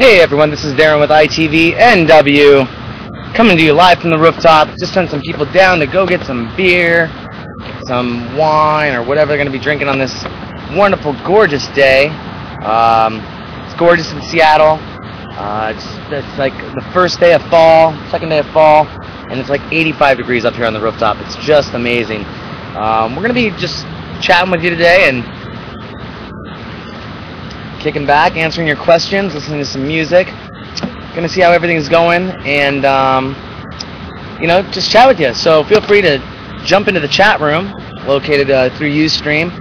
Hey everyone, this is Darren with ITV NW, coming to you live from the rooftop. Just sent some people down to go get some beer, some wine, or whatever they're going to be drinking on this wonderful, gorgeous day. Um, it's gorgeous in Seattle. Uh, it's, it's like the first day of fall, second day of fall, and it's like 85 degrees up here on the rooftop. It's just amazing. Um, we're going to be just chatting with you today and kicking back, answering your questions, listening to some music. To see how everything's going, and um, you know, just chat with you. So feel free to jump into the chat room located uh, through UStream.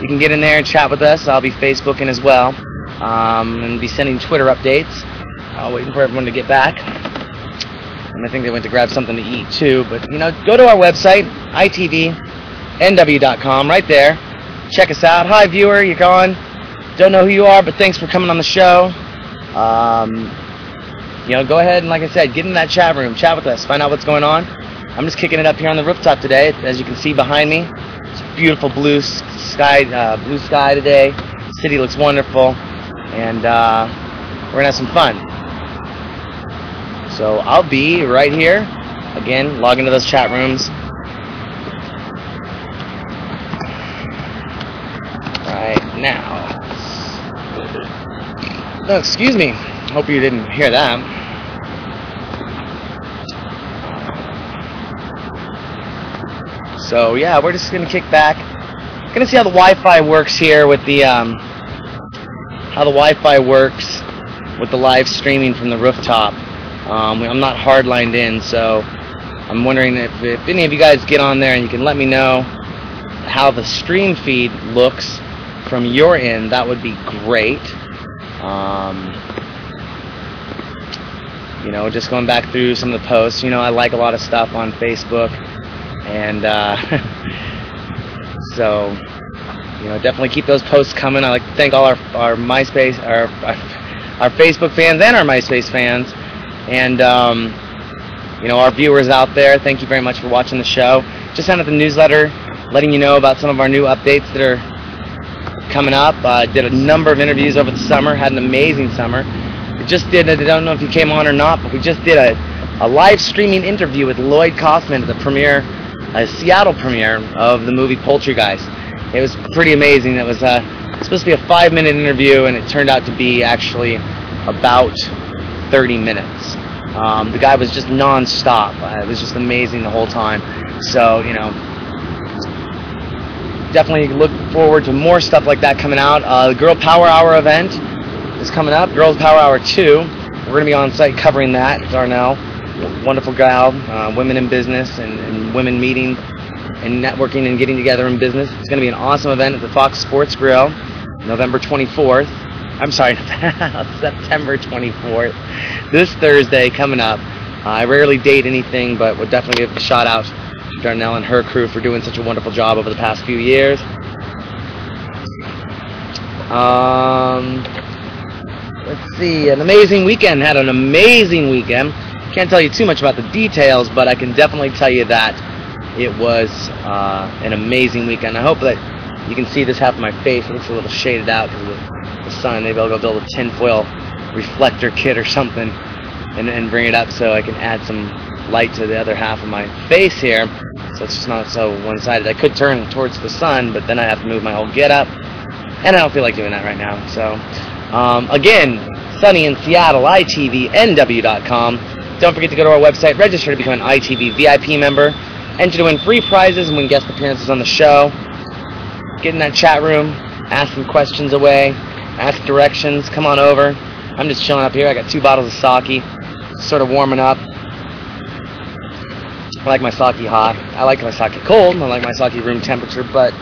You can get in there and chat with us. I'll be Facebooking as well, um, and be sending Twitter updates. Uh, waiting for everyone to get back. And I think they went to grab something to eat too. But you know, go to our website, itvnw.com, right there. Check us out. Hi, viewer, you're gone. Don't know who you are, but thanks for coming on the show. Um, you know, go ahead and, like I said, get in that chat room, chat with us, find out what's going on. I'm just kicking it up here on the rooftop today, as you can see behind me. It's a beautiful blue sky, uh, blue sky today. The city looks wonderful, and uh, we're gonna have some fun. So I'll be right here. Again, log into those chat rooms. Right now. Oh, excuse me. Hope you didn't hear that. So yeah, we're just gonna kick back. Gonna see how the Wi-Fi works here with the um, how the Wi-Fi works with the live streaming from the rooftop. Um, I'm not hardlined in, so I'm wondering if, if any of you guys get on there and you can let me know how the stream feed looks from your end. That would be great. Um, you know, just going back through some of the posts. You know, I like a lot of stuff on Facebook, and uh, so you know, definitely keep those posts coming. I like to thank all our our MySpace, our our, Facebook fans and our MySpace fans, and um, you know, our viewers out there. Thank you very much for watching the show. Just sent out the newsletter, letting you know about some of our new updates that are coming up. I uh, did a number of interviews over the summer, had an amazing summer. We just did, I don't know if you came on or not, but we just did a, a live streaming interview with Lloyd Kaufman at the premiere, a Seattle premiere of the movie Poultrygeist. It was pretty amazing. It was uh, supposed to be a five minute interview, and it turned out to be actually about 30 minutes. Um, the guy was just non-stop. Uh, it was just amazing the whole time. So, you know, definitely look forward to more stuff like that coming out. Uh, the Girl Power Hour event is coming up, Girls Power Hour 2. We're going to be on site covering that. Darnell, wonderful gal, uh, women in business and, and, women meeting and networking and getting together in business. It's going to be an awesome event at the Fox Sports Grill, November 24th. I'm sorry, September 24th. This Thursday coming up. Uh, I rarely date anything, but would definitely give a shout out Darnell and her crew for doing such a wonderful job over the past few years. Um, let's see, an amazing weekend. Had an amazing weekend. Can't tell you too much about the details, but I can definitely tell you that it was uh, an amazing weekend. I hope that you can see this half of my face. It looks a little shaded out because of the sun. Maybe I'll go build a tinfoil reflector kit or something and, and bring it up so I can add some light to the other half of my face here, so it's just not so one-sided. I could turn towards the sun, but then I have to move my whole get-up, and I don't feel like doing that right now. So, um, again, sunny in Seattle, itvnw.com. Don't forget to go to our website, register to become an ITV VIP member, enter to win free prizes and win guest appearances on the show. Get in that chat room, ask some questions away, ask directions, come on over. I'm just chilling up here. I got two bottles of sake, sort of warming up. I like my sake hot. I like my sake cold. I like my sake room temperature, but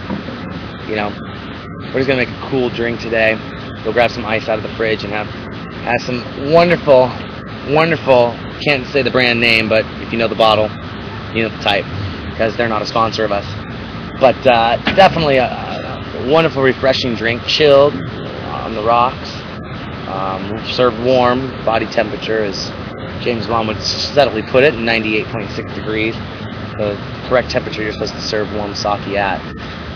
you know, we're just gonna make a cool drink today. Go grab some ice out of the fridge and have have some wonderful, wonderful. Can't say the brand name, but if you know the bottle, you know the type, because they're not a sponsor of us. But uh, definitely a, a, wonderful, refreshing drink, chilled on the rocks, um, served warm. Body temperature is James Bond would steadily put it, 98.6 degrees. The correct temperature you're supposed to serve warm sake at.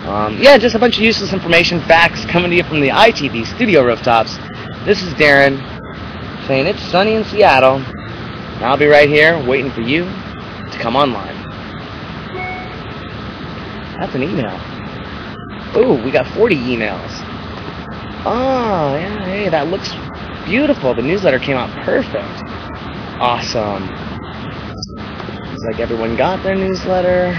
Um, yeah, just a bunch of useless information, facts coming to you from the ITV studio rooftops. This is Darren saying it's sunny in Seattle. And I'll be right here waiting for you to come online. That's an email. Ooh, we got 40 emails. Oh, yeah, hey, that looks beautiful. The newsletter came out perfect. Awesome. It's like everyone got their newsletter.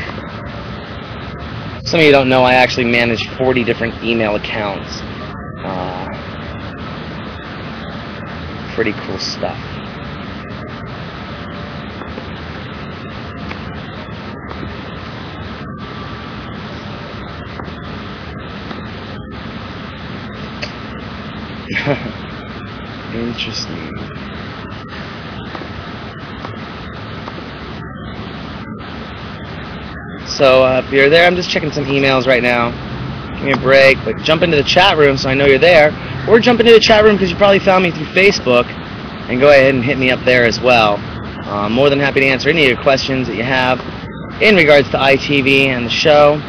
Some of you don't know I actually manage 40 different email accounts. Uh, pretty cool stuff. Interesting. So uh, if you're there, I'm just checking some emails right now. Give me a break, but jump into the chat room so I know you're there, or jump into the chat room because you probably found me through Facebook, and go ahead and hit me up there as well. Uh, I'm more than happy to answer any of your questions that you have in regards to ITV and the show.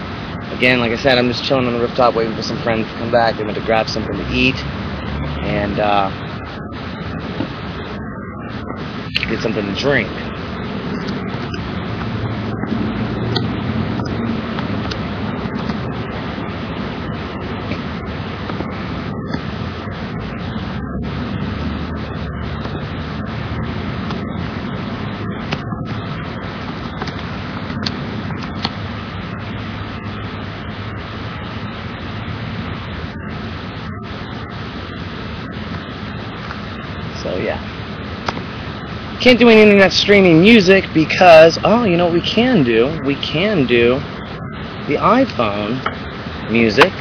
Again, like I said, I'm just chilling on the rooftop waiting for some friends to come back. They went to grab something to eat and uh, get something to drink. So yeah. Can't do any internet streaming music because oh, you know what we can do? We can do the iPhone music.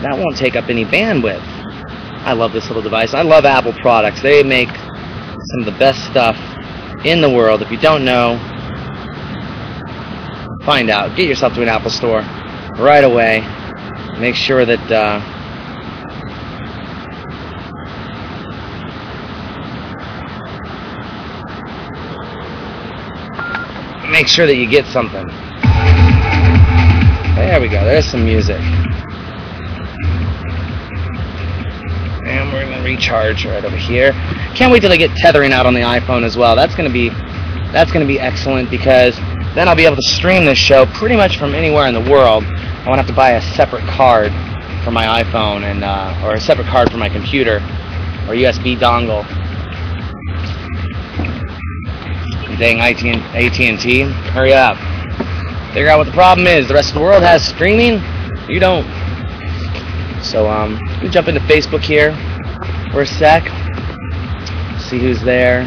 That won't take up any bandwidth. I love this little device. I love Apple products. They make some of the best stuff in the world. If you don't know, find out. Get yourself to an Apple store right away. Make sure that uh, make sure that you get something. There we go. There's some music. And we're gonna recharge right over here. Can't wait till I get tethering out on the iPhone as well. That's gonna be that's gonna be excellent because then I'll be able to stream this show pretty much from anywhere in the world. I won't have to buy a separate card for my iPhone and uh, or a separate card for my computer or USB dongle. Dang AT&T, hurry up. Figure out what the problem is. The rest of the world has streaming. You don't. So um, we jump into Facebook here for a sec. See who's there.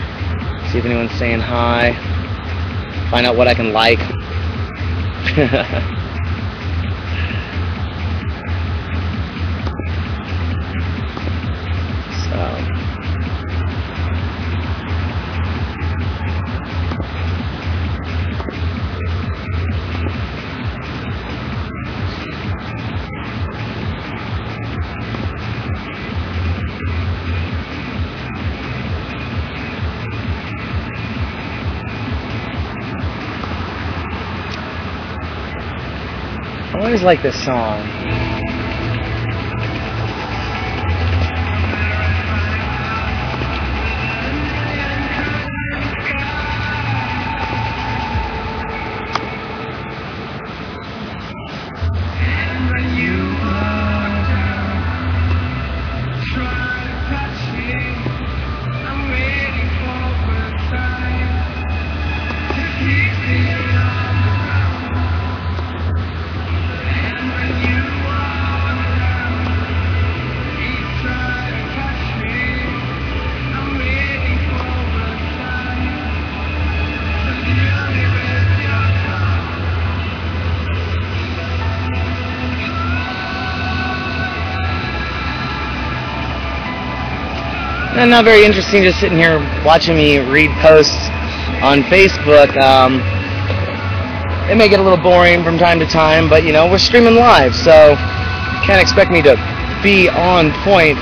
See if anyone's saying hi. Find out what I can like. always like this song. Not very interesting just sitting here watching me read posts on Facebook. Um, it may get a little boring from time to time, but you know, we're streaming live, so can't expect me to be on point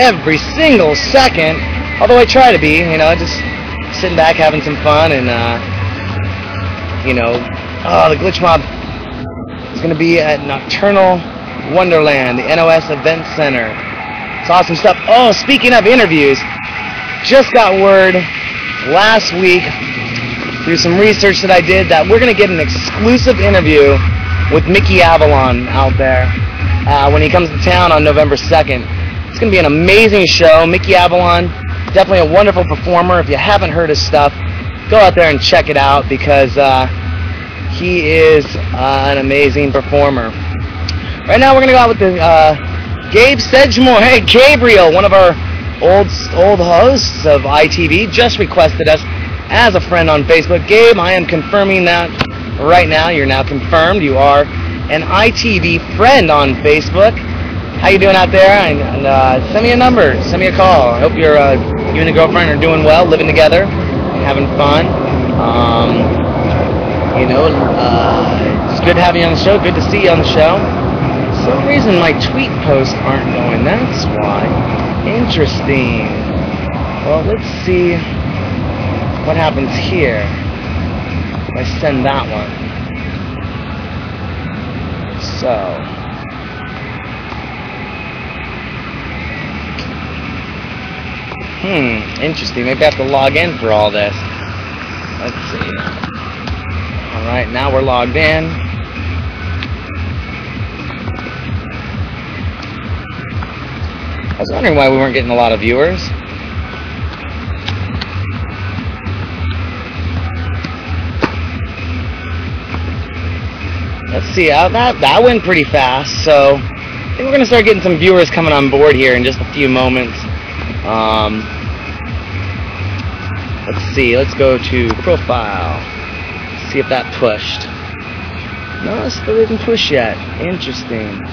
every single second. Although I try to be, you know, just sitting back having some fun and uh, you know, oh, the glitch mob is going to be at Nocturnal Wonderland, the NOS Event Center. It's awesome stuff. Oh, speaking of interviews, just got word last week through some research that I did that we're going to get an exclusive interview with Mickey Avalon out there uh, when he comes to town on November 2nd. It's going to be an amazing show. Mickey Avalon, definitely a wonderful performer. If you haven't heard his stuff, go out there and check it out because uh, he is uh, an amazing performer. Right now, we're going to go out with the uh, Gabe Sedgemore. Hey, Gabriel, one of our old old hosts of ITV, just requested us as a friend on Facebook. Gabe, I am confirming that right now. You're now confirmed. You are an ITV friend on Facebook. How you doing out there? And, and uh, send me a number. Send me a call. I hope you're uh, you and the girlfriend are doing well, living together, having fun. Um, you know, uh, it's good having you on the show. Good to see you on the show. Some reason, my tweet posts aren't going. That's why. Interesting. Well, let's see what happens here I send that one. So. Hmm, interesting. Maybe I have to log in for all this. Let's see. Alright, now we're logged in. I was wondering why we weren't getting a lot of viewers. Let's see, uh, that, that went pretty fast, so I think we're going to start getting some viewers coming on board here in just a few moments. Um, let's see, let's go to profile, see if that pushed. No, it still didn't push yet. Interesting.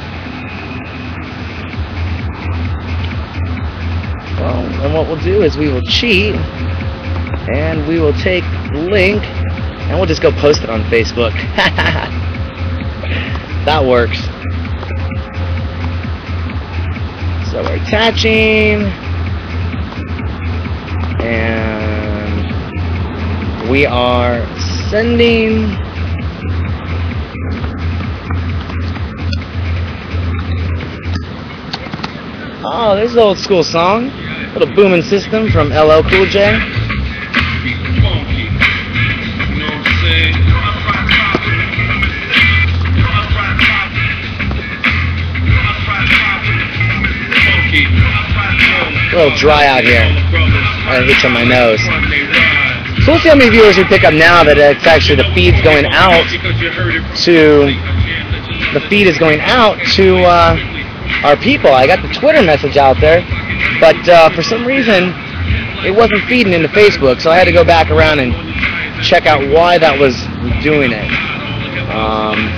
And what we'll do is we will cheat, and we will take link, and we'll just go post it on Facebook. that works. So we're attaching. And we are sending. Oh, this is an old school song. Little booming system from LL Cool J. A little dry out here. I itch on my nose. So we'll see how many viewers we pick up now that it's actually the feed's going out to the feed is going out to uh, our people. I got the Twitter message out there, but uh, for some reason it wasn't feeding into Facebook, so I had to go back around and check out why that was doing it. Um,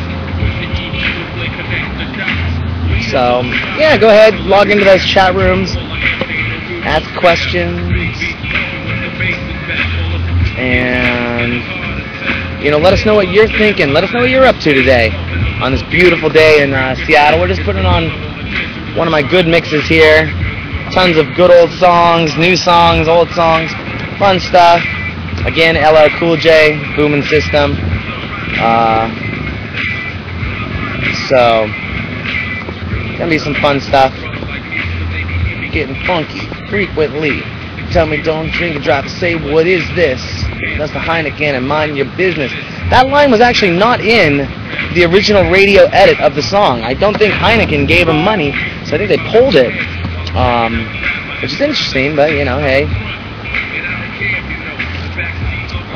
so yeah, go ahead, log into those chat rooms ask questions, and you know, let us know what you're thinking. Let us know what you're up to today on this beautiful day in uh, Seattle. We're just putting on one of my good mixes here. Tons of good old songs, new songs, old songs, fun stuff. Again, LL Cool J, Booming System. Uh, so, gonna be some fun stuff. Getting funky frequently. Tell me don't drink and drive. Say what is this? That's the Heineken and mind your business. That line was actually not in the original radio edit of the song. I don't think Heineken gave him money, so I think they pulled it. Um, which is interesting, but you know, hey.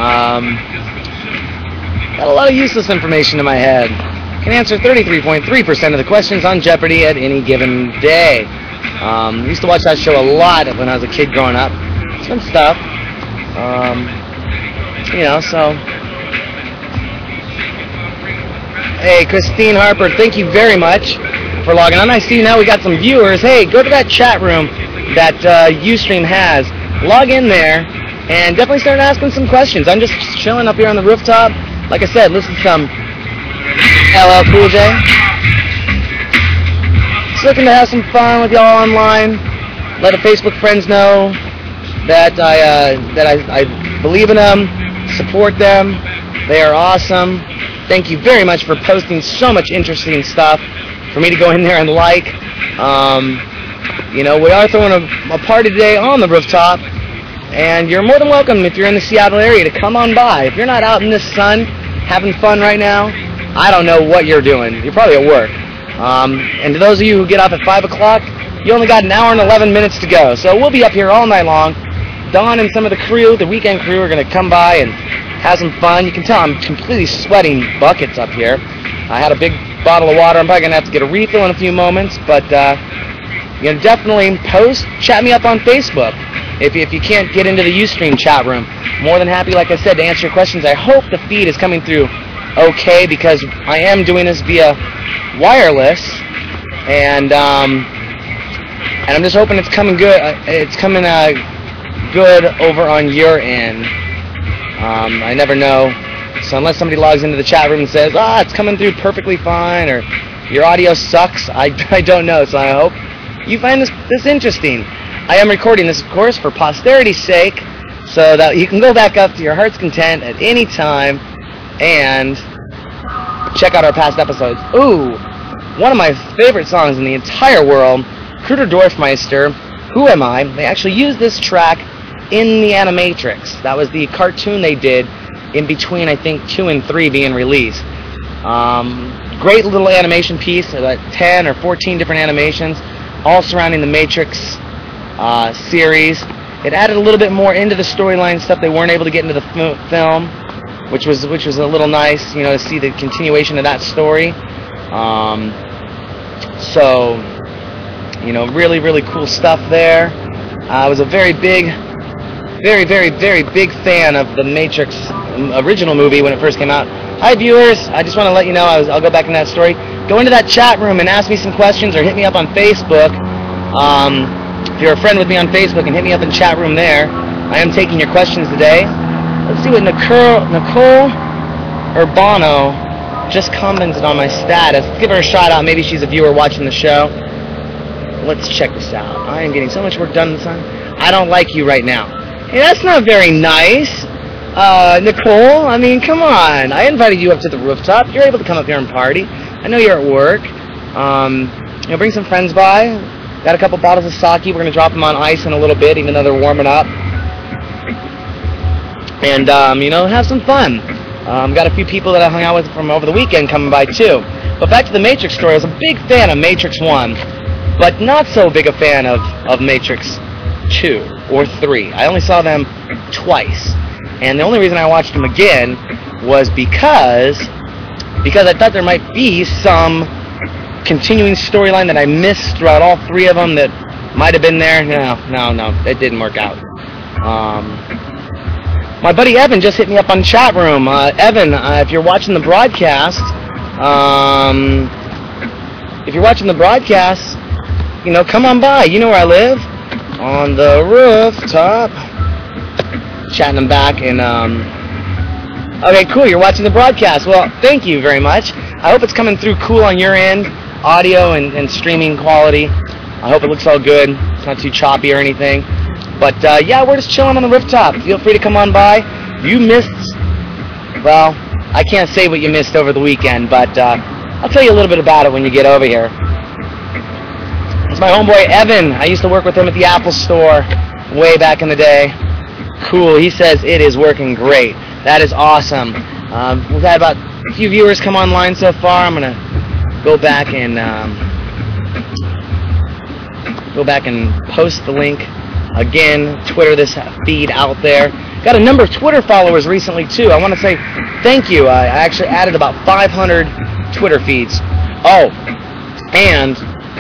Um, got a lot of useless information in my head. Can answer 33.3% of the questions on Jeopardy at any given day. Um, used to watch that show a lot when I was a kid growing up. Some stuff. Um, you know, so. Hey, Christine Harper, thank you very much for logging on. I see now we got some viewers. Hey, go to that chat room that uh, Ustream has. Log in there and definitely start asking some questions. I'm just chilling up here on the rooftop. Like I said, listen to some LL Cool J. Just looking to have some fun with y'all online. Let the Facebook friends know that I uh, that I, I believe in them, support them. They are awesome. Thank you very much for posting so much interesting stuff for me to go in there and like. Um, you know, we are throwing a, a party today on the rooftop And you're more than welcome if you're in the Seattle area to come on by. If you're not out in the sun having fun right now, I don't know what you're doing. You're probably at work. Um, and to those of you who get off at 5 o'clock, you only got an hour and 11 minutes to go. So we'll be up here all night long. Don and some of the crew, the weekend crew, are going to come by and have some fun. You can tell I'm completely sweating buckets up here. I had a big bottle of water. I'm probably going to have to get a refill in a few moments, but uh, you know, definitely post, chat me up on Facebook. If, if you can't get into the Ustream chat room, more than happy, like I said, to answer your questions. I hope the feed is coming through okay because I am doing this via wireless, and um, and I'm just hoping it's coming good. Uh, it's coming uh, good over on your end. Um, I never know. So unless somebody logs into the chat room and says, ah, it's coming through perfectly fine, or your audio sucks, I, I don't know. So I hope you find this, this interesting. I am recording this, of course, for posterity's sake, so that you can go back up to your heart's content at any time and check out our past episodes. Ooh, one of my favorite songs in the entire world, Kruder Dorfmeister, Who Am I? They actually used this track in the Animatrix. That was the cartoon they did in between, I think, 2 and 3 being released. Um, great little animation piece, about 10 or 14 different animations, all surrounding the Matrix uh, series. It added a little bit more into the storyline stuff they weren't able to get into the film, which was which was a little nice, you know, to see the continuation of that story. Um, so, you know, really really cool stuff there. I was a very big, very very very big fan of the Matrix original movie when it first came out. Hi viewers, I just want to let you know I will go back in that story. Go into that chat room and ask me some questions or hit me up on Facebook. Um, if you're a friend with me on Facebook and hit me up in chat room there, I am taking your questions today. Let's see what Nicole, Nicole Urbano just commented on my status. Let's give her a shout out. Maybe she's a viewer watching the show. Let's check this out. I am getting so much work done this time. I don't like you right now. Hey, that's not very nice. Uh, Nicole, I mean, come on. I invited you up to the rooftop. You're able to come up here and party. I know you're at work. Um, you know, bring some friends by. Got a couple bottles of sake. We're going to drop them on ice in a little bit, even though they're warming up. And, um, you know, have some fun. Um, got a few people that I hung out with from over the weekend coming by, too. But back to the Matrix story. I was a big fan of Matrix 1, but not so big a fan of, of Matrix 2 or 3. I only saw them twice. And the only reason I watched them again was because because I thought there might be some continuing storyline that I missed throughout all three of them that might have been there. No, no, no, it didn't work out. Um, my buddy Evan just hit me up on chat room. Uh, Evan, uh, if you're watching the broadcast, um, if you're watching the broadcast, you know, come on by. You know where I live, on the rooftop. Chatting them back and um, okay, cool. You're watching the broadcast. Well, thank you very much. I hope it's coming through cool on your end audio and, and streaming quality. I hope it looks all good. It's not too choppy or anything. But uh, yeah, we're just chilling on the rooftop. Feel free to come on by. You missed, well, I can't say what you missed over the weekend, but uh, I'll tell you a little bit about it when you get over here. It's my homeboy Evan. I used to work with him at the Apple Store way back in the day. Cool. He says it is working great. That is awesome. Um, we've had about a few viewers come online so far. I'm gonna go back and um, go back and post the link again. Twitter this feed out there. Got a number of Twitter followers recently too. I want to say thank you. I actually added about 500 Twitter feeds. Oh, and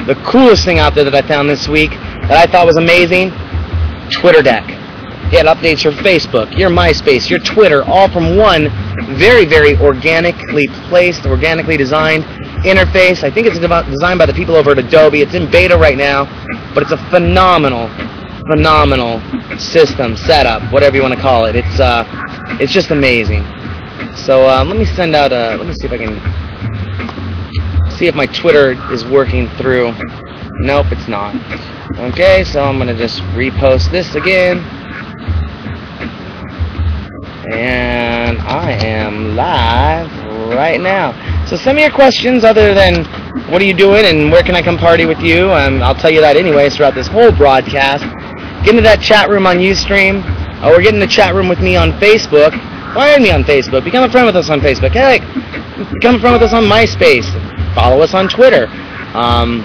the coolest thing out there that I found this week that I thought was amazing: TweetDeck. It updates your Facebook, your MySpace, your Twitter, all from one very, very organically placed, organically designed interface. I think it's designed by the people over at Adobe. It's in beta right now, but it's a phenomenal, phenomenal system, setup, whatever you want to call it. It's uh, it's just amazing. So um, let me send out a. Let me see if I can see if my Twitter is working through. Nope, it's not. Okay, so I'm gonna just repost this again. And I am live right now. So send me your questions other than what are you doing and where can I come party with you? Um, I'll tell you that anyways throughout this whole broadcast. Get into that chat room on Ustream. or get in the chat room with me on Facebook. Find me on Facebook. Become a friend with us on Facebook. Hey, become a friend with us on MySpace. Follow us on Twitter. Um,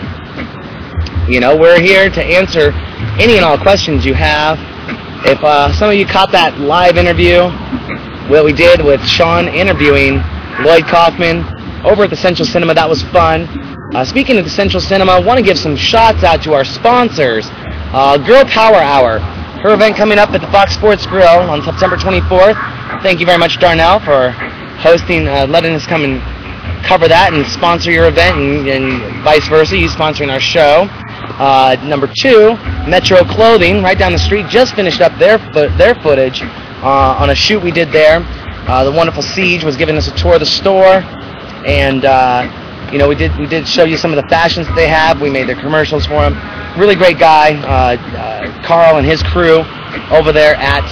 you know, we're here to answer any and all questions you have. If uh, some of you caught that live interview, what we did with Sean interviewing Lloyd Kaufman over at the Central Cinema, that was fun. Uh, speaking of the Central Cinema, I want to give some shots out to our sponsors. Uh, Girl Power Hour, her event coming up at the Fox Sports Grill on September 24th. Thank you very much, Darnell, for hosting, uh, letting us come and cover that and sponsor your event, and, and vice versa, you sponsoring our show. Uh, number two, Metro Clothing, right down the street, just finished up their their footage uh, on a shoot we did there. Uh, the wonderful Siege was giving us a tour of the store, and uh, you know we did we did show you some of the fashions that they have. We made their commercials for them. Really great guy, uh, uh, Carl and his crew over there at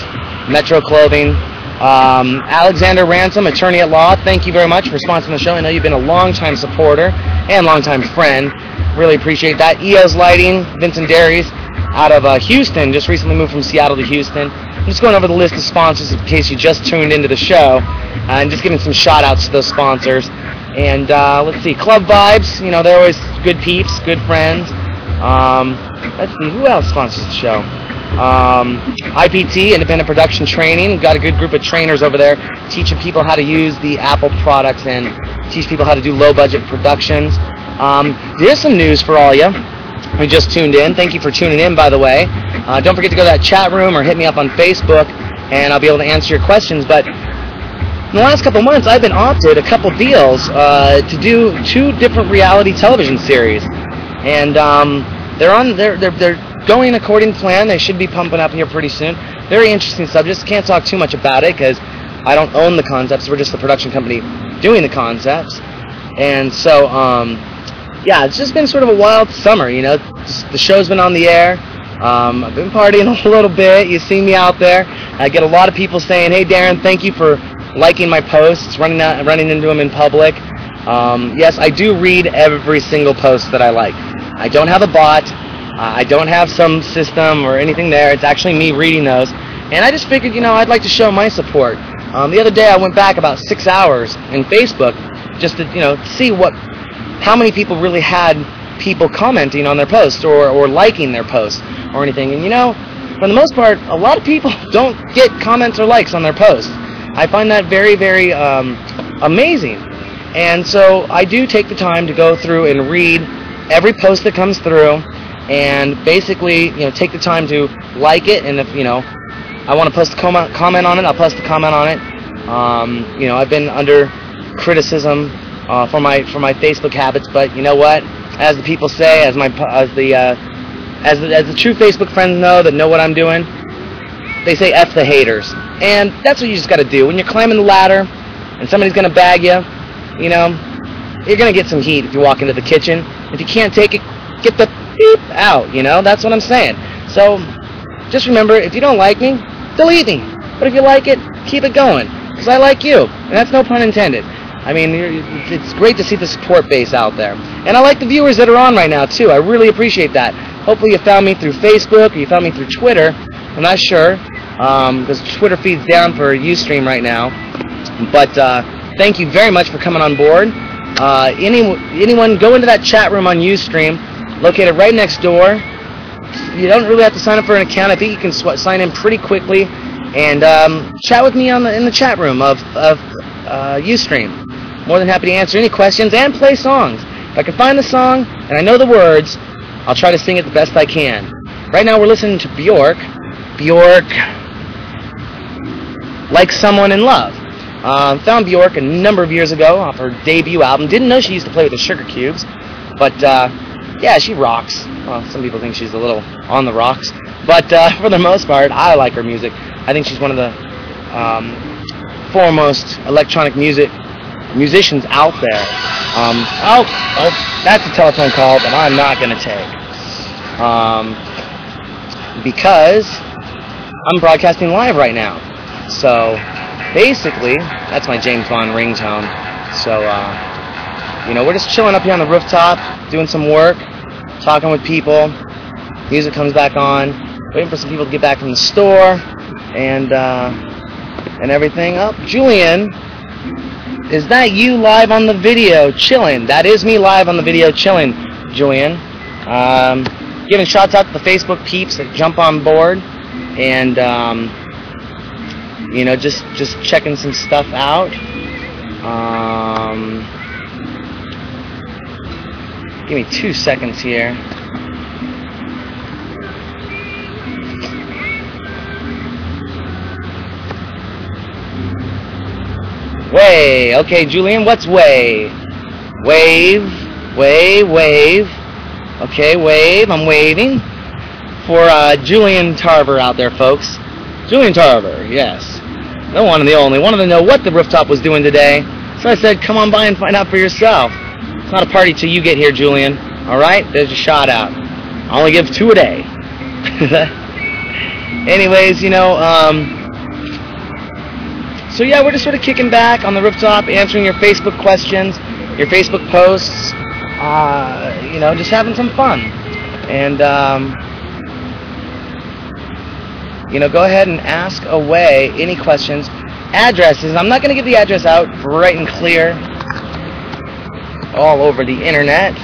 Metro Clothing. Um, Alexander Ransom, attorney at law, thank you very much for sponsoring the show. I know you've been a longtime supporter and longtime friend. Really appreciate that. EOS Lighting, Vincent Dairies, out of uh, Houston, just recently moved from Seattle to Houston. I'm just going over the list of sponsors in case you just tuned into the show, uh, and just giving some shout outs to those sponsors. And uh, let's see, Club Vibes, you know, they're always good peeps, good friends. Um, let's see, who else sponsors the show? Um, IPT, Independent Production Training. We've got a good group of trainers over there teaching people how to use the Apple products and teach people how to do low budget productions. Um, there's some news for all you who just tuned in. Thank you for tuning in, by the way. Uh, don't forget to go to that chat room or hit me up on Facebook, and I'll be able to answer your questions. But in the last couple months, I've been opted a couple deals uh, to do two different reality television series, and um, they're on. They're they're they're going according to plan. They should be pumping up here pretty soon. Very interesting subjects. Can't talk too much about it because I don't own the concepts. We're just the production company doing the concepts, and so um, yeah, it's just been sort of a wild summer. You know, the show's been on the air. Um, I've been partying a little bit. You see me out there. I get a lot of people saying, "Hey, Darren, thank you for liking my posts, running out, running into them in public." Um, yes, I do read every single post that I like. I don't have a bot. Uh, I don't have some system or anything there. It's actually me reading those. And I just figured, you know, I'd like to show my support. Um, the other day, I went back about six hours in Facebook just to, you know, see what how many people really had people commenting on their posts or, or liking their posts or anything. And you know, for the most part, a lot of people don't get comments or likes on their posts. I find that very, very um, amazing. And so I do take the time to go through and read every post that comes through and basically, you know, take the time to like it. And if, you know, I want to post a comment, comment on it, I'll post a comment on it. Um, you know, I've been under criticism uh, for my for my Facebook habits, but you know what? As the people say, as my as the uh, as the, as the true Facebook friends know that know what I'm doing, they say f the haters, and that's what you just got to do when you're climbing the ladder, and somebody's gonna bag you. You know, you're gonna get some heat if you walk into the kitchen. If you can't take it, get the beep out. You know, that's what I'm saying. So just remember, if you don't like me, delete me. But if you like it, keep it going. Because I like you. And that's no pun intended. I mean, it's great to see the support base out there. And I like the viewers that are on right now, too. I really appreciate that. Hopefully you found me through Facebook or you found me through Twitter. I'm not sure. Because Twitter feeds down for Ustream right now. But uh, thank you very much for coming on board. Uh, any, anyone, go into that chat room on Ustream, located right next door you don't really have to sign up for an account. I think you can sw- sign in pretty quickly and um, chat with me on the, in the chat room of, of uh, Ustream. More than happy to answer any questions and play songs. If I can find the song and I know the words, I'll try to sing it the best I can. Right now we're listening to Bjork. Bjork, like someone in love. Um, found Bjork a number of years ago off her debut album. Didn't know she used to play with the Sugar Cubes, but uh, yeah, she rocks. Well, some people think she's a little on the rocks, but uh, for the most part, I like her music. I think she's one of the um, foremost electronic music musicians out there. Um, oh, oh, that's a telephone call that I'm not going to take um, because I'm broadcasting live right now. So basically, that's my James Bond ringtone. So. Uh, you know, we're just chilling up here on the rooftop, doing some work, talking with people. Music comes back on, waiting for some people to get back from the store. and uh, and everything. Up, oh, Julian. Is that you live on the video chilling? That is me live on the video chilling, Julian. Um, giving shots out to the Facebook peeps that jump on board, and um, you know, just just checking some stuff out. Um, give me two seconds here. Way. Okay, Julian, what's way? Wave. Wave, wave. Okay, wave. I'm waving. For uh, Julian Tarver out there, folks. Julian Tarver, yes. The one and the only. Wanted to know what the rooftop was doing today. So I said, come on by and find out for yourself. It's not a party till you get here, Julian. Alright? There's a shot out. I only give two a day. Anyways, you know, um, so yeah, we're just sort of kicking back on the rooftop, answering your Facebook questions, your Facebook posts, uh, you know, just having some fun. And, um, you know, go ahead and ask away any questions. Addresses, I'm not going to give the address out bright and clear all over the internet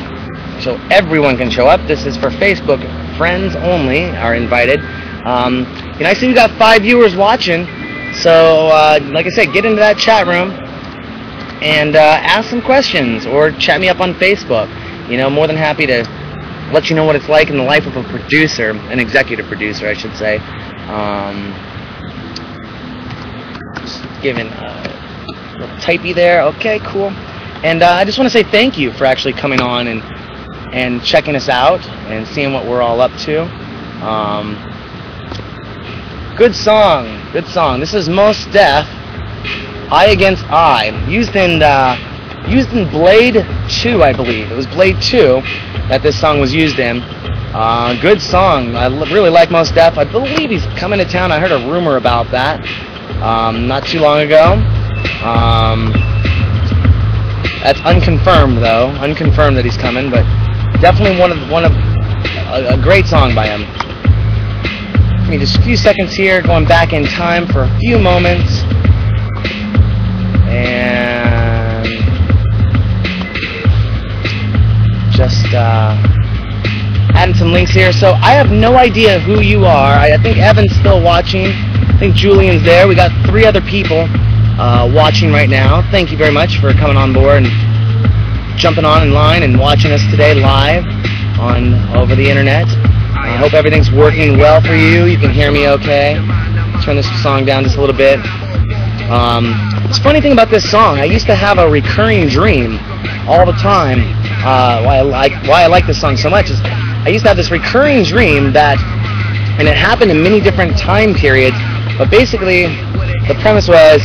so everyone can show up. This is for Facebook. Friends only are invited. Um, and I see we got five viewers watching. So, uh, like I said, get into that chat room and uh, ask some questions or chat me up on Facebook. You know, more than happy to let you know what it's like in the life of a producer, an executive producer, I should say. Um, just giving a little typey there. Okay, cool. And uh, I just want to say thank you for actually coming on and and checking us out and seeing what we're all up to. Um, Good song. Good song. This is Mos Def. I Against I. Used in uh, used in Blade 2, I believe. It was Blade 2 that this song was used in. Uh, good song. I really like Mos Def. I believe he's coming to town. I heard a rumor about that um, not too long ago. Um, that's unconfirmed though. Unconfirmed that he's coming, but definitely one of one of a, a great song by him me just a few seconds here, going back in time for a few moments. And just uh, adding some links here. So I have no idea who you are. I, I think Evan's still watching. I think Julian's there. We got three other people uh, watching right now. Thank you very much for coming on board and jumping on in line and watching us today live on over the internet. I hope everything's working well for you. You can hear me okay. Turn this song down just a little bit. Um, it's funny thing about this song. I used to have a recurring dream all the time. Uh, why I like why I like this song so much is I used to have this recurring dream that, and it happened in many different time periods. But basically, the premise was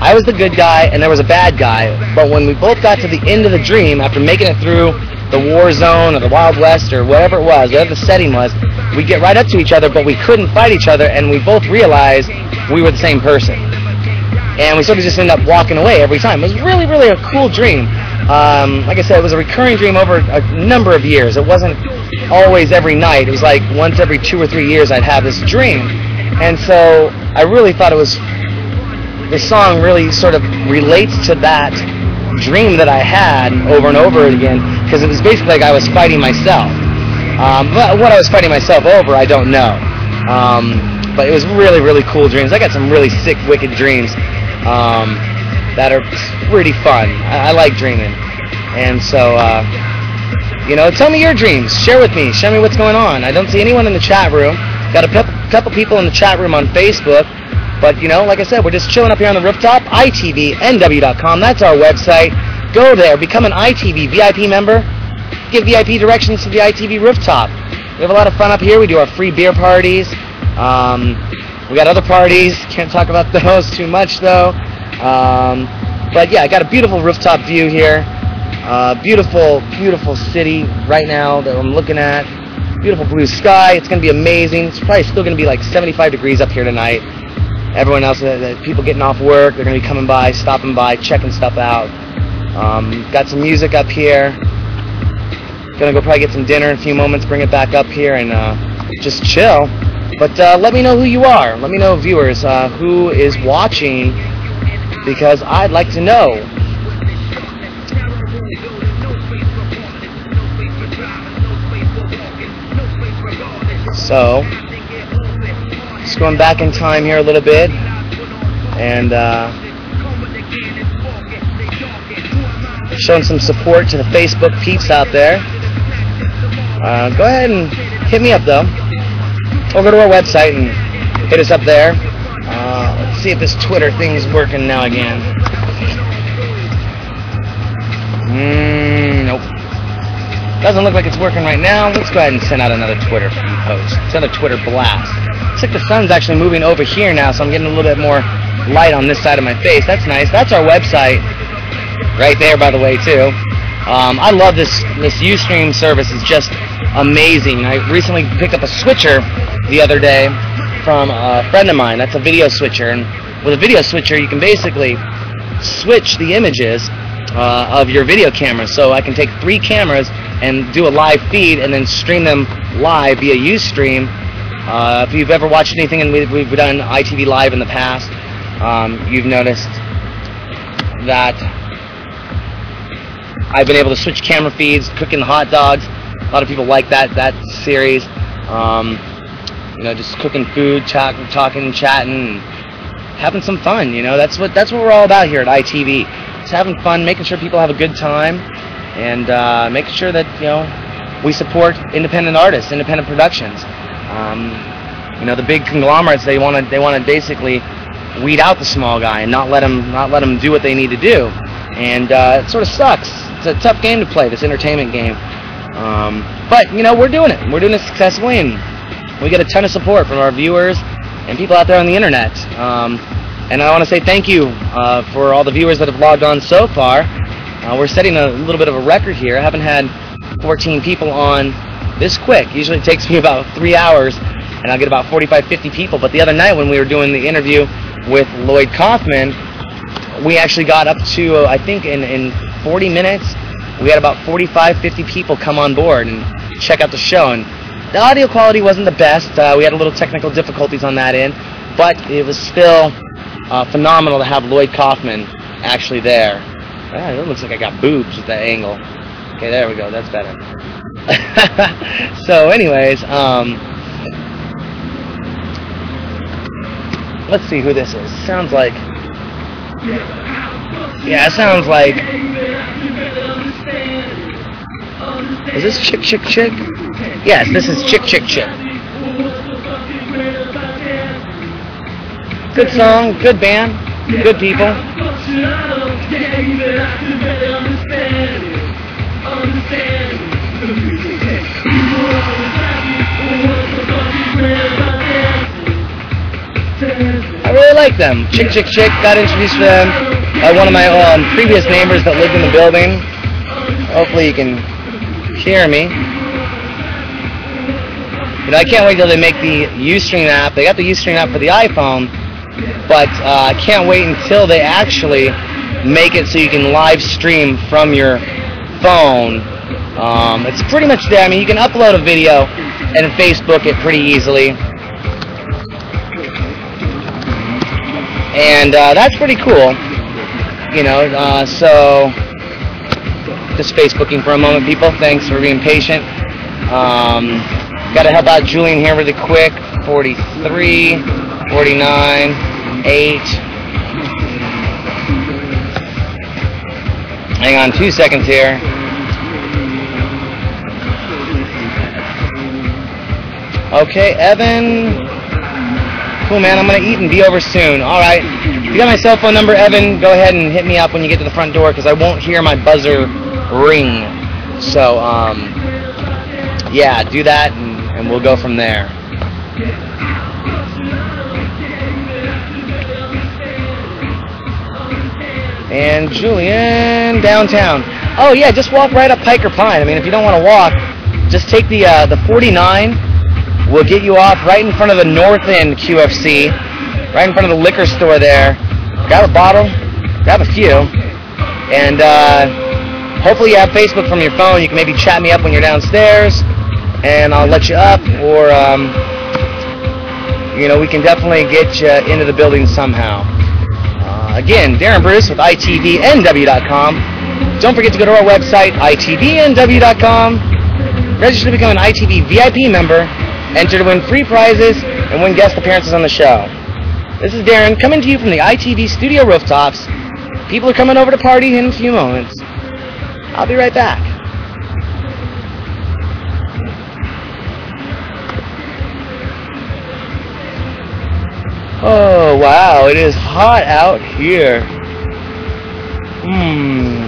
I was the good guy and there was a bad guy. But when we both got to the end of the dream after making it through the war zone or the Wild West or whatever it was, whatever the setting was, we get right up to each other, but we couldn't fight each other, and we both realized we were the same person. And we sort of just ended up walking away every time. It was really, really a cool dream. Um, like I said, it was a recurring dream over a number of years. It wasn't always every night. It was like once every two or three years I'd have this dream. And so I really thought it was, the song really sort of relates to that dream that I had over and over again because it was basically like I was fighting myself. Um, but what I was fighting myself over, I don't know. Um, but it was really, really cool dreams. I got some really sick, wicked dreams um, that are pretty fun. I, I like dreaming. And so, uh, you know, tell me your dreams. Share with me. Show me what's going on. I don't see anyone in the chat room. Got a couple people in the chat room on Facebook. But, you know, like I said, we're just chilling up here on the rooftop. ITVNW.com. That's our website. Go there. Become an ITV VIP member. Give VIP directions to the ITV rooftop. We have a lot of fun up here. We do our free beer parties. Um, we got other parties. Can't talk about those too much, though. Um, but, yeah, I got a beautiful rooftop view here. Uh, beautiful, beautiful city right now that I'm looking at. Beautiful blue sky. It's going to be amazing. It's probably still going to be like 75 degrees up here tonight everyone else, uh, the people getting off work, they're going to be coming by, stopping by, checking stuff out. Um, got some music up here. Gonna go probably get some dinner in a few moments, bring it back up here, and uh, just chill. But uh, let me know who you are. Let me know, viewers, uh, who is watching, because I'd like to know. So, just going back in time here a little bit, and uh, showing some support to the Facebook peeps out there. Uh, go ahead and hit me up though, or go to our website and hit us up there. Uh, let's see if this Twitter thing is working now again. Mm, nope. Doesn't look like it's working right now. Let's go ahead and send out another Twitter post. Send a Twitter blast. Looks like the sun's actually moving over here now, so I'm getting a little bit more light on this side of my face. That's nice. That's our website right there, by the way, too. Um, I love this this UStream service. It's just amazing. I recently picked up a switcher the other day from a friend of mine. That's a video switcher, and with a video switcher, you can basically switch the images uh, of your video camera. So I can take three cameras and do a live feed, and then stream them live via UStream. Uh, if you've ever watched anything, and we've, we've done ITV Live in the past, um, you've noticed that I've been able to switch camera feeds, cooking hot dogs. A lot of people like that that series. Um, you know, just cooking food, talk, talking, chatting, having some fun. You know, that's what that's what we're all about here at ITV. Just having fun, making sure people have a good time, and uh, making sure that you know we support independent artists, independent productions. Um, you know, the big conglomerates they want to they want to basically weed out the small guy and not let him not let him do what they need to do, and uh, it sort of sucks. It's a tough game to play, this entertainment game. Um, but you know, we're doing it. We're doing it successfully, and we get a ton of support from our viewers and people out there on the internet. Um, and I want to say thank you uh, for all the viewers that have logged on so far. Uh, we're setting a little bit of a record here. I haven't had 14 people on this quick. Usually it takes me about three hours, and I'll get about 45, 50 people. But the other night when we were doing the interview with Lloyd Kaufman, we actually got up to, uh, I think, in, in 40 minutes, we had about 45, 50 people come on board and check out the show. And the audio quality wasn't the best. Uh, we had a little technical difficulties on that end, but it was still uh, phenomenal to have Lloyd Kaufman actually there. Ah, it looks like I got boobs with that angle. Okay, there we go. That's better. so, anyways, um, let's see who this is. Sounds like. Yeah, it sounds like. Is this Chk Chk Chk? Yes, this is Chk Chk Chk. Good song, good band, good people. Really like them. Chk Chk Chk got introduced to them by one of my um, previous neighbors that lived in the building. Hopefully you can hear me. You know, I can't wait till they make the Ustream app. They got the Ustream app for the iPhone, but uh, I can't wait until they actually make it so you can live stream from your phone. Um, it's pretty much there. I mean, you can upload a video and Facebook it pretty easily. And uh, that's pretty cool. You know, uh, so just Facebooking for a moment, people. Thanks for being patient. Um, Got to help out Julian here really quick. 43, 49, 8. Hang on two seconds here. Okay, Evan. Cool, man. I'm going to eat and be over soon. All right. If you got my cell phone number, Evan, go ahead and hit me up when you get to the front door because I won't hear my buzzer ring. So, um, yeah, do that and, and we'll go from there. And Julian downtown. Oh yeah, just walk right up Piker Pine. I mean, if you don't want to walk, just take the uh, the 49. We'll get you off right in front of the North End QFC, right in front of the liquor store there. Grab a bottle, grab a few, and uh, hopefully you have Facebook from your phone. You can maybe chat me up when you're downstairs, and I'll let you up, or um, you know, we can definitely get you into the building somehow. Uh, again, Darren Bruce with ITVNW.com. Don't forget to go to our website, ITVNW.com. Register to become an ITV VIP member. Enter to win free prizes and win guest appearances on the show. This is Darren coming to you from the ITV studio rooftops. People are coming over to party in a few moments. I'll be right back. Oh, wow, it is hot out here. Hmm.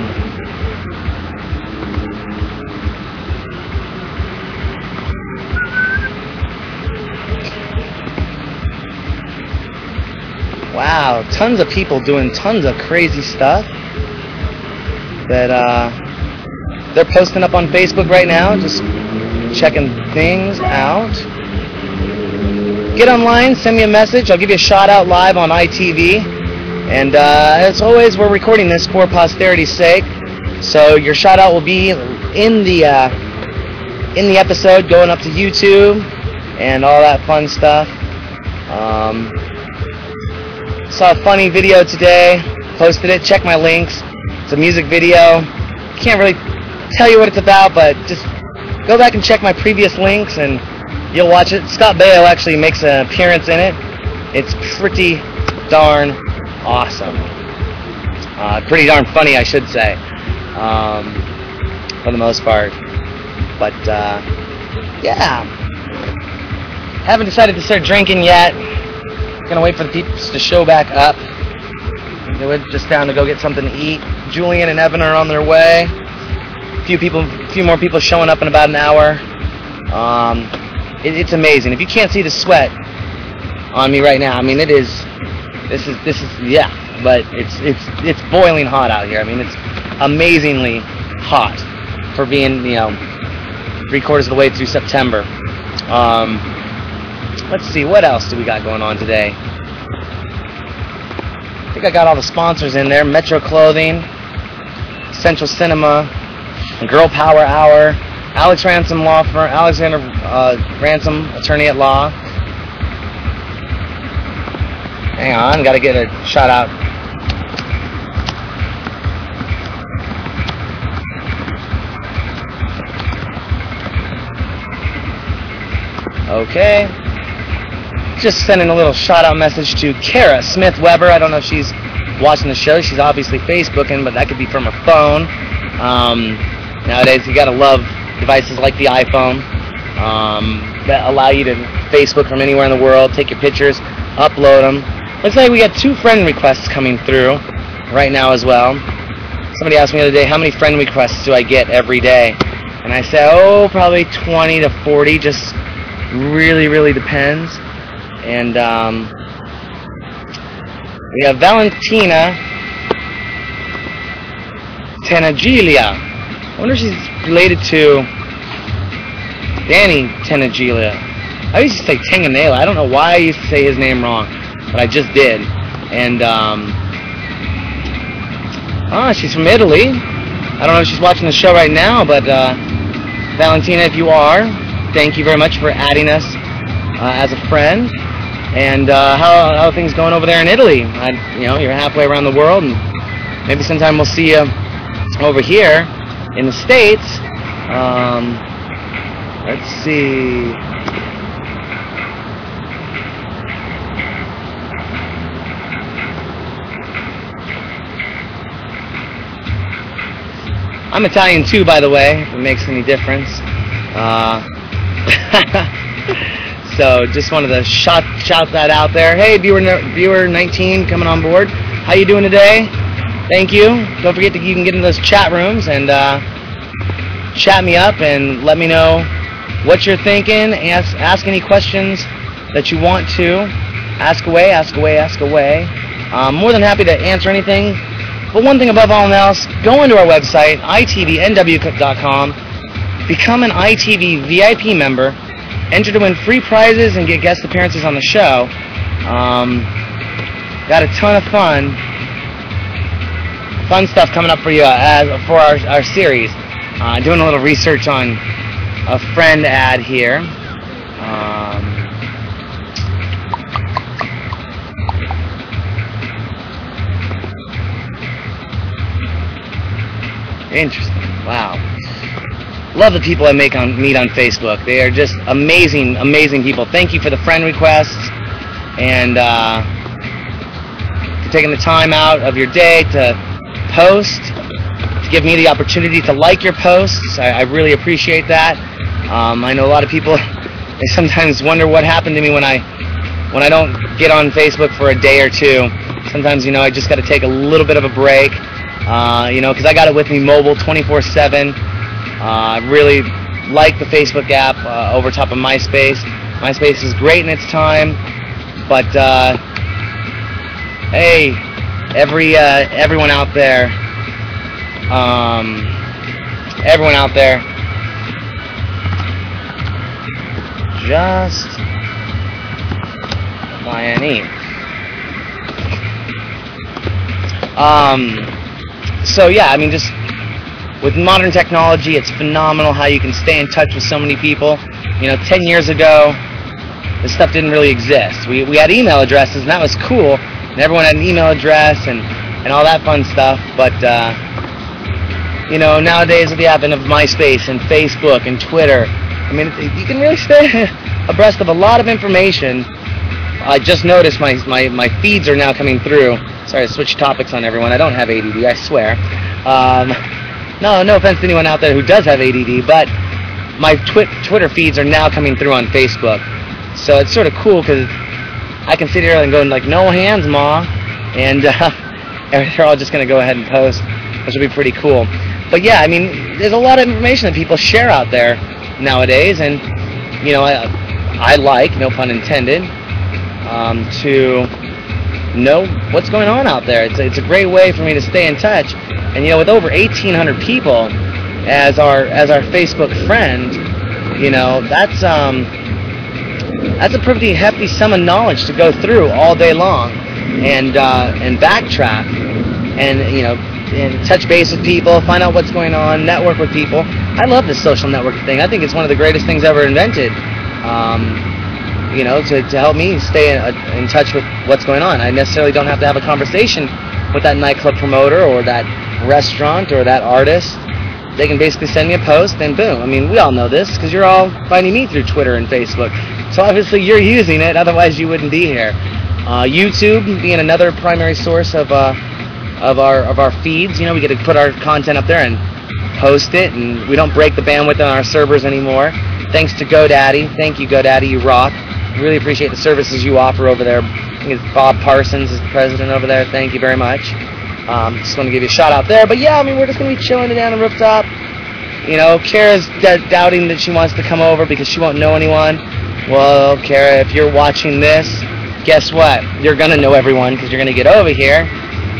Wow, tons of people doing tons of crazy stuff that uh, they're posting up on Facebook right now, just checking things out. Get online, send me a message. I'll give you a shout out live on ITV. And uh, as always, we're recording this for posterity's sake, so your shout out will be in the uh, in the episode, going up to YouTube and all that fun stuff. Um, saw a funny video today, posted it. Check my links. It's a music video. Can't really tell you what it's about, but just go back and check my previous links and you'll watch it. Scott Baio actually makes an appearance in it. It's pretty darn awesome. Uh, pretty darn funny, I should say, um, for the most part. But uh, yeah, haven't decided to start drinking yet. Gonna wait for the people to show back up. They went just down to go get something to eat. Julian and Evan are on their way. A few people, a few more people showing up in about an hour. Um, it, it's amazing. If you can't see the sweat on me right now, I mean, it is. This is this is yeah, but it's it's it's boiling hot out here. I mean, it's amazingly hot for being you know three quarters of the way through September. Um, let's see, what else do we got going on today? I think I got all the sponsors in there: Metro Clothing, Central Cinema, Girl Power Hour, Alex Ransom Law Firm, Alexander uh, Ransom, attorney at law. Hang on, got to get a shout out. Okay. Just sending a little shout out message to Kara Smith Weber. I don't know if she's watching the show. She's obviously Facebooking, but that could be from her phone. Um, nowadays, you gotta love devices like the iPhone um, that allow you to Facebook from anywhere in the world, take your pictures, upload them. Looks like we got two friend requests coming through right now as well. Somebody asked me the other day, how many friend requests do I get every day? And I said, oh, probably 20 to 40, just really, really depends. And um, we have Valentina Tenaglia. I wonder if she's related to Danny Tenaglia. I used to say Tanganela. I don't know why I used to say his name wrong, but I just did. And um, ah, she's from Italy. I don't know if she's watching the show right now, but uh, Valentina, if you are, thank you very much for adding us uh, as a friend. And uh, how, how things going over there in Italy? I, you know, you're halfway around the world, and maybe sometime we'll see you over here in the States. Um, let's see. I'm Italian too, by the way, if it makes any difference. Uh, so just wanted to shout shout that out there. Hey, viewer viewer 19 coming on board. How you doing today? Thank you. Don't forget that you can get in those chat rooms and uh, chat me up and let me know what you're thinking. Ask ask any questions that you want to. Ask away, ask away, ask away. I'm more than happy to answer anything. But one thing above all else, go into our website, itvnw.com, become an ITV VIP member, Enter to win free prizes and get guest appearances on the show. Um, got a ton of fun, fun stuff coming up for you uh, as, for our, our series. Uh, doing a little research on a friend ad here. Um, Interesting. Wow. Love the people I make on meet on Facebook. They are just amazing, amazing people. Thank you for the friend requests and uh, for taking the time out of your day to post, to give me the opportunity to like your posts. I, I really appreciate that. Um, I know a lot of people. They sometimes wonder what happened to me when I when I don't get on Facebook for a day or two. Sometimes you know I just got to take a little bit of a break. Uh, you know, because I got it with me mobile 24/7. Uh, I really like the Facebook app uh, over top of MySpace. MySpace is great in its time, but uh, hey, every everyone out there, um, everyone out there, just and eat. Um, so yeah, I mean, just with modern technology, it's phenomenal how you can stay in touch with so many people. You know, 10 years ago, this stuff didn't really exist. We, we had email addresses, and that was cool, and everyone had an email address and, and all that fun stuff, but, uh, you know, nowadays with the advent of MySpace and Facebook and Twitter, I mean, you can really stay abreast of a lot of information. I just noticed my, my, my feeds are now coming through. Sorry to switch topics on everyone. I don't have ADD, I swear. Um, no, no offense to anyone out there who does have ADD, but my twi- Twitter feeds are now coming through on Facebook. So it's sort of cool because I can sit here and go like, no hands, ma, and uh, they're all just going to go ahead and post, which will be pretty cool. But yeah, I mean, there's a lot of information that people share out there nowadays, and you know, I, I like, no pun intended, um, to know what's going on out there. It's a, it's a great way for me to stay in touch. And you know, with over 1,800 people as our as our Facebook friend, you know, that's um, that's a pretty hefty sum of knowledge to go through all day long, and uh, and backtrack, and you know, and touch base with people, find out what's going on, network with people. I love this social networking thing. I think it's one of the greatest things ever invented. Um, you know, to, to help me stay in, uh, in touch with what's going on. I necessarily don't have to have a conversation with that nightclub promoter or that restaurant or that artist. They can basically send me a post and boom. I mean, we all know this because you're all finding me through Twitter and Facebook. So obviously you're using it, otherwise you wouldn't be here. Uh, YouTube being another primary source of uh, of our of our feeds. You know, we get to put our content up there and post it, and we don't break the bandwidth on our servers anymore. Thanks to GoDaddy. Thank you, GoDaddy. You rock. Really appreciate the services you offer over there. Bob Parsons is the president over there. Thank you very much. Um, just want to give you a shout out there. But yeah, I mean, we're just going to be chilling down the rooftop. You know, Kara's d- doubting that she wants to come over because she won't know anyone. Well, Kara, if you're watching this, guess what? You're going to know everyone because you're going to get over here.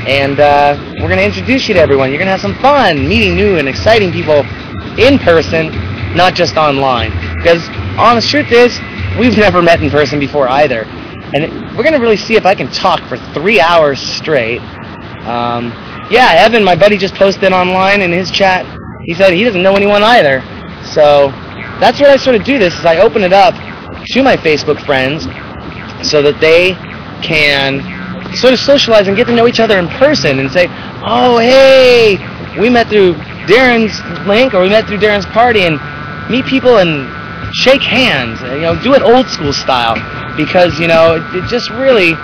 And uh, we're going to introduce you to everyone. You're going to have some fun meeting new and exciting people in person, not just online. Because honest truth is, we've never met in person before either. And we're going to really see if I can talk for three hours straight. Um, yeah, Evan, my buddy, just posted online in his chat. He said he doesn't know anyone either. So that's what I sort of do this is I open it up to my Facebook friends so that they can sort of socialize and get to know each other in person and say, oh, hey, we met through Darren's link or we met through Darren's party and meet people and shake hands, you know, do it old school style because, you know, it, it just really,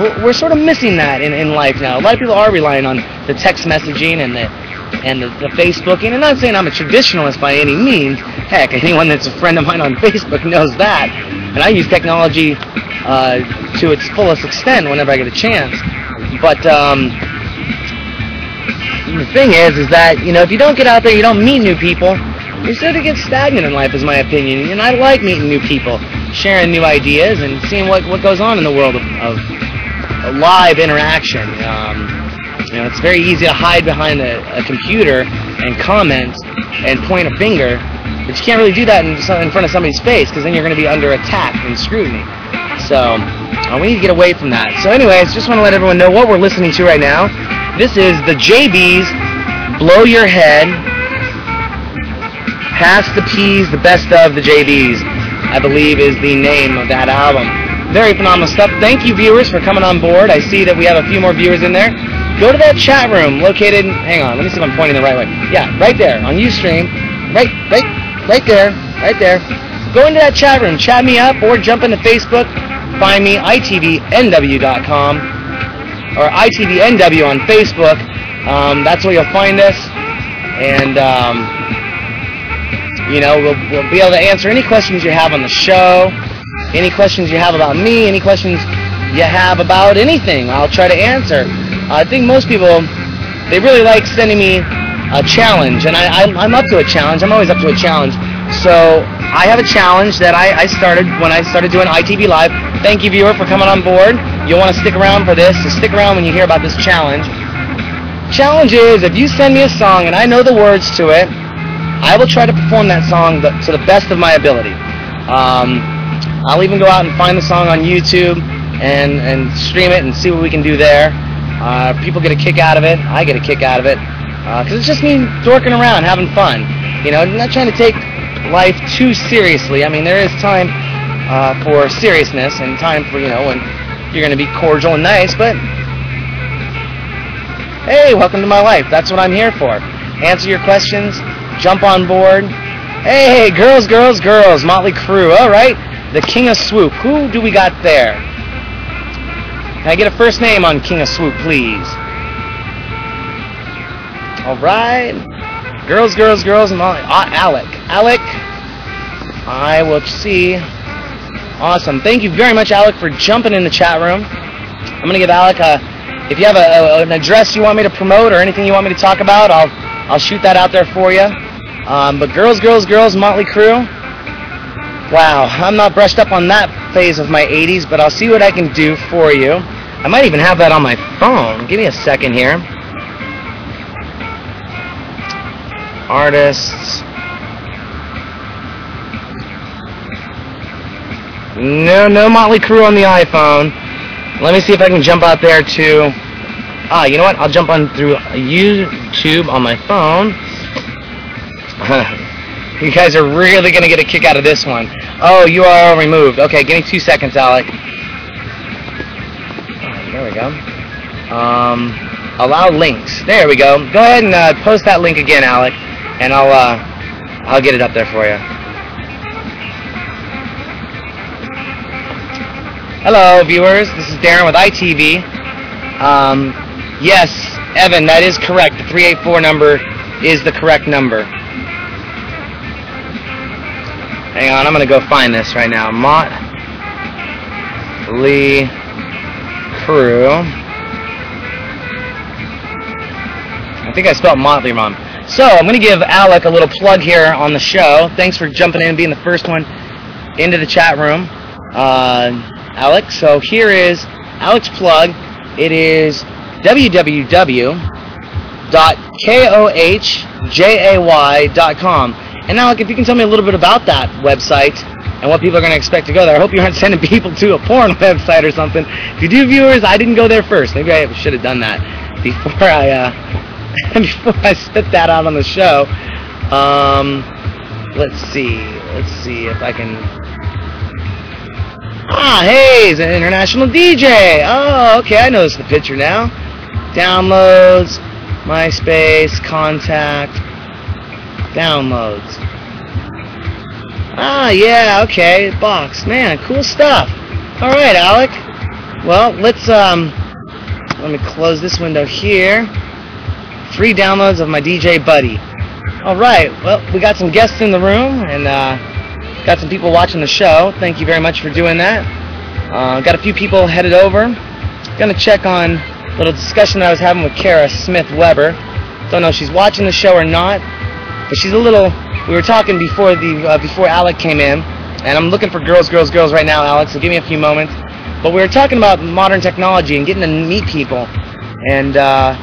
we're, we're, sort of missing that in, in life now. A lot of people are relying on the text messaging and the and the, the Facebooking. And I'm not saying I'm a traditionalist by any means. Heck, anyone that's a friend of mine on Facebook knows that. And I use technology uh, to its fullest extent whenever I get a chance. But um, the thing is, is that you know, if you don't get out there, you don't meet new people. You sort of get stagnant in life, is my opinion. And I like meeting new people, sharing new ideas, and seeing what, what goes on in the world of, of live interaction. Um, you know, it's very easy to hide behind a, a, computer and comment and point a finger, but you can't really do that in, in front of somebody's face because then you're going to be under attack and scrutiny. So uh, we need to get away from that. So, anyways, just want to let everyone know what we're listening to right now. This is the JBs Blow Your Head. Pass the Peas, the best of the JBs, I believe is the name of that album. Very phenomenal stuff. Thank you, viewers, for coming on board. I see that we have a few more viewers in there. go to that chat room located. Hang on, let me see if I'm pointing the right way. Yeah, right there on UStream. Right, right, right there, right there. Go into that chat room, chat me up, or jump into Facebook. Find me itvnw.com or itvnw on Facebook. Um, that's where you'll find us, and um, you know we'll, we'll be able to answer any questions you have on the show, any questions you have about me, any questions you have about anything. I'll try to answer. I think most people they really like sending me a challenge, and I, I'm, I'm up to a challenge. I'm always up to a challenge. So I have a challenge that I, I started when I started doing ITV Live. Thank you, viewer, for coming on board. You'll want to stick around for this. So stick around when you hear about this challenge. Challenge is if you send me a song and I know the words to it, I will try to perform that song to the best of my ability. Um, I'll even go out and find the song on YouTube and, and stream it and see what we can do there. Uh, people get a kick out of it. I get a kick out of it. Because uh, it's just me dorking around, having fun. You know, not trying to take life too seriously. I mean, there is time uh, for seriousness and time for, you know, when you're going to be cordial and nice, but hey, welcome to my life. That's what I'm here for. Answer your questions, jump on board. Hey, girls, girls, girls, Motley Crue. All right, the King of Swoop. Who do we got there? Can I get a first name on King of Swoop, please? All right. Girls, girls, girls, Molly. Uh, Alec. Alec. I will see. Awesome. Thank you very much, Alec, for jumping in the chat room. I'm going to give Alec a. If you have a, a, an address you want me to promote or anything you want me to talk about, I'll I'll shoot that out there for you. Um, but girls, girls, girls, Motley Crue. Wow, I'm not brushed up on that phase of my 80s, but I'll see what I can do for you. I might even have that on my phone. Give me a second here. Artists. No, no Motley Crue on the iPhone. Let me see if I can jump out there to. Ah, you know what? I'll jump on through YouTube on my phone. you guys are really gonna get a kick out of this one. Oh, URL removed. Okay, give me two seconds, Alec. There we go. Um, allow links. There we go. Go ahead and uh, post that link again, Alec, and I'll uh, I'll get it up there for you. Hello, viewers. This is Darren with ITV. Um, yes, Evan, that is correct. The 384 number is the correct number. Hang on, I'm to go find this right now. Mott Lee Crew. I think I spelled Motley wrong. So, I'm to give Alec a little plug here on the show. Thanks for jumping in and being the first one into the chat room. Uh, Alex. So here is Alex plug. It is www.kohjay.com. And Alec, if you can tell me a little bit about that website and what people are going to expect to go there. I hope you aren't sending people to a porn website or something. If you do, viewers, I didn't go there first. Maybe I should have done that before I uh, before I spit that out on the show. Um, let's see. Let's see if I can Ah, hey, he's an international DJ. Oh, okay, I noticed the picture now. Downloads, MySpace, contact, downloads. Ah, yeah, okay, box. Man, cool stuff. All right, Alec. Well, let's um, let me close this window here. Free downloads of my DJ buddy. All right. Well, we got some guests in the room, and uh, Got some people watching the show. Thank you very much for doing that. Uh, got a few people headed over. Gonna check on a little discussion that I was having with Kara Smith Weber. Don't know if she's watching the show or not, but she's a little. We were talking before the uh, before Alec came in, and I'm looking for girls, girls, girls right now, Alex. So give me a few moments. But we were talking about modern technology and getting to meet people, and uh,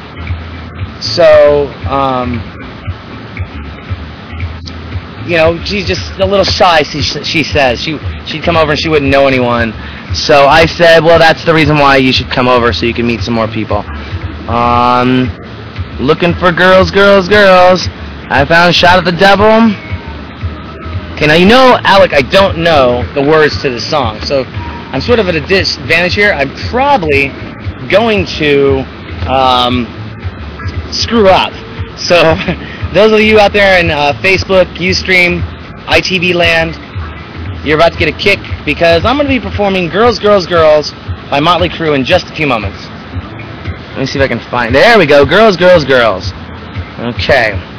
so um, you know, she's just a little shy. She, she says she she'd come over and she wouldn't know anyone. So I said, well, that's the reason why you should come over so you can meet some more people. Um, looking for girls, girls, girls. I found "Shout at the Devil." Okay, now you know, Alec, I don't know the words to the song, so I'm sort of at a disadvantage here. I'm probably going to um, screw up. So those of you out there in uh, Facebook, Ustream, ITV land, you're about to get a kick because I'm going to be performing Girls, Girls, Girls by Motley Crue in just a few moments. Let me see if I can find. There we go. Girls, Girls, Girls. Okay.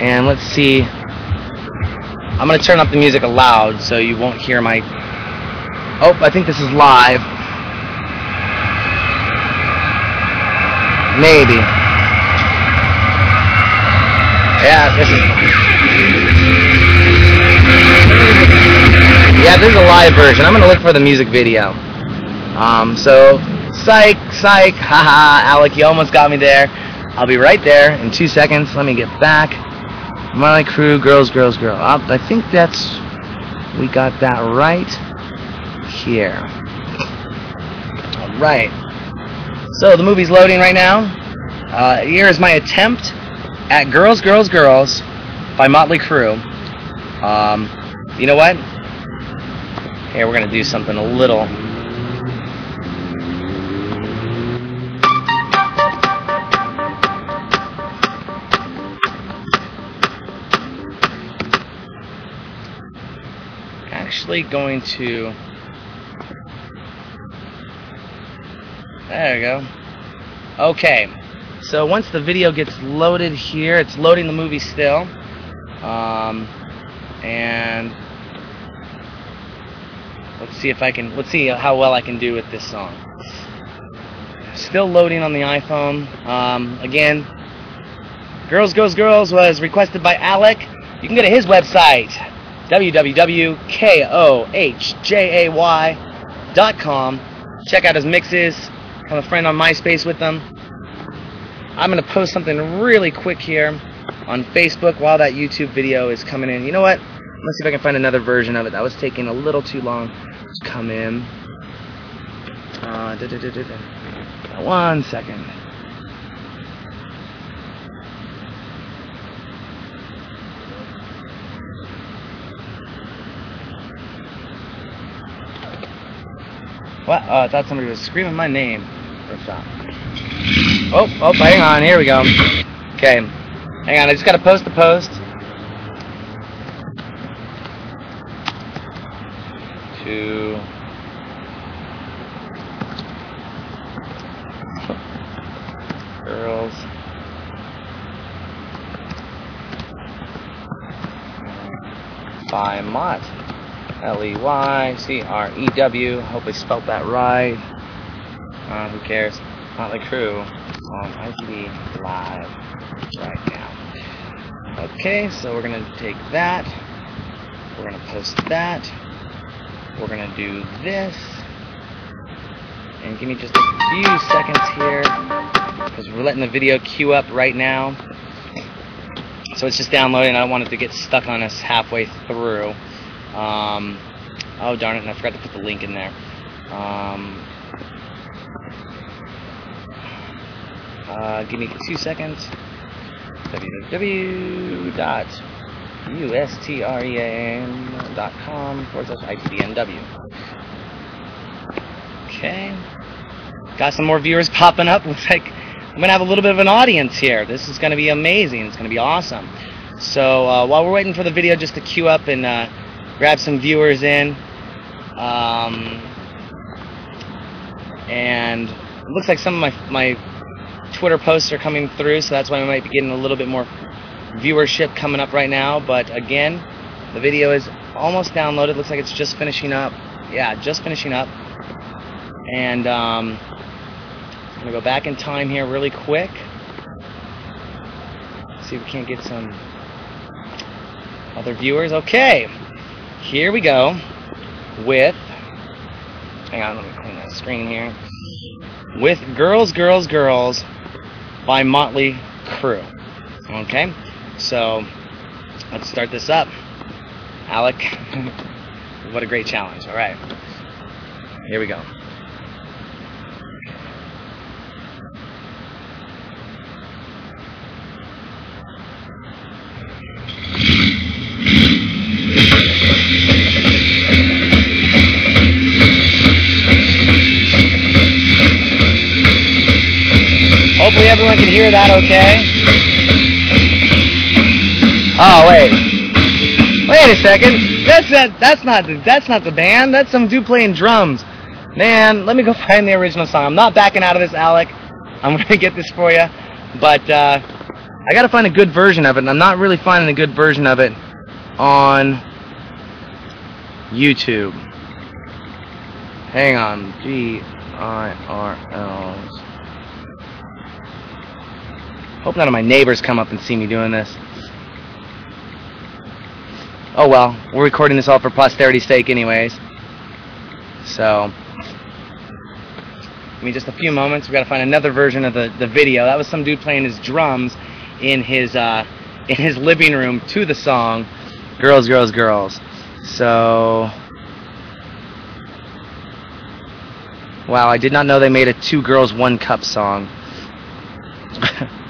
And let's see. I'm going to turn up the music loud so you won't hear my. Oh, I think this is live. Maybe. Yeah, this is. Yeah, this is a live version. I'm gonna look for the music video. Um, so, psych, psych, haha, Alec, you almost got me there. I'll be right there in two seconds. Let me get back. My crew, girls, girls, girl. Uh, I think that's, we got that right here. Alright. So, the movie's loading right now. Uh, here is my attempt at Girls, Girls, Girls by Motley Crue. Um, you know what? Here, we're going to do something a little. Actually, going to. There we go. Okay. So once the video gets loaded here, it's loading the movie still. Um, and let's see if I can let's see how well I can do with this song still loading on the iPhone um, again Girls Goes Girls was requested by Alec you can go to his website www.kohjay.com check out his mixes I'm a friend on MySpace with them I'm gonna post something really quick here on Facebook while that YouTube video is coming in. You know what? Let's see if I can find another version of it. That was taking a little too long to come in. Uh, One second. What? Oh, I thought somebody was screaming my name. Oh, oh, hang on. Here we go. Okay. Hang on, I just gotta post the post. To girls. By Mott. L-E-Y-C-R-E-W. Hope I spelled that right. Uh, who cares? Not Motley Crue on ITV Live right now. Okay, so we're to take that. We're to post that. We're to do this. And give me just a few seconds here. Because we're letting the video queue up right now. So it's just downloading. I don't want it to get stuck on us halfway through. Um, oh, darn it. And I forgot to put the link in there. Um, uh, give me two seconds www.ustream.com forward slash ITVNW. Okay. Got some more viewers popping up. Looks like I'm going to have a little bit of an audience here. This is going to be amazing. It's going to be awesome. So uh, while we're waiting for the video just to queue up and uh, grab some viewers in, um, and it looks like some of my, my Twitter posts are coming through, so that's why we might be getting a little bit more viewership coming up right now. But again, the video is almost downloaded. Looks like it's just finishing up. Yeah, just finishing up. And um, I'm gonna go back in time here really quick. See if we can't get some other viewers. Okay, here we go with. Hang on, let me clean that screen here. With Girls, Girls, Girls by Motley Crue. Okay, so let's start this up. Alec, what a great challenge. All right, here we go. Can hear that okay. Oh wait, wait a second. That's that. That's not the. That's not the band. That's some dude playing drums. Man, let me go find the original song. I'm not backing out of this, Alec. I'm gonna get this for you, but uh, I gotta find a good version of it, and I'm not really finding a good version of it on YouTube. Hang on, G I R L's. Hope none of my neighbors come up and see me doing this. Oh well, we're recording this all for posterity's sake, anyways. So, give me just a few moments. We've gotta find another version of the, the video. That was some dude playing his drums in his uh, in his living room to the song "Girls, Girls, Girls." So, wow, I did not know they made a two girls one cup song.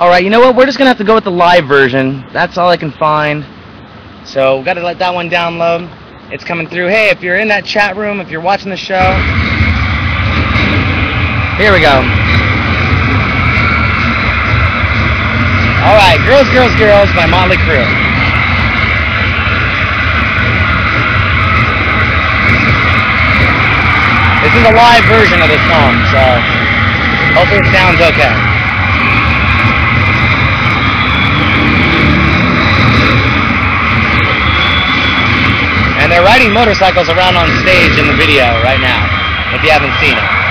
Alright, you know what? We're just going to have to go with the live version. That's all I can find. So, got to let that one download. It's coming through. Hey, if you're in that chat room, if you're watching the show, here we go. Alright, Girls, Girls, Girls by Motley Crue. This is a live version of the song, so hopefully it sounds okay. They're riding motorcycles around on stage in the video right now, if you haven't seen it.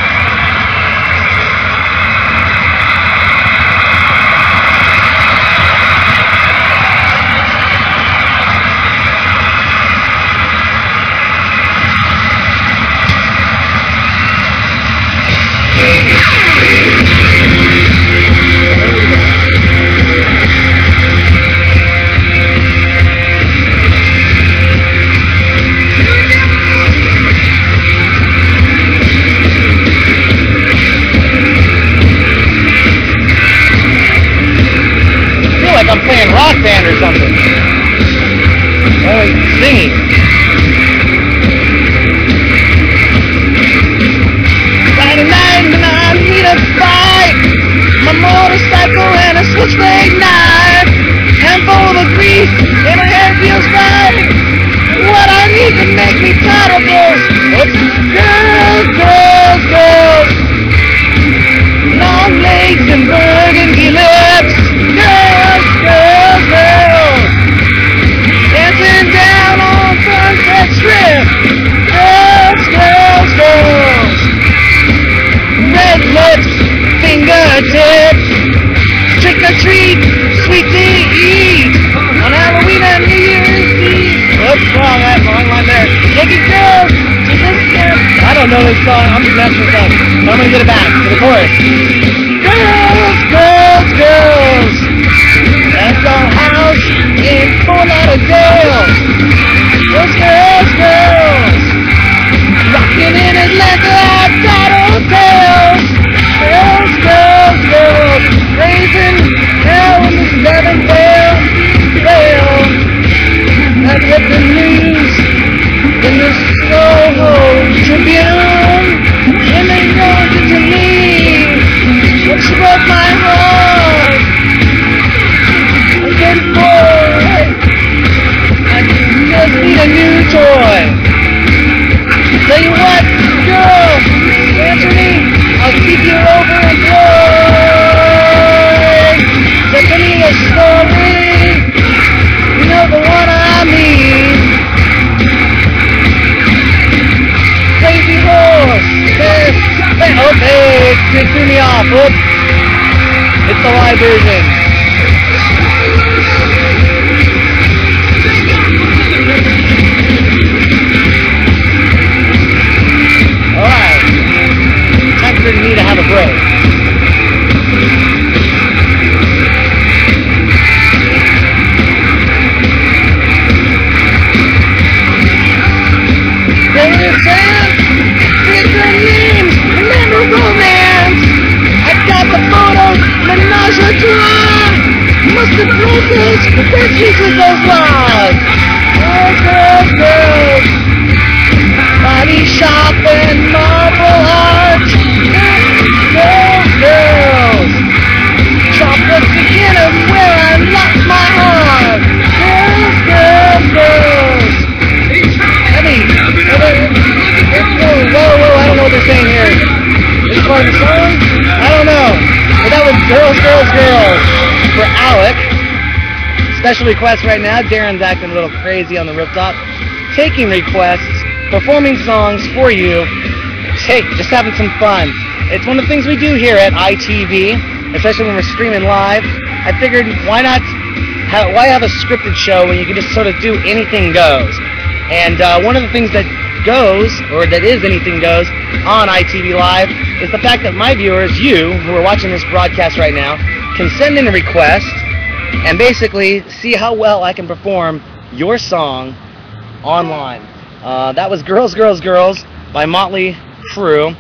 Special requests right now. Darren's acting a little crazy on the rooftop, taking requests, performing songs for you. Hey, just having some fun. It's one of the things we do here at ITV, especially when we're streaming live. I figured why not? Have, why have a scripted show when you can just sort of do anything goes? And uh, one of the things that goes, or that is anything goes, on ITV Live is the fact that my viewers, you who are watching this broadcast right now, can send in a request and basically see how well I can perform your song online. Uh, that was Girls, Girls, Girls by Motley Crue.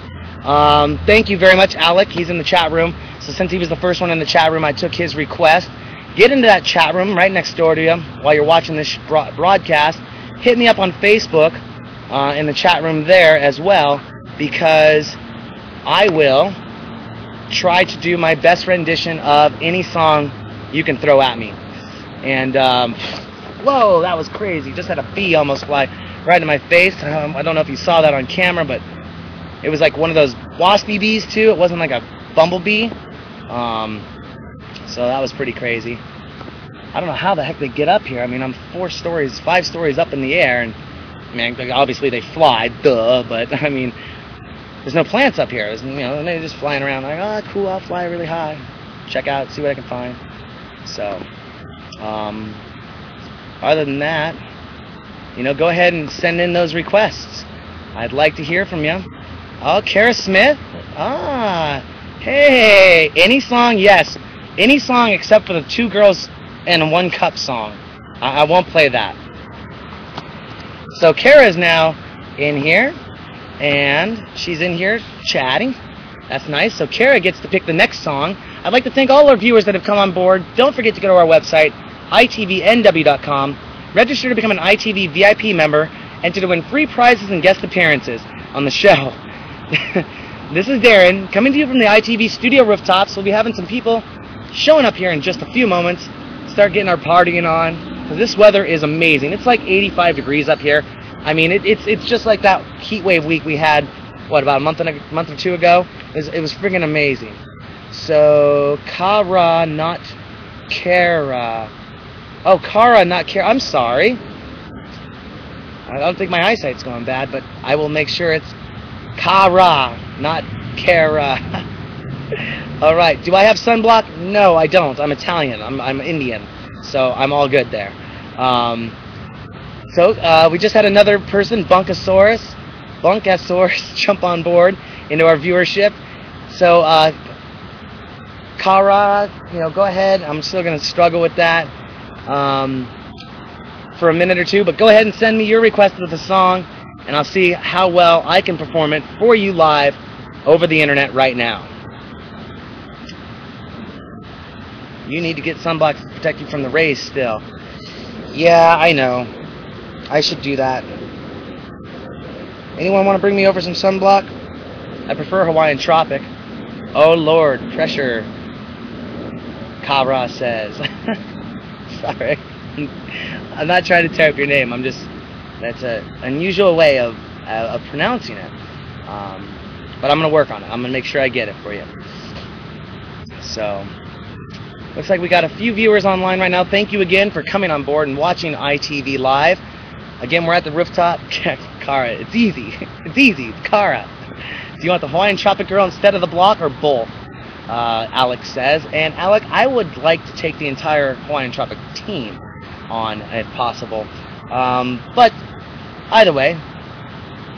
Um, thank you very much, Alec. He's in the chat room. So since he was the first one in the chat room, I took his request. Get into that chat room right next door to you while you're watching this broadcast. Hit me up on Facebook uh, in the chat room there as well because I will try to do my best rendition of any song you can throw at me. And, um, whoa, that was crazy. Just had a bee almost fly right in my face. Um, I don't know if you saw that on camera, but it was like one of those waspy bees, too. It wasn't like a bumblebee. Um, so that was pretty crazy. I don't know how the heck they get up here. I mean, I'm four stories, five stories up in the air, and I mean, obviously they fly, duh, but I mean, there's no plants up here. There's, you know, they're just flying around like, oh, cool, I'll fly really high. Check out, see what I can find. So, um, other than that, you know, go ahead and send in those requests. I'd like to hear from you. Oh, Kara Smith? Ah, hey, any song? Yes, any song except for the two girls and one cup song. I, I won't play that. So Kara is now in here, and she's in here chatting. That's nice. So Kara gets to pick the next song. I'd like to thank all our viewers that have come on board. Don't forget to go to our website, itvnw.com, register to become an ITV VIP member, and to win free prizes and guest appearances on the show. this is Darren, coming to you from the ITV studio rooftops. We'll be having some people showing up here in just a few moments, start getting our partying on. Because this weather is amazing. It's like 85 degrees up here. I mean, it, it's it's just like that heat wave week we had, what, about a month and a month or two ago? It was, it was friggin' amazing. So, Kara, not Kara. Oh, Kara, not Kara. I'm sorry. I don't think my eyesight's going bad, but I will make sure it's Kara, not Kara. all right. Do I have sunblock? No, I don't. I'm Italian. I'm, I'm Indian. So I'm all good there. Um, so uh, we just had another person, Bunkasaurus, Bunkasaurus, jump on board into our viewership. So uh, Kara, you know, go ahead. I'm still going to struggle with that um, for a minute or two, but go ahead and send me your request of the song, and I'll see how well I can perform it for you live over the internet right now. You need to get sunblock to protect you from the rays still. Yeah, I know. I should do that. Anyone want to bring me over some sunblock? I prefer Hawaiian Tropic. Oh lord, pressure. Kara says. Sorry. I'm not trying to tear up your name. I'm just, that's an unusual way of, uh, of pronouncing it. Um, but I'm going to work on it. I'm going to make sure I get it for you. So, Looks like we got a few viewers online right now. Thank you again for coming on board and watching ITV Live. Again, we're at the rooftop. Kara, it's easy. It's easy. It's Kara. Do you want the Hawaiian Tropic Girl instead of the block or both? Uh, Alex says. And Alec, I would like to take the entire Hawaiian Tropic team on if possible. Um, but either way,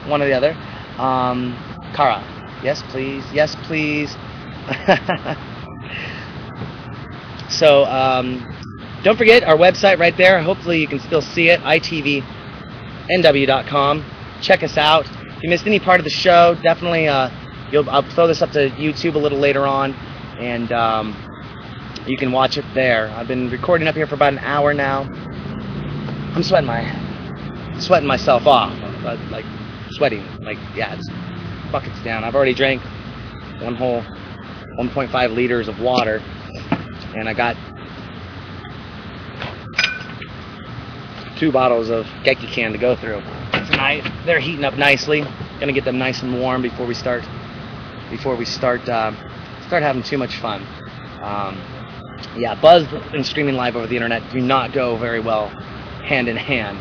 one or the other. Um, Kara, yes please, yes please. So um, don't forget our website right there. Hopefully you can still see it, itvnw.com. Check us out. If you missed any part of the show, definitely uh, I'll throw this up to YouTube a little later on, and um, you can watch it there. I've been recording up here for about an hour now. I'm sweating my sweating myself off, but like sweating, like yeah, it's buckets down. I've already drank one whole 1.5 liters of water and I got two bottles of Gekkeikan to go through tonight. They're heating up nicely. Gonna get them nice and warm before we start before we start uh, start having too much fun. Um, yeah, buzz and streaming live over the internet do not go very well hand in hand,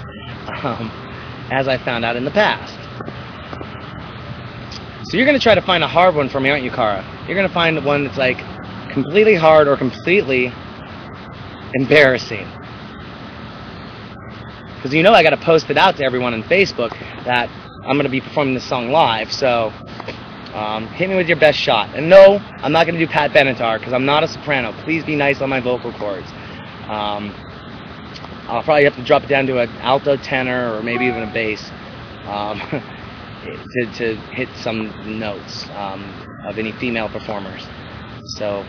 um, as I found out in the past. So you're going to try to find a hard one for me, aren't you, Kara? You're going to find one that's like completely hard or completely embarrassing. Because you know I got to post it out to everyone on Facebook that I'm going to be performing this song live. So um, hit me with your best shot. And no, I'm not going to do Pat Benatar because I'm not a soprano. Please be nice on my vocal cords. Um, I'll probably have to drop it down to an alto tenor or maybe even a bass um, to, to hit some notes um, of any female performers. So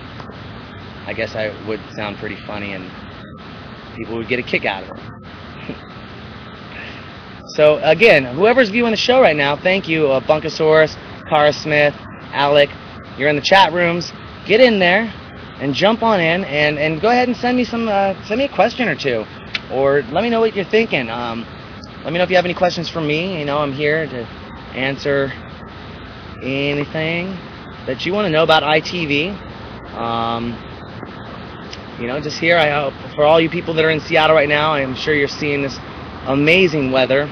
I guess I would sound pretty funny and people would get a kick out of it. so again, whoever's viewing the show right now, thank you, uh, Bunkasaurus, Cara Smith, Alec. You're in the chat rooms. Get in there and jump on in and, and go ahead and send me some uh, send me a question or two, or let me know what you're thinking. Um, let me know if you have any questions for me. You know, I'm here to answer anything that you want to know about ITV. Um, you know, just here, I hope for all you people that are in Seattle right now, I'm sure you're seeing this amazing weather.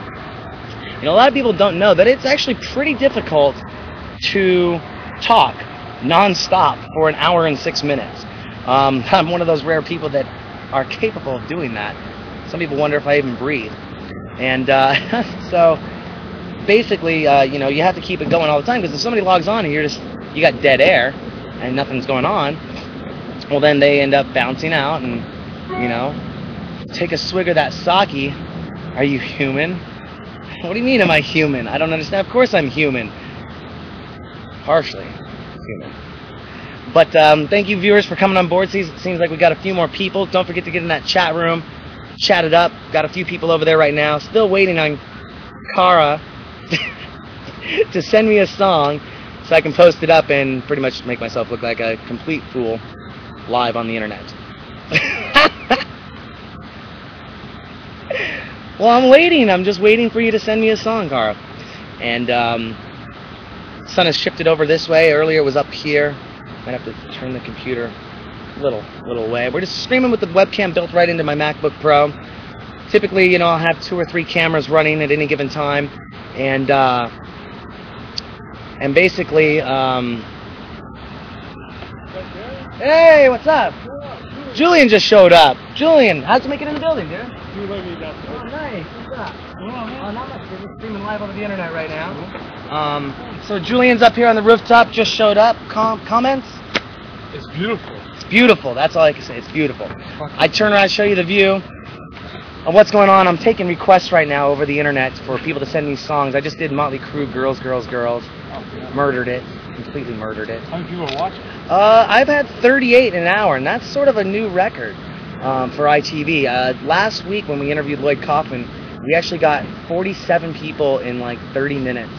You know, a lot of people don't know that it's actually pretty difficult to talk nonstop for an hour and six minutes. Um, I'm one of those rare people that are capable of doing that. Some people wonder if I even breathe. And uh, so, basically, uh, you know, you have to keep it going all the time because if somebody logs on and you're just you got dead air and nothing's going on, well, then they end up bouncing out and, you know, take a swig of that sake. Are you human? What do you mean, am I human? I don't understand. Of course I'm human. Partially human. But um, thank you, viewers, for coming on board. Seems, seems like we got a few more people. Don't forget to get in that chat room, chat it up. Got a few people over there right now. Still waiting on Kara to send me a song so I can post it up and pretty much make myself look like a complete fool live on the internet. well, I'm waiting. I'm just waiting for you to send me a song, Kara. And um, sun has shifted over this way. Earlier it was up here. Might have to turn the computer a little, little way. We're just streaming with the webcam built right into my MacBook Pro. Typically, you know, I'll have two or three cameras running at any given time, and uh, and basically, um, hey, what's up? Julian just showed up. Julian, how's it make it in the building, dude? Oh, nice. What's up? Oh, not much. We're just streaming live over the internet right now. Um, so Julian's up here on the rooftop, just showed up. Com- comments? It's beautiful. It's beautiful. That's all I can say. It's beautiful. I turn around and show you the view of what's going on. I'm taking requests right now over the internet for people to send me songs. I just did Motley Crue, Girls, Girls, Girls. Murdered it. Completely murdered it. How many people are watching? Uh, I've had 38 in an hour, and that's sort of a new record um, for ITV. Uh, last week when we interviewed Lloyd Kaufman, we actually got 47 people in like 30 minutes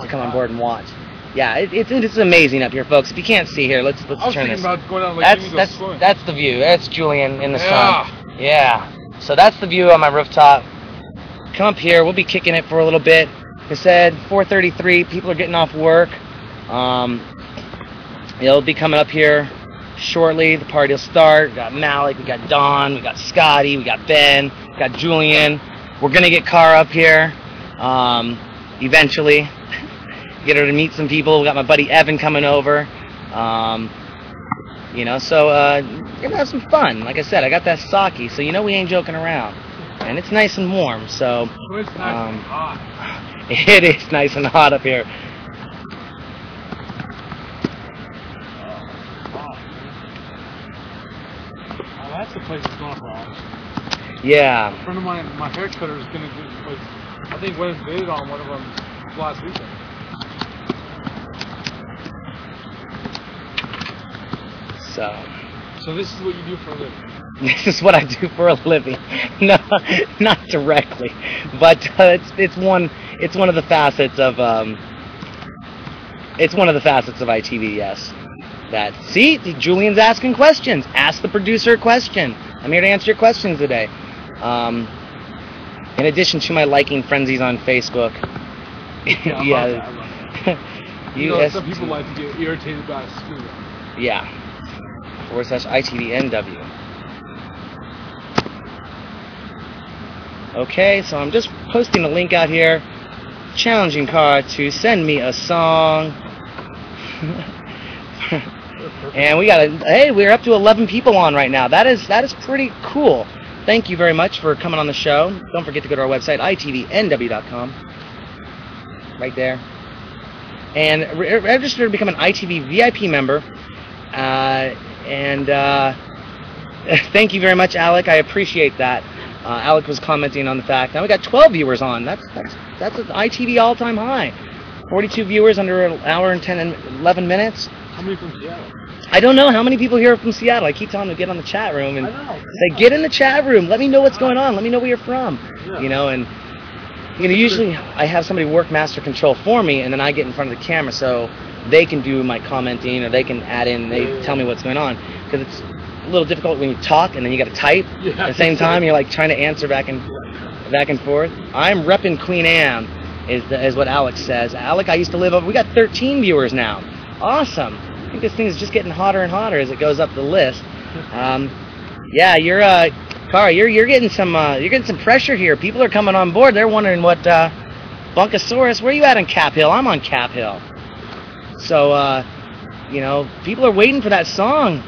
to come on board and watch. Yeah, it, it's it's amazing up here, folks. If you can't see here, let's let's I was turn this. about going out like That's that's swimming. that's the view. That's Julian in the Yeah. sun. Yeah. So that's the view on my rooftop. Come up here. We'll be kicking it for a little bit. Like I said 4:33. People are getting off work. Um, they'll be coming up here shortly. The party will start. We got Malik. We got Don. We got Scotty. We got Ben. We got Julian. We're gonna get Car up here. Um, eventually. Get her to meet some people. We got my buddy Evan coming over. Um, you know, so uh, we're gonna have some fun. Like I said, I got that sake, so you know we ain't joking around, and it's nice and warm. So So it's nice um, and hot. it is nice and hot up here. Oh, that's the place it's going for. A Yeah, friend of mine, my hair cutter is gonna do. Was, I think and bid on one of them last weekend. so So this is what you do for a living. this is what I do for a living. no, not directly, but uh, it's it's one it's one of the facets of um, it's one of the facets of ITV. Yes, that see Julian's asking questions. Ask the producer a question. I'm here to answer your questions today. Um, in addition to my liking frenzies on Facebook. Yeah, I love that, I love that. You know, some people like to get irritated by a screw. Yeah. forward slash ITVNW. Okay, so I'm just posting a link out here, challenging Car to send me a song. and we got a hey, we're up to 11 people on right now. That is that is pretty cool. Thank you very much for coming on the show. Don't forget to go to our website itvnw.com. Right there. And re- register to become an ITV VIP member. Uh, and uh, thank you very much, Alec. I appreciate that. Uh, Alec was commenting on the fact now we got 12 viewers on. That's that's that's an ITV all-time high. 42 viewers under an hour and 10 and 11 minutes. How many from Seattle? I don't know how many people here are from Seattle. I keep telling them to get on the chat room and say get in the chat room. Let me know what's going on. Let me know where you're from. Yeah. You know, and you know usually I have somebody work master control for me, and then I get in front of the camera so they can do my commenting or they can add in. They tell me what's going on because it's a little difficult when you talk and then you got to type Yeah. at the same time. You're like trying to answer back and back and forth. I'm repping Queen Anne, is the, is what Alex says. Alec, I used to live over. We got 13 viewers now. Awesome. I think this thing is just getting hotter and hotter as it goes up the list. Um, yeah, you're uh, Cara, you're you're getting some uh, you're getting some pressure here. People are coming on board. They're wondering what uh, Bunkasaurus. Where you at on Cap Hill? I'm on Cap Hill. So uh, you know, people are waiting for that song.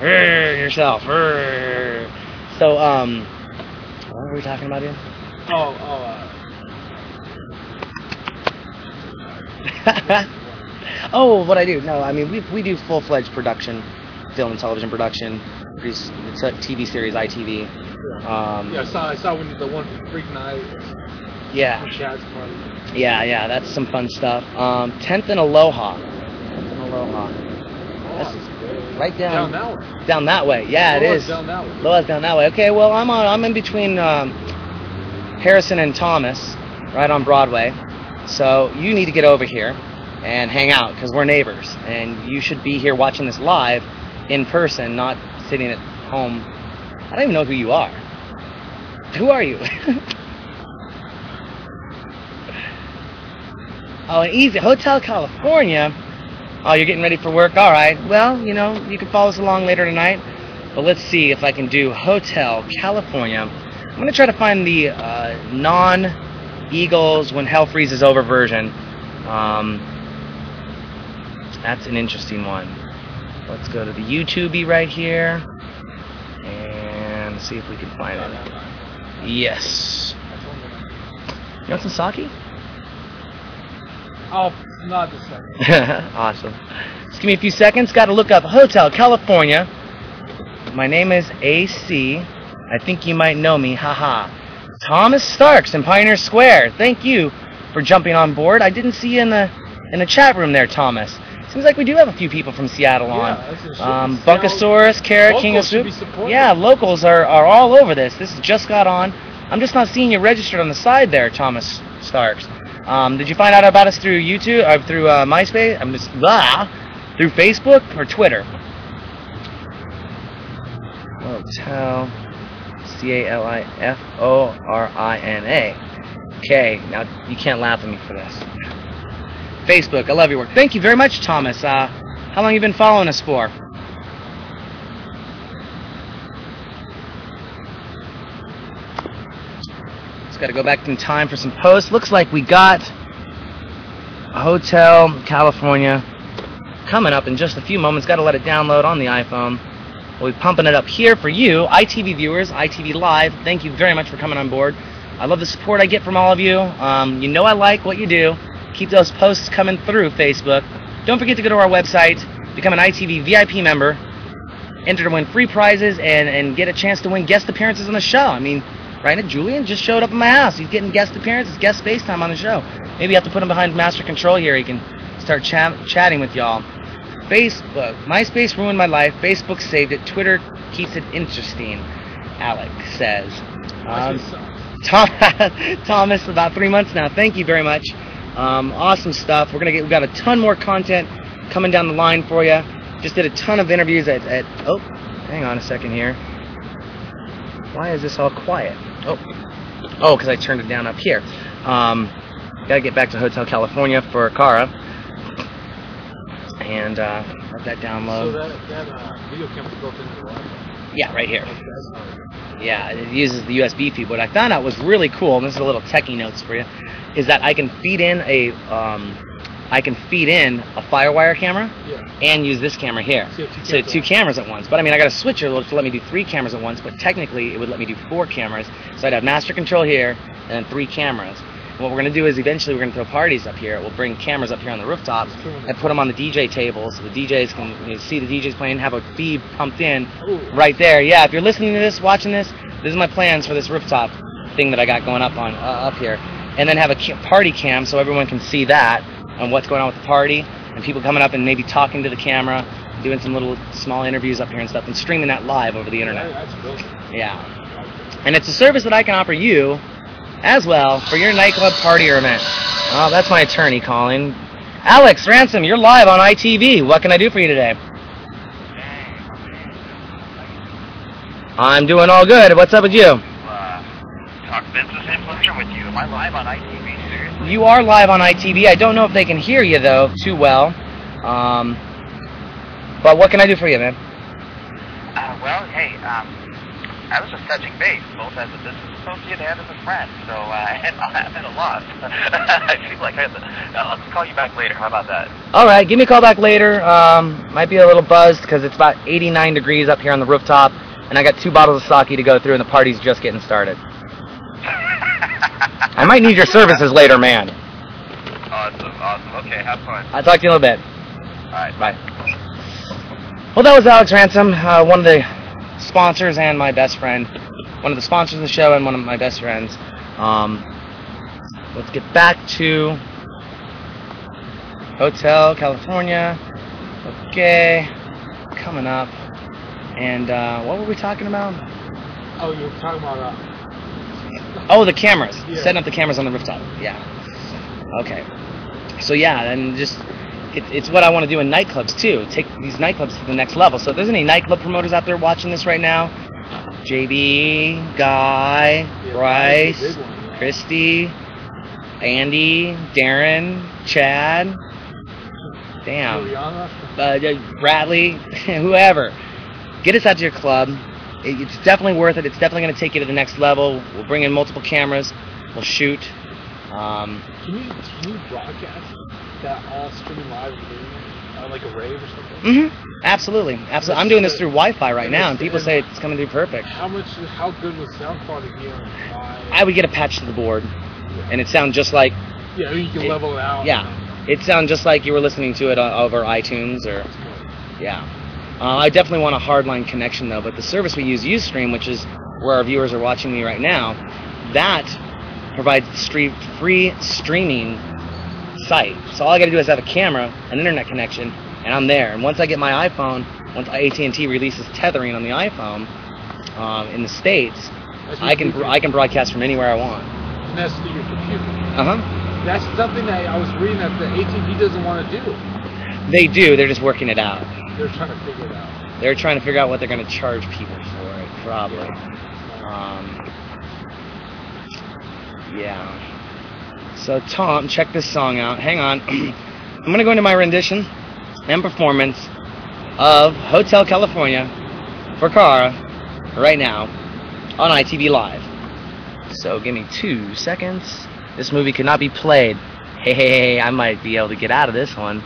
Rrr, yourself. Rrr. So um, what were we talking about here? Oh, oh, uh, oh, what I do? No, I mean we we do full fledged production, film and television production. Produce it's a TV series, ITV. Um, yeah, I saw, I saw when the one from Freak Night, yeah, yeah, yeah. That's some fun stuff. Um, Tenth and Aloha. Tenth and Aloha. That's right down Down that way. down that way. Yeah, it is. Down that way. Loa's down that way. Okay, well I'm on. I'm in between um, Harrison and Thomas, right on Broadway. So you need to get over here and hang out because we're neighbors, and you should be here watching this live in person, not sitting at home. I don't even know who you are. Who are you? oh, an easy Hotel California. Oh, you're getting ready for work? All right. Well, you know, you can follow us along later tonight. But let's see if I can do Hotel California. I'm going to try to find the uh, non Eagles When Hell Freezes Over version. Um, that's an interesting one. Let's go to the YouTube right here and see if we can find it. Yes. You want some sake? Oh, not the second. awesome. Just give me a few seconds. Got to look up Hotel California. My name is AC. I think you might know me. Haha. Thomas Starks in Pioneer Square. Thank you for jumping on board. I didn't see you in the in the chat room there, Thomas. Seems like we do have a few people from Seattle on. Yeah, that's a shit. Um, Bunkasaurus, Kara, King of Soup. Yeah, locals are, are all over this. This just got on. I'm just not seeing you registered on the side there, Thomas Starks. Um, did you find out about us through YouTube or through uh, MySpace? I'm just blah, through Facebook or Twitter. Hotel C A L I F O R I N A. Okay, now you can't laugh at me for this. Facebook, I love your work. Thank you very much, Thomas. Uh, how long you been following us for? Just got to go back in time for some posts. Looks like we got a Hotel California coming up in just a few moments. Got to let it download on the iPhone. We'll be pumping it up here for you, ITV viewers, ITV Live. Thank you very much for coming on board. I love the support I get from all of you. Um, you know I like what you do. Keep those posts coming through Facebook. Don't forget to go to our website, become an ITV VIP member, enter to win free prizes, and, and get a chance to win guest appearances on the show. I mean, right now, Julian just showed up in my house. He's getting guest appearances, guest space time on the show. Maybe you have to put him behind master control here. He can start chat, chatting with y'all. Facebook. MySpace ruined my life. Facebook saved it. Twitter keeps it interesting. Alec says. Um. Tom, Thomas, about three months now. Thank you very much. Um, awesome stuff. We're gonna get. We've got a ton more content coming down the line for you. Just did a ton of interviews at. at oh, hang on a second here. Why is this all quiet? Oh, oh, because I turned it down up here. Um, gotta get back to Hotel California for Cara. and uh, let that So download. that that uh, video camera's built into the. Yeah, right here. That's, that's how it is. Yeah, it uses the USB feed. What I found out was really cool, and this is a little techie notes for you, is that I can feed in a um, I can feed in a FireWire camera Yeah. and use this camera here. So two So cameras two at cameras at once. But I mean, I got a switcher to let me do three cameras at once. But technically, it would let me do four cameras. So I'd have master control here and then three cameras. What we're gonna do is eventually we're gonna throw parties up here. We'll bring cameras up here on the rooftop and put them on the DJ table, so the DJs can you know, see the DJs playing, have a feed pumped in right there. Yeah, if you're listening to this, watching this, this is my plans for this rooftop thing that I got going up on uh, up here, and then have a party cam so everyone can see that and what's going on with the party, and people coming up and maybe talking to the camera, doing some little small interviews up here and stuff, and streaming that live over the internet. Yeah, and it's a service that I can offer you as well for your nightclub party or event. Oh, that's my attorney calling. Alex Ransom, you're live on ITV. What can I do for you today? I'm doing all good. What's up with you? uh, talk business influencer with you. Am I live on ITV? Seriously? You are live on ITV. I don't know if they can hear you though too well. Um, but what can I do for you, man? Uh, well, hey, um, I was just touching base, both as a business associate and as a friend. So uh, I'm at a loss. I feel like I have to. Uh, let's call you back later. How about that? All right, give me a call back later. Um, might be a little buzzed because it's about 89 degrees up here on the rooftop, and I got two bottles of sake to go through, and the party's just getting started. I might need your services later, man. Awesome, awesome. Okay, have fun. I'll talk to you in a little bit. All right. Bye. Well, that was Alex Ransom, uh, one of the sponsors and my best friend. One of the sponsors of the show and one of my best friends. Um, let's get back to Hotel California. Okay, coming up. And uh, what were we talking about? Oh, you were talking about uh, Oh, the cameras. Yeah. Setting up the cameras on the rooftop. Yeah. Okay. So yeah, and just it, it's what I want to do in nightclubs too. Take these nightclubs to the next level. So if there's any nightclub promoters out there watching this right now, JB, Guy, yeah, Bryce, one. Christy, Andy, Darren, Chad, damn, uh, Bradley, whoever. Get us out to your club. It- It's definitely worth it. It's definitely going to take you to the next level. We'll bring in multiple cameras. We'll shoot. Um, Can you can you broadcast that all streaming live it? Uh, like a rave or something? hmm Absolutely, absolutely. I'm doing this through Wi-Fi right now, and people say it's coming through perfect. How much? How good was sound quality be on? I would get a patch to the board, and it sound just like yeah, you can it- level it out. yeah, it sound just like you were listening to it over iTunes or yeah. Uh, I definitely want a hardline connection though, but the service we use, UStream, which is where our viewers are watching me right now, that provides stream, free streaming site. So all I got to do is have a camera, an internet connection, and I'm there. And once I get my iPhone, once AT&T releases tethering on the iPhone um, in the states, I can I can broadcast from anywhere I want. And that's through your computer. Uh huh. That's something that I was reading that the AT&T doesn't want to do. They do. They're just working it out. They're trying to figure it out. They're trying to figure out what they're going to charge people for it, probably. Um, yeah. So, Tom, check this song out. Hang on. I'm going to go into my rendition and performance of Hotel California for Cara right now on ITV Live. So, give me two seconds. This movie could not be played. Hey, hey, hey, I might be able to get out of this one.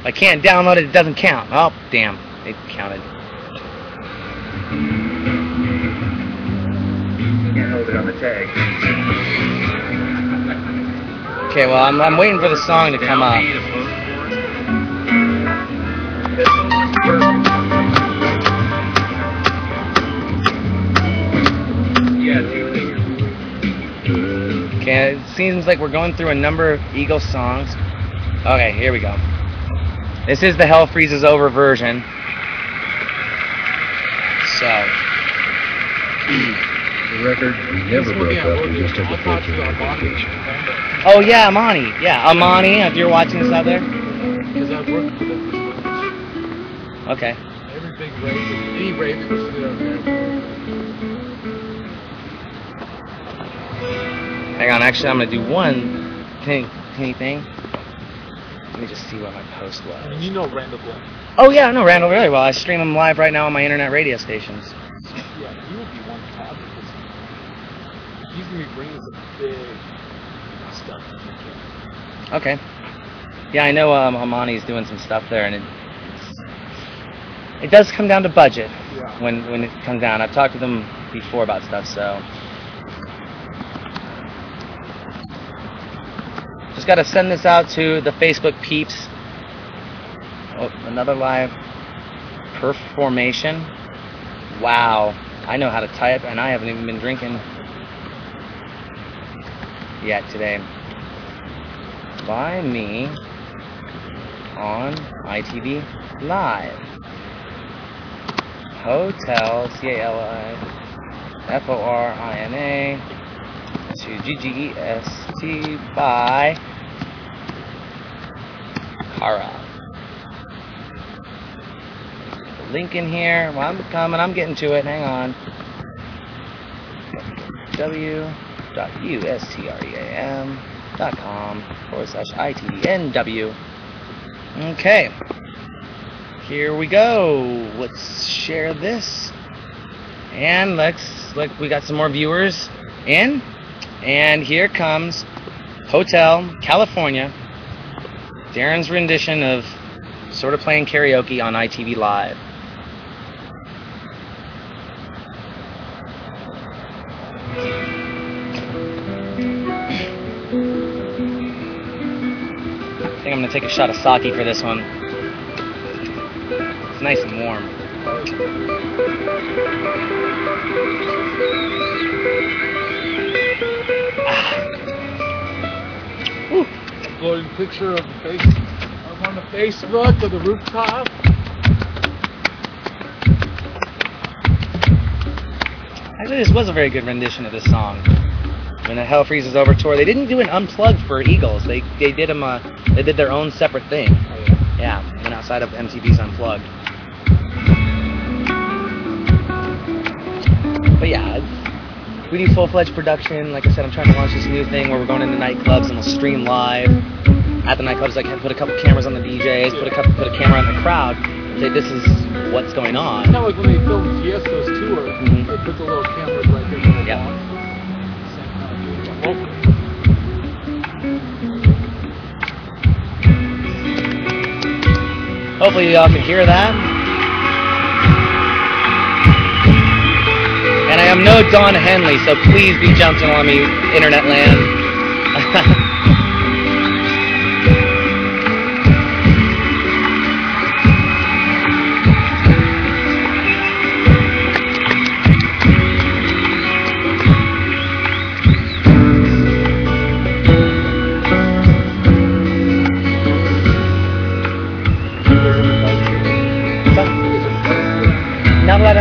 If I can't download it, it doesn't count. Oh, damn. It counted. Can't hold it on the tag. Okay, well, I'm, I'm waiting for the song to come up. Okay, it seems like we're going through a number of Eagles songs. Okay, here we go. This is the Hell Freezes Over version. So, The record we never broke up. We just took a picture of the vacation. Oh yeah, Amani. Yeah, Amani, if you're watching this out there. Because I've worked with them. Okay. Every big rave, any rave that was there, there. Hang on, actually, I'm gonna do one thing, teeny thing. Let me just see what my post I mean, was. you know Randall. Oh yeah, I know Randall really well. I stream him live right now on my internet radio stations. Yeah, he will be one to talk because he's gonna be bringing some big stuff. to the kid. Okay. Yeah, I know um, Amani's doing some stuff there, and it it does come down to budget Yeah. when when it comes down. I've talked to them before about stuff, so just got to send this out to the Facebook peeps. Oh, another live performation. Wow, I know how to type, and I haven't even been drinking yet today. By me on ITV Live. Hotel, C A L I F O R I N A to G G E S T by Kara. Link in here. Well, I'm coming. I'm getting to it. Hang on. w.ustream.com forward slash ITNW. Okay. Here we go. Let's share this. And let's look we got some more viewers in. And here comes Hotel California. Darren's rendition of sort of playing karaoke on ITV Live. I think I'm gonna take a shot of sake for this one. It's nice and warm. Ah. Uploading a picture of the face of on the Facebook of the rooftop. Actually, this was a very good rendition of this song. When the Hell Freezes Over tour, they didn't do an unplugged for Eagles. They they did them. Uh, they did their own separate thing. Oh, yeah. Yeah, went outside of MTV's Unplugged. But yeah, it's, we do full-fledged production. Like I said, I'm trying to launch this new thing where we're going into nightclubs and we'll stream live. At the nightclubs, I can put a couple cameras on the DJs, put a couple, put a camera on the crowd, say this is what's going on. Kind of like when they filmed Tiesto's tour, Mhm. they put the little cameras right there the Yeah. Hopefully y'all can hear that. And I am no Don Henley, so please be jumping on me, internet land.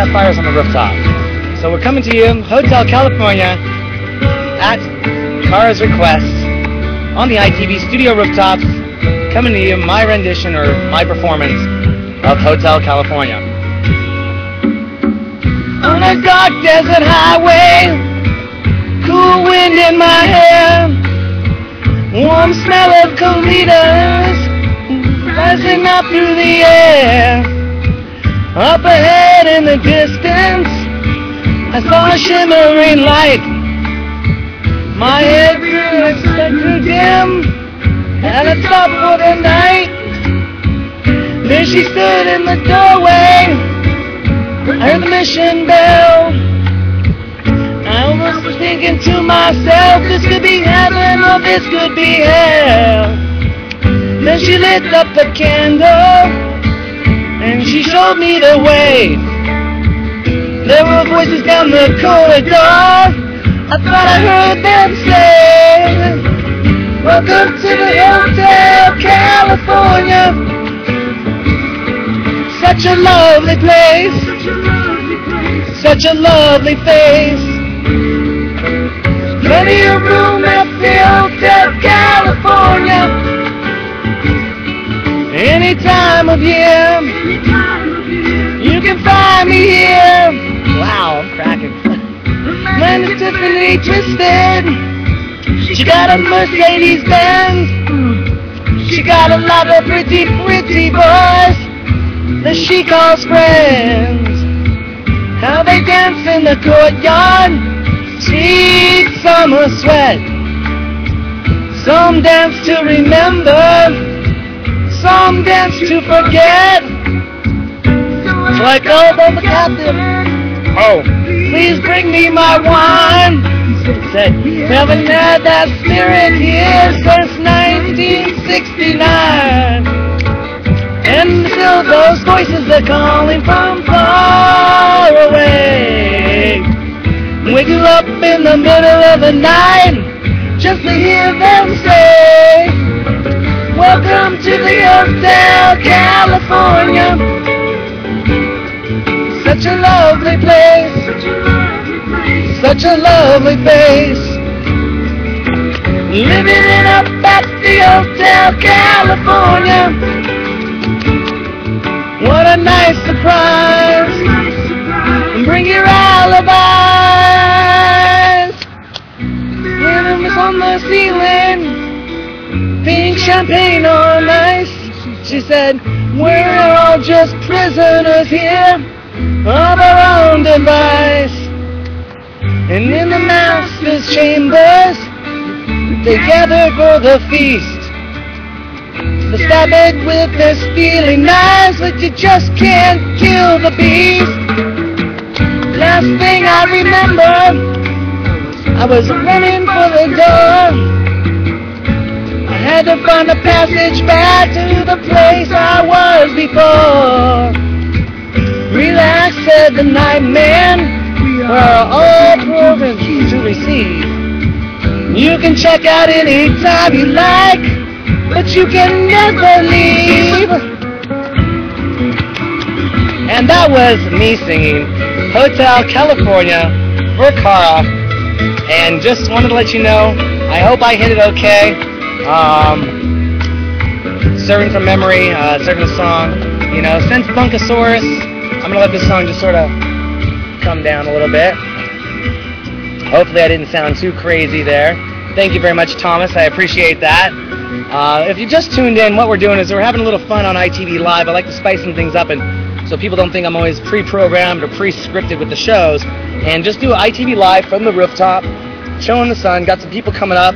Now that I have fires on the rooftop. So we're coming to you, Hotel California, at Kara's request, on the ITV studio rooftops, coming to you, my rendition or my performance of Hotel California. On a dark desert highway, cool wind in my hair, warm smell of colitas rising up through the air. Up ahead in the distance, I saw a shimmering light. My head grew, grew dim, and I stopped for the night. Then she stood in the doorway. I heard the mission bell. I was thinking to myself, this could be heaven or this could be hell. Then she lit up a candle and she showed me the way. There were voices down the corridor. I thought I heard them say, Welcome to the Hotel California. Such a lovely place. Such a lovely face. Plenty of room at the Hotel California time of year. You can find me here. Wow, I'm cracking. When it's Tiffany twisted, she got a Mercedes Benz. She got a lot of pretty, pretty boys that she calls friends. How they dance in the courtyard, sweet summer sweat. Some dance to remember, some dance to forget. So I called on the captain. Oh, please bring me my wine. Said, haven't had that spirit here since 1969. And still those voices are calling from far away. You up in the middle of the night just to hear them say, Welcome to the Hotel California. Such a lovely place, such a lovely face. Living it up at the Hotel California. What a nice surprise. Bring your alibis. Rhythms on the ceiling. Pink champagne on ice. She said, We're all just prisoners here of our own device. And in the master's chambers, they gather for the feast. To stab it with their stealing knives, but you just can't kill the beast. Last thing I remember, I was running for the door. Had to find a passage back to the place I was before. Relax, said the night man. We're all programmed to receive. You can check out anytime you like, but you can never leave. And that was me singing Hotel California for Cara. And just wanted to let you know, I hope I hit it okay. Um, serving from memory, uh, serving a song. You know, since Bunkasaurus, I'm gonna let this song just sort of come down a little bit. Hopefully I didn't sound too crazy there. Thank you very much, Thomas. I appreciate that. Uh, if you just tuned in, what we're doing is we're having a little fun on ITV Live. I like to spice some things up, and so people don't think I'm always pre-programmed or pre-scripted with the shows. And just do ITV Live from the rooftop, showing the sun. Got some people coming up.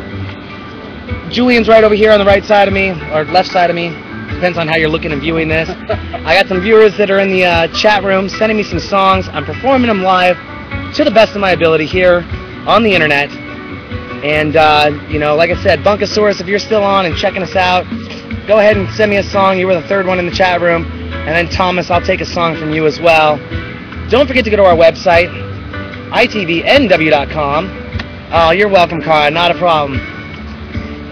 Julian's right over here on the right side of me, or left side of me. Depends on how you're looking and viewing this. I got some viewers that are in the uh, chat room sending me some songs. I'm performing them live to the best of my ability here on the internet. And, uh, you know, like I said, Bunkasaurus, if you're still on and checking us out, go ahead and send me a song. You were the third one in the chat room. And then, Thomas, I'll take a song from you as well. Don't forget to go to our website, itvnw.com. Oh, you're welcome, Cara. Not a problem.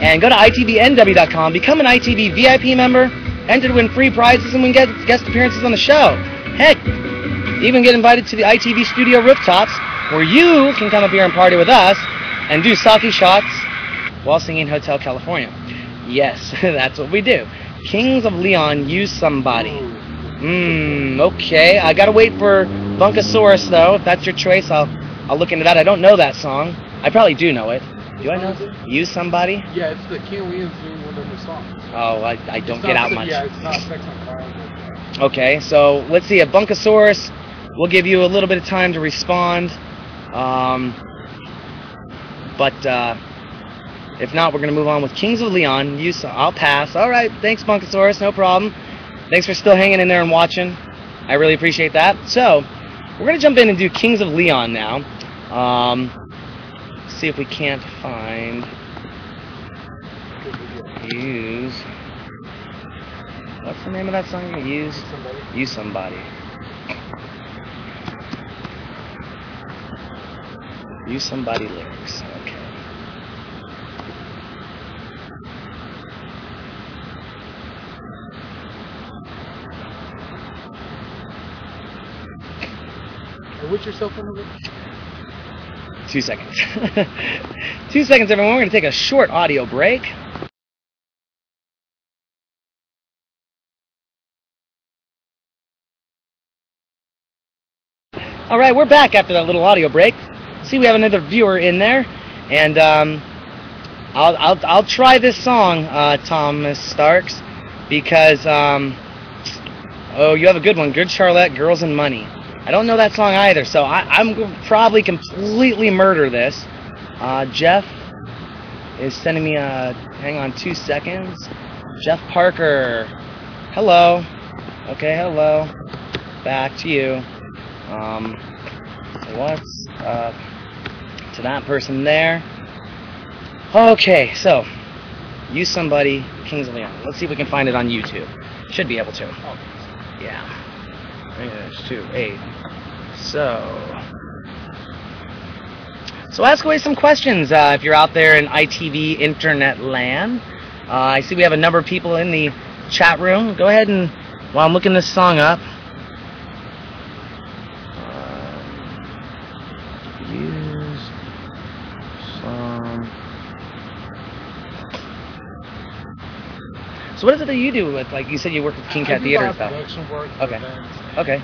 And go to itvnw.com, become an ITV VIP member, enter to win free prizes, and win guest appearances on the show. Heck, even get invited to the ITV studio rooftops, where you can come up here and party with us and do sake shots while singing Hotel California. Yes, that's what we do. Kings of Leon, use somebody. Mmm, okay. I gotta wait for Bunkasaurus though. If that's your choice, I'll I'll look into that. I don't know that song. I probably do know it. Do I know? Use somebody? Yeah, it's the King Williams doing one of their songs. Oh, I, I don't It's get not out much. Yeah, it's not Sex on Fire. Okay, so let's see. A Bunkasaurus, we'll give you a little bit of time to respond. Um, but uh, if not, we're going to move on with Kings of Leon. You, saw, I'll pass. All right, thanks, Bunkasaurus. No problem. Thanks for still hanging in there and watching. I really appreciate that. So, we're going to jump in and do Kings of Leon now. Um, see if we can't find. Use. What's the name of that song? Use. Somebody. You somebody. You somebody lyrics. Okay. Which your cell phone number? Two seconds. Two seconds, everyone. We're going to take a short audio break. All right, we're back after that little audio break. See, we have another viewer in there, and um, I'll I'll I'll try this song, uh, Thomas Starks, because um, oh, you have a good one, Good Charlotte, Girls and Money. I don't know that song either, so I, I'm probably completely murder this. Uh, Jeff is sending me a. Hang on two seconds. Jeff Parker. Hello. Okay, hello. Back to you. Um, what's up to that person there? Okay, so use somebody, Kings of Leon. Let's see if we can find it on YouTube. Should be able to. Oh, Yeah. Two, eight. So. So ask away some questions uh, if you're out there in ITV internet land. Uh, I see we have a number of people in the chat room. Go ahead and, while I'm looking this song up, uh, use some. So what is it that you do with, like you said, you work with King Cat Theater and stuff? Production work. Okay. Events, Okay.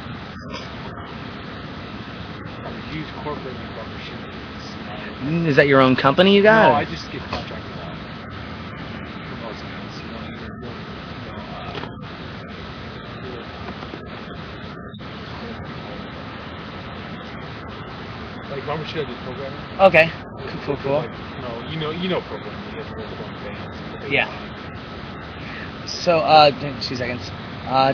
I'm a huge corporate. Mm, Is that your own company you got? No, I just get contracted out. For most events, you know, either you know, uh, like barbershop is programming. okay. Cool, cool, cool. Like, you know, you know, you know programming. You have to work with bands. Yeah. So, uh, two seconds. Uh,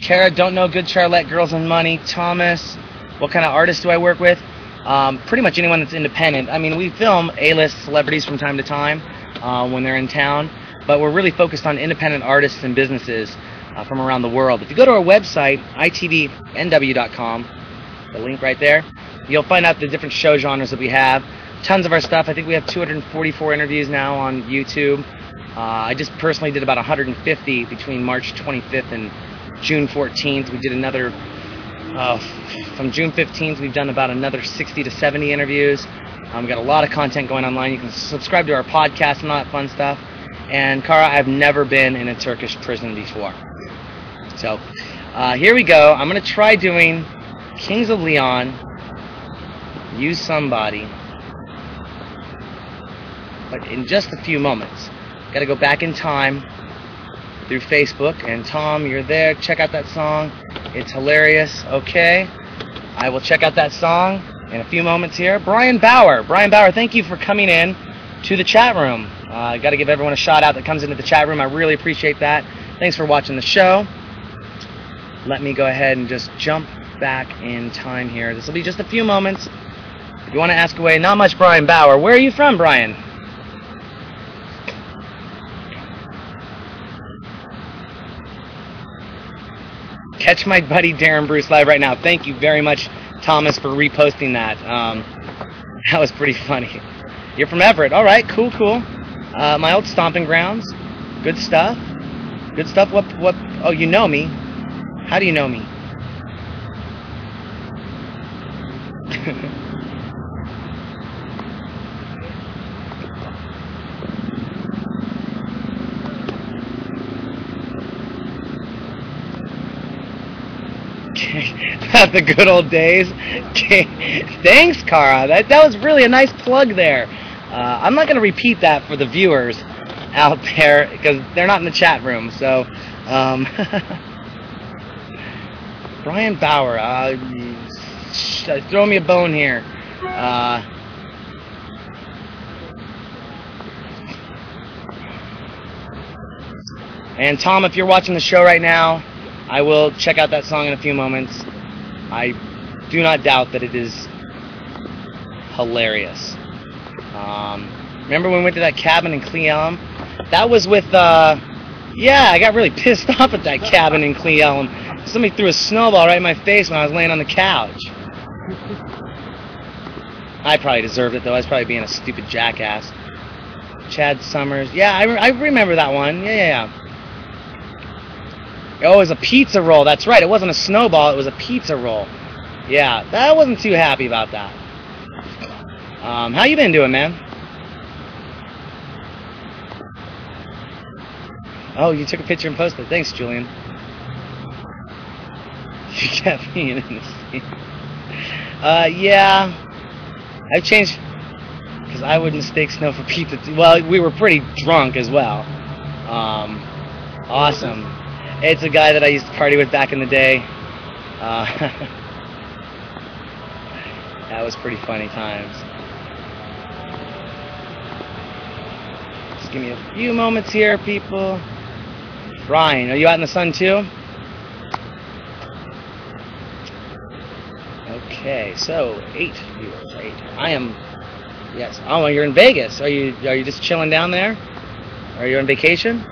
Kara, don't know good Charlotte, Girls and Money. Thomas, what kind of artists do I work with? Um, pretty much anyone that's independent. I mean, we film A-list celebrities from time to time uh, when they're in town, but we're really focused on independent artists and businesses uh, from around the world. If you go to our website, itvnw.com, the link right there, you'll find out the different show genres that we have. Tons of our stuff. I think we have 244 interviews now on YouTube. Uh, I just personally did about 150 between March 25th and June 14th. We did another, uh, from June 15th, we've done about another 60 to 70 interviews. Um, we've got a lot of content going online. You can subscribe to our podcast and all that fun stuff. And Kara, I've never been in a Turkish prison before. So uh, here we go. I'm going to try doing Kings of Leon, Use Somebody, but in just a few moments. Got to go back in time through Facebook. And Tom, you're there. Check out that song. It's hilarious. Okay. I will check out that song in a few moments here. Brian Bauer. Brian Bauer, thank you for coming in to the chat room. Uh, I got to give everyone a shout out that comes into the chat room. I really appreciate that. Thanks for watching the show. Let me go ahead and just jump back in time here. This will be just a few moments. If you want to ask away, not much Brian Bauer. Where are you from, Brian? Catch my buddy Darren Bruce live right now. Thank you very much, Thomas, for reposting that. Um, that was pretty funny. You're from Everett. All right, cool, cool. Uh, my old stomping grounds. Good stuff. Good stuff. What? What? Oh, you know me. How do you know me? Not the good old days. Thanks, Kara. That that was really a nice plug there. Uh, I'm not going to repeat that for the viewers out there because they're not in the chat room. So, um, Brian Bauer, uh, throw me a bone here. Uh, and Tom, if you're watching the show right now, I will check out that song in a few moments. I do not doubt that it is hilarious. Um, remember when we went to that cabin in Cle That was with, uh, yeah, I got really pissed off at that cabin in Cle Somebody threw a snowball right in my face when I was laying on the couch. I probably deserved it though. I was probably being a stupid jackass. Chad Summers. Yeah, I, re- I remember that one. Yeah, yeah, yeah. Oh, it was a pizza roll. That's right. It wasn't a snowball. It was a pizza roll. Yeah, I wasn't too happy about that. Um, how you been doing, man? Oh, you took a picture and posted. Thanks, Julian. You kept me in the scene. Uh, yeah. I've changed. because I would mistake snow for pizza. Well, we were pretty drunk as well. Um, awesome. It's a guy that I used to party with back in the day. Uh, that was pretty funny times. Just give me a few moments here, people. Ryan, are you out in the sun too? Okay, so eight viewers. Eight. I am. Yes. Oh, you're in Vegas. Are you? Are you just chilling down there? Are you on vacation?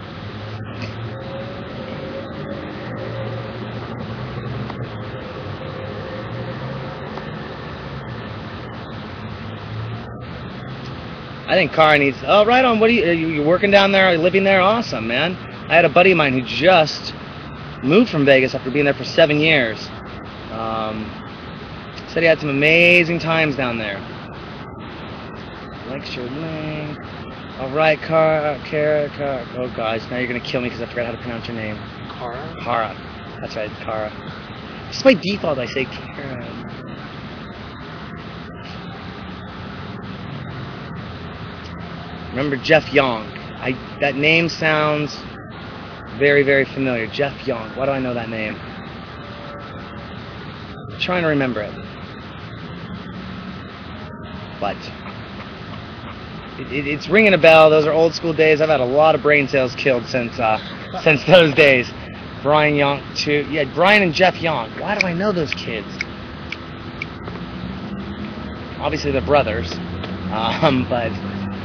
I think Cara needs. Oh, right on. What are you? Are you working down there? Are you living there? Awesome, man. I had a buddy of mine who just moved from Vegas after being there for seven years. Um, said he had some amazing times down there. Lecture link. All right, Cara, Cara, Cara. Oh gosh, now you're gonna kill me because I forgot how to pronounce your name. Cara? Cara. That's right, Cara. Just by default, I say Karen. Remember Jeff Young? I that name sounds very, very familiar. Jeff Young. Why do I know that name? I'm trying to remember it. But it, it, it's ringing a bell. Those are old school days. I've had a lot of brain cells killed since uh, since those days. Brian Young too. Yeah, Brian and Jeff Young. Why do I know those kids? Obviously they're brothers, um, but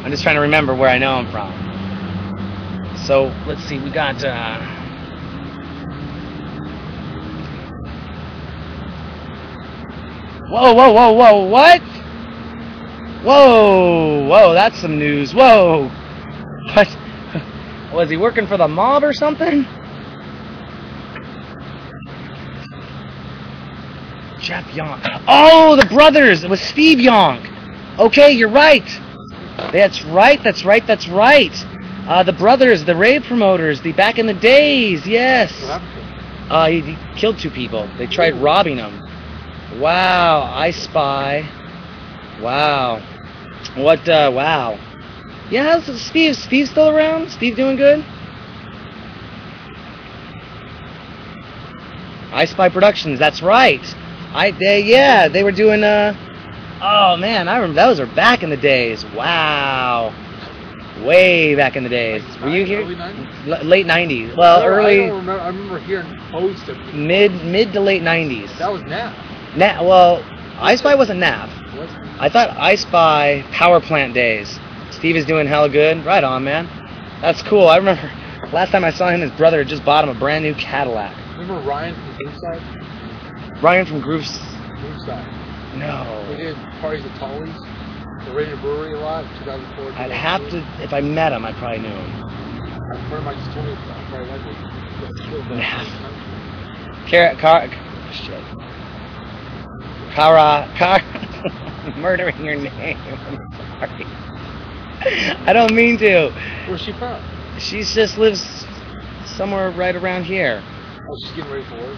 I'm just trying to remember where I know I'm from. So let's see. We got. Uh, whoa, whoa, whoa, whoa! What? Whoa, whoa! That's some news. Whoa! What? Was he working for the mob or something? Jeff Young. Oh, the brothers. It was Steve Young. Okay, you're right. That's right. That's right. That's right. Uh, the brothers, the rave promoters, the back in the days. Yes. Uh, he, he killed two people. They tried robbing him. Wow. I Spy. Wow. What? Uh, wow. Yeah. how's Steve? Steve still around? Steve doing good? I Spy Productions. That's right. I they yeah they were doing uh oh man I remember those are back in the days. Wow. Way back in the days. Were you here? Early 90s? L- late 90s well I early don't remember. I remember hearing posts of mid mid to late 90s That was now. Na- well I Spy wasn't NAF Was I thought I Spy Power Plant days. Steve is doing hella good. Right on man. That's cool. I remember last time I saw him his brother had just bought him a brand new Cadillac. Remember Ryan from Grooveside? Ryan from Grooves Grooveside. We no did parties at Tully's. The Radio Brewery a lot. 2004. I'd have to if I met him I probably knew him A friend of mine just told me about. Probably like it. Got killed back Nah. in the country. Cara, Car, shit. Cara, Car, murdering your name. I'm sorry. I don't mean to. Where's she from? She just lives somewhere right around here. Oh, she's getting ready for work.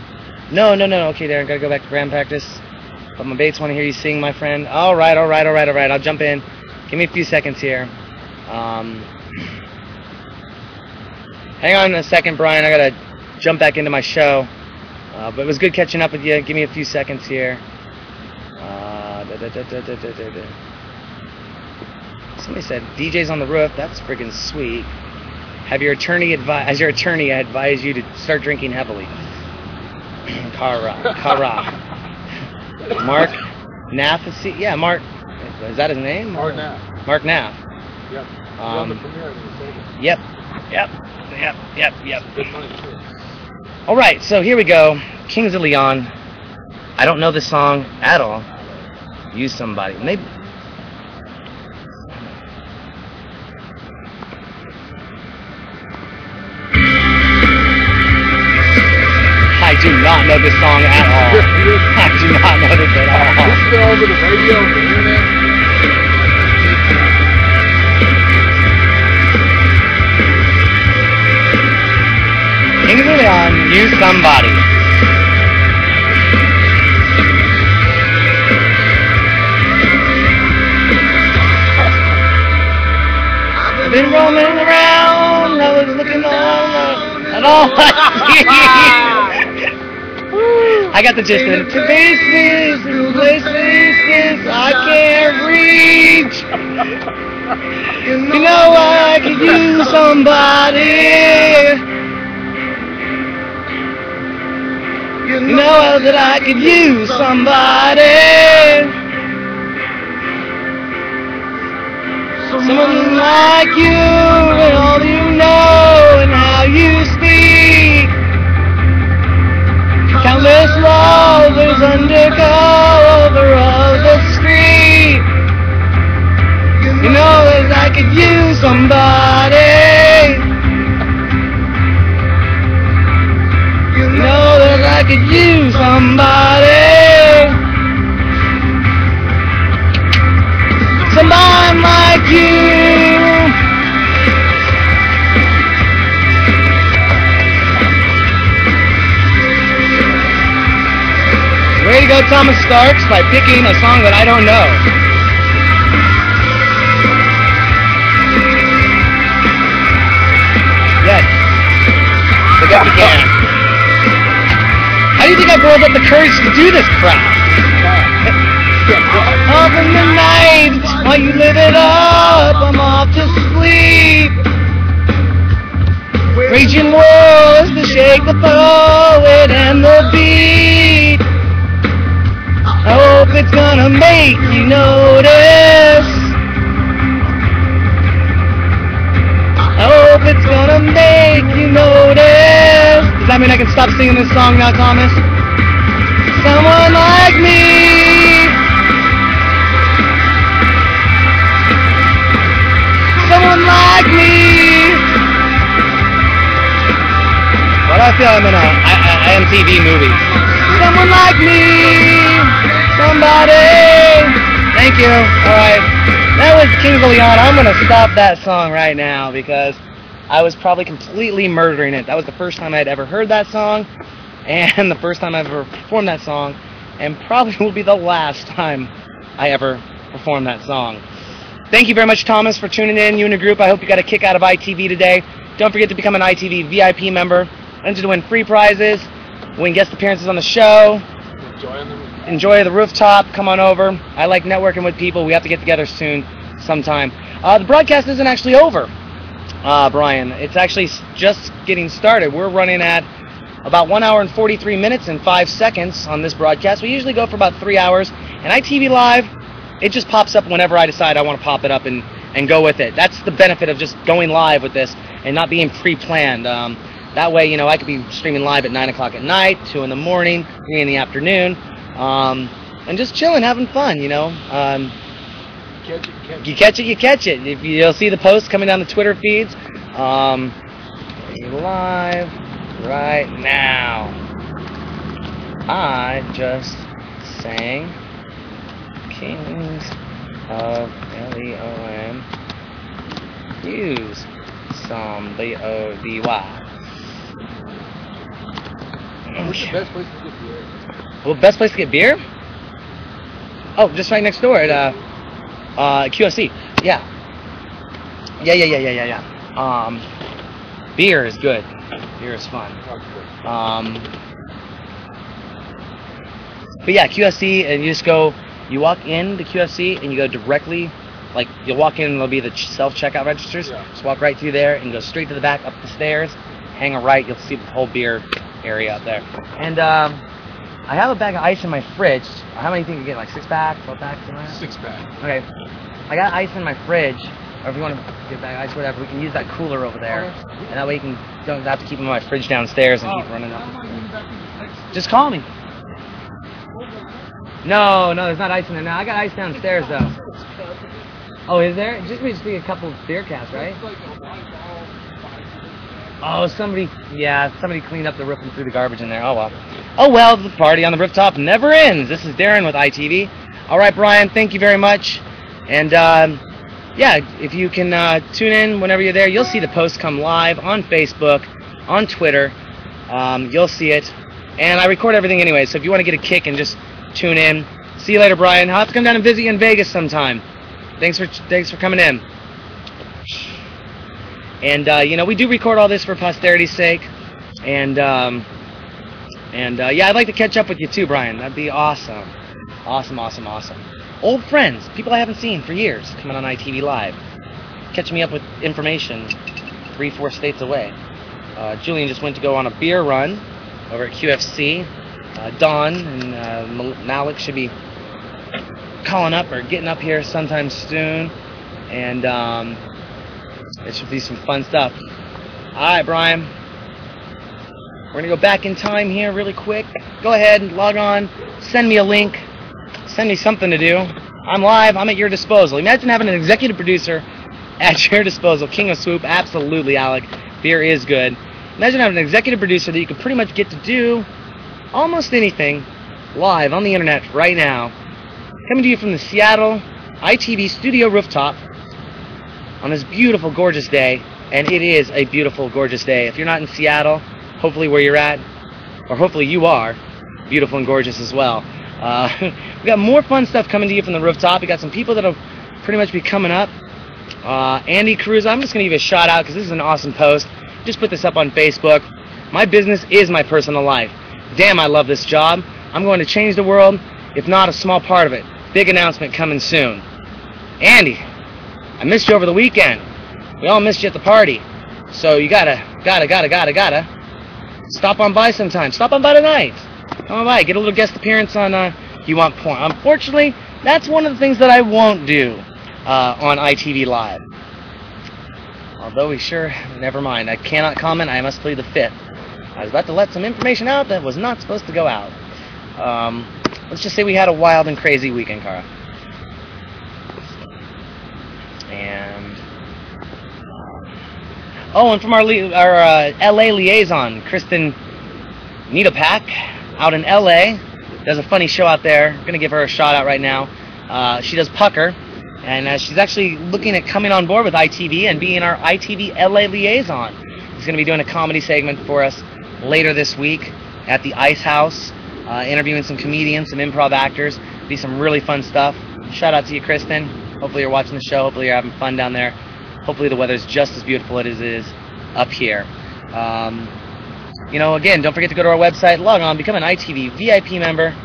No, no, no. Okay, Darren, gotta go back to band practice. But my baits want to hear you sing, my friend. All right, all right, all right, all right. I'll jump in. Give me a few seconds here. Um, hang on a second, Brian. I gotta jump back into my show. Uh, but it was good catching up with you. Give me a few seconds here. Uh, da, da, da, Somebody said DJ's on the roof. That's friggin' sweet. Have your attorney advise as your attorney, I advise you to start drinking heavily. Kara. Kara. Mark Naff? Yeah, Mark. Is that his name? Mark now. Mark Naff. Yep. He's on the Um, premiere in Vegas. Yep. Yep. Yep. Yep. Yep. Good money too. All right, so here we go. Kings of Leon. I don't know this song at all. Use somebody. Maybe. Do not know this song at all. I do not know this at all. This been all over the radio, the internet. Kings of Leon, use somebody. I've been roaming around, I was looking all at all I see. I got the gist of it. Places, to places I can't reach. You know I could use somebody. You know that I could use somebody. Someone like you and all you know Countless lovers under cover of the street. You know that I could use somebody. You know that I could use somebody. Somebody like you. Go, Thomas Starks, by picking a song that I don't know. Yes. The guy began. How do you think I built up the courage to do this crap? Up in the night, while you live it up, I'm off to sleep. Raging wars to shake the poet gonna make you notice. I hope it's gonna make you notice. Does that mean I can stop singing this song now, Thomas? Someone like me. Someone like me. Do I feel I'm in a I, I, MTV movie? Someone like me. Somebody. Thank you. All right. That was Kings of Leon. I'm gonna stop that song right now because I was probably completely murdering it. That was the first time I'd ever heard that song, and the first time I've ever performed that song, and probably will be the last time I ever perform that song. Thank you very much, Thomas, for tuning in. You and your group. I hope you got a kick out of ITV today. Don't forget to become an ITV VIP member. Enter to win free prizes, win guest appearances on the show, Enjoying. Enjoy the rooftop. Come on over. I like networking with people. We have to get together soon, sometime. Uh, the broadcast isn't actually over, uh, Brian. It's actually just getting started. We're running at about one hour and 43 minutes and five seconds on this broadcast. We usually go for about three hours. And ITV Live, it just pops up whenever I decide I want to pop it up and, and go with it. That's the benefit of just going live with this and not being pre-planned. Um, that way, you know, I could be streaming live at 9 o'clock at night, 2 in the morning, 3 in the afternoon, um, and just chilling, having fun, you know. Um, Catch it, catch you catch it, you catch it. If you, you'll see the posts coming down the Twitter feeds. Um, live right now. I just sang Kings of L-E-O-N. Use some B-O-D-Y. What's the best place to get beer? Well, best place to get beer? Oh, just right next door at uh, uh, QFC. Yeah. Yeah, yeah, yeah, yeah, yeah, yeah. Um, beer is good. Beer is fun. Um, but yeah, QFC, and you just go, you walk in the QFC and you go directly, like you'll walk in and there'll be the self checkout registers. Yeah. Just walk right through there and go straight to the back, up the stairs, hang a right, you'll see the whole beer area up there. And um, I have a bag of ice in my fridge. How many do you think you get? Like six packs, twelve packs, something like that? Six pack. Okay. I got ice in my fridge, or if you want to get back ice, whatever, we can use that cooler over there, and that way you can don't have to keep them in my fridge downstairs and keep running up. Just call me. No, no, there's not ice in there now. I got ice downstairs though. Oh, is there? Just we just need a couple of beer caps, right? Oh, somebody, yeah, somebody cleaned up the roof and threw the garbage in there. Oh well. Oh well, the party on the rooftop never ends. This is Darren with ITV. All right, Brian, thank you very much. And um, yeah, if you can uh, tune in whenever you're there, you'll see the post come live on Facebook, on Twitter. Um, you'll see it. And I record everything anyway, so if you want to get a kick and just tune in. See you later, Brian. I'll have to come down and visit you in Vegas sometime. Thanks for thanks for coming in. And uh, you know, we do record all this for posterity's sake. And um, and uh, yeah, I'd like to catch up with you too, Brian. That'd be awesome. Awesome, awesome, awesome. Old friends, people I haven't seen for years, coming on ITV Live, catching me up with information three, four states away. Uh, Julian just went to go on a beer run over at QFC. Uh, Don and uh, Malik should be calling up or getting up here sometime soon. And um, it should be some fun stuff. All right, Brian. We're going to go back in time here really quick. Go ahead, and log on, send me a link, send me something to do. I'm live, I'm at your disposal. Imagine having an executive producer at your disposal. King of Swoop, absolutely, Alec. Beer is good. Imagine having an executive producer that you could pretty much get to do almost anything live on the internet right now. Coming to you from the Seattle ITV studio rooftop on this beautiful, gorgeous day. And it is a beautiful, gorgeous day. If you're not in Seattle, hopefully where you're at, or hopefully you are, beautiful and gorgeous as well. Uh, we got more fun stuff coming to you from the rooftop. We got some people that'll pretty much be coming up. Uh, Andy Cruz, I'm just going to give you a shout out because this is an awesome post. Just put this up on Facebook. My business is my personal life. Damn, I love this job. I'm going to change the world, if not a small part of it. Big announcement coming soon. Andy, I missed you over the weekend. We all missed you at the party. So you gotta, gotta, gotta, gotta, gotta stop on by sometime. Stop on by tonight. Come on by. Get a little guest appearance on uh, You Want Porn. Unfortunately, that's one of the things that I won't do uh, on ITV Live. Although we sure, never mind. I cannot comment. I must plead the fifth. I was about to let some information out that was not supposed to go out. Um, let's just say we had a wild and crazy weekend, Cara. And oh, and from our our uh, LA liaison, Kristen Needopak, out in LA, does a funny show out there. I'm gonna give her a shout out right now. Uh, she does Pucker, and uh, she's actually looking at coming on board with ITV and being our ITV LA liaison. She's gonna be doing a comedy segment for us later this week at the Ice House, uh, interviewing some comedians, some improv actors. Be some really fun stuff. Shout out to you, Kristen. Hopefully you're watching the show. Hopefully you're having fun down there. Hopefully the weather's just as beautiful as it is up here. Um, you know, again, don't forget to go to our website, log on, become an ITV VIP member,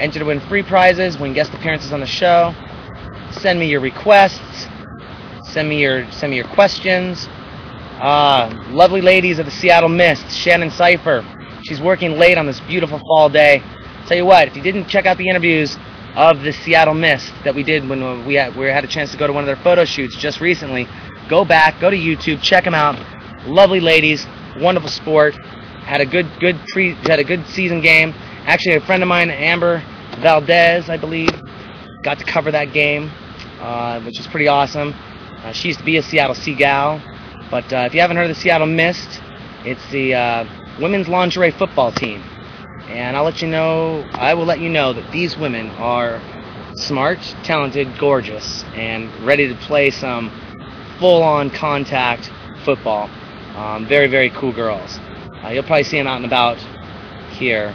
enter to win free prizes, win guest appearances on the show. Send me your requests. Send me your send me your questions. Uh, lovely ladies of the Seattle Mist, Shannon Cipher. She's working late on this beautiful fall day. Tell you what, if you didn't check out the interviews of the Seattle Mist that we did when we had, we had a chance to go to one of their photo shoots just recently, go back, go to YouTube, check them out. Lovely ladies, wonderful sport. Had a good good pre had a good season game. Actually, a friend of mine, Amber Valdez, I believe, got to cover that game, uh, which was pretty awesome. Uh, she used to be a Seattle Sea Gal, but uh, if you haven't heard of the Seattle Mist, it's the uh, women's lingerie football team. And I'll let you know, I will let you know that these women are smart, talented, gorgeous, and ready to play some full on contact football. Um, very, very cool girls. Uh, you'll probably see them out and about here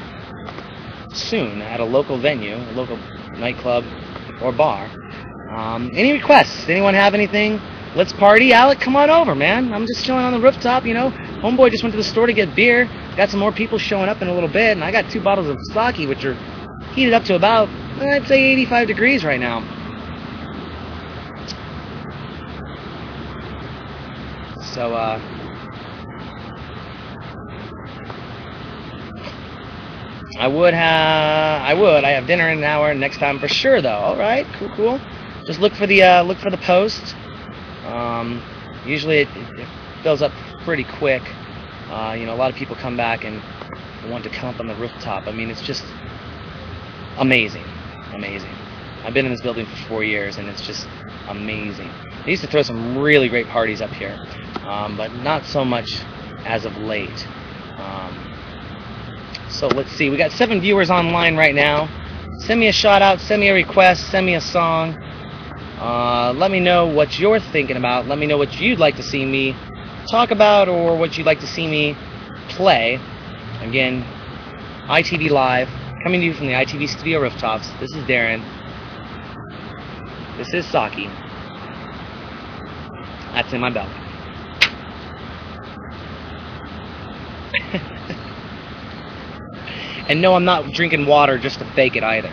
soon at a local venue, a local nightclub or bar. Um, any requests? Anyone have anything? Let's party. Alec, come on over, man. I'm just chilling on the rooftop, you know. Homeboy just went to the store to get beer. Got some more people showing up in a little bit, and I got two bottles of sake, which are heated up to about, I'd say, 85 degrees right now. So, uh, I would have, I would. I have dinner in an hour next time for sure, though. All right, cool, cool. Just look for the uh, look for the post. Um, usually it, it, fills up pretty quick. Uh, you know, a lot of people come back and want to come up on the rooftop. I mean, it's just amazing, amazing. I've been in this building for four years, and it's just amazing. They used to throw some really great parties up here, um, but not so much as of late. Um, so let's see. We got seven viewers online right now. Send me a shout out, send me a request, send me a song. Uh, let me know what you're thinking about. Let me know what you'd like to see me talk about or what you'd like to see me play. Again, ITV Live, coming to you from the ITV studio rooftops. This is Darren. This is sake. That's in my belly. and no, I'm not drinking water just to fake it either.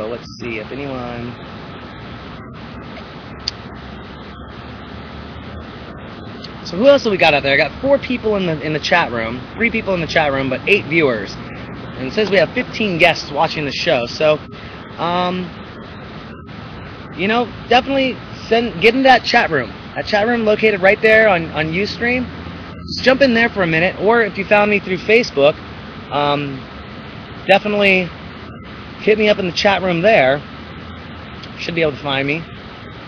So let's see if anyone. So who else have we got out there? I got four people in the in the chat room, three people in the chat room, but eight viewers. And it says we have 15 guests watching the show. So, um, you know, definitely send get in that chat room. That chat room located right there on on UStream. Just jump in there for a minute, or if you found me through Facebook, um, definitely hit me up in the chat room there. Should be able to find me,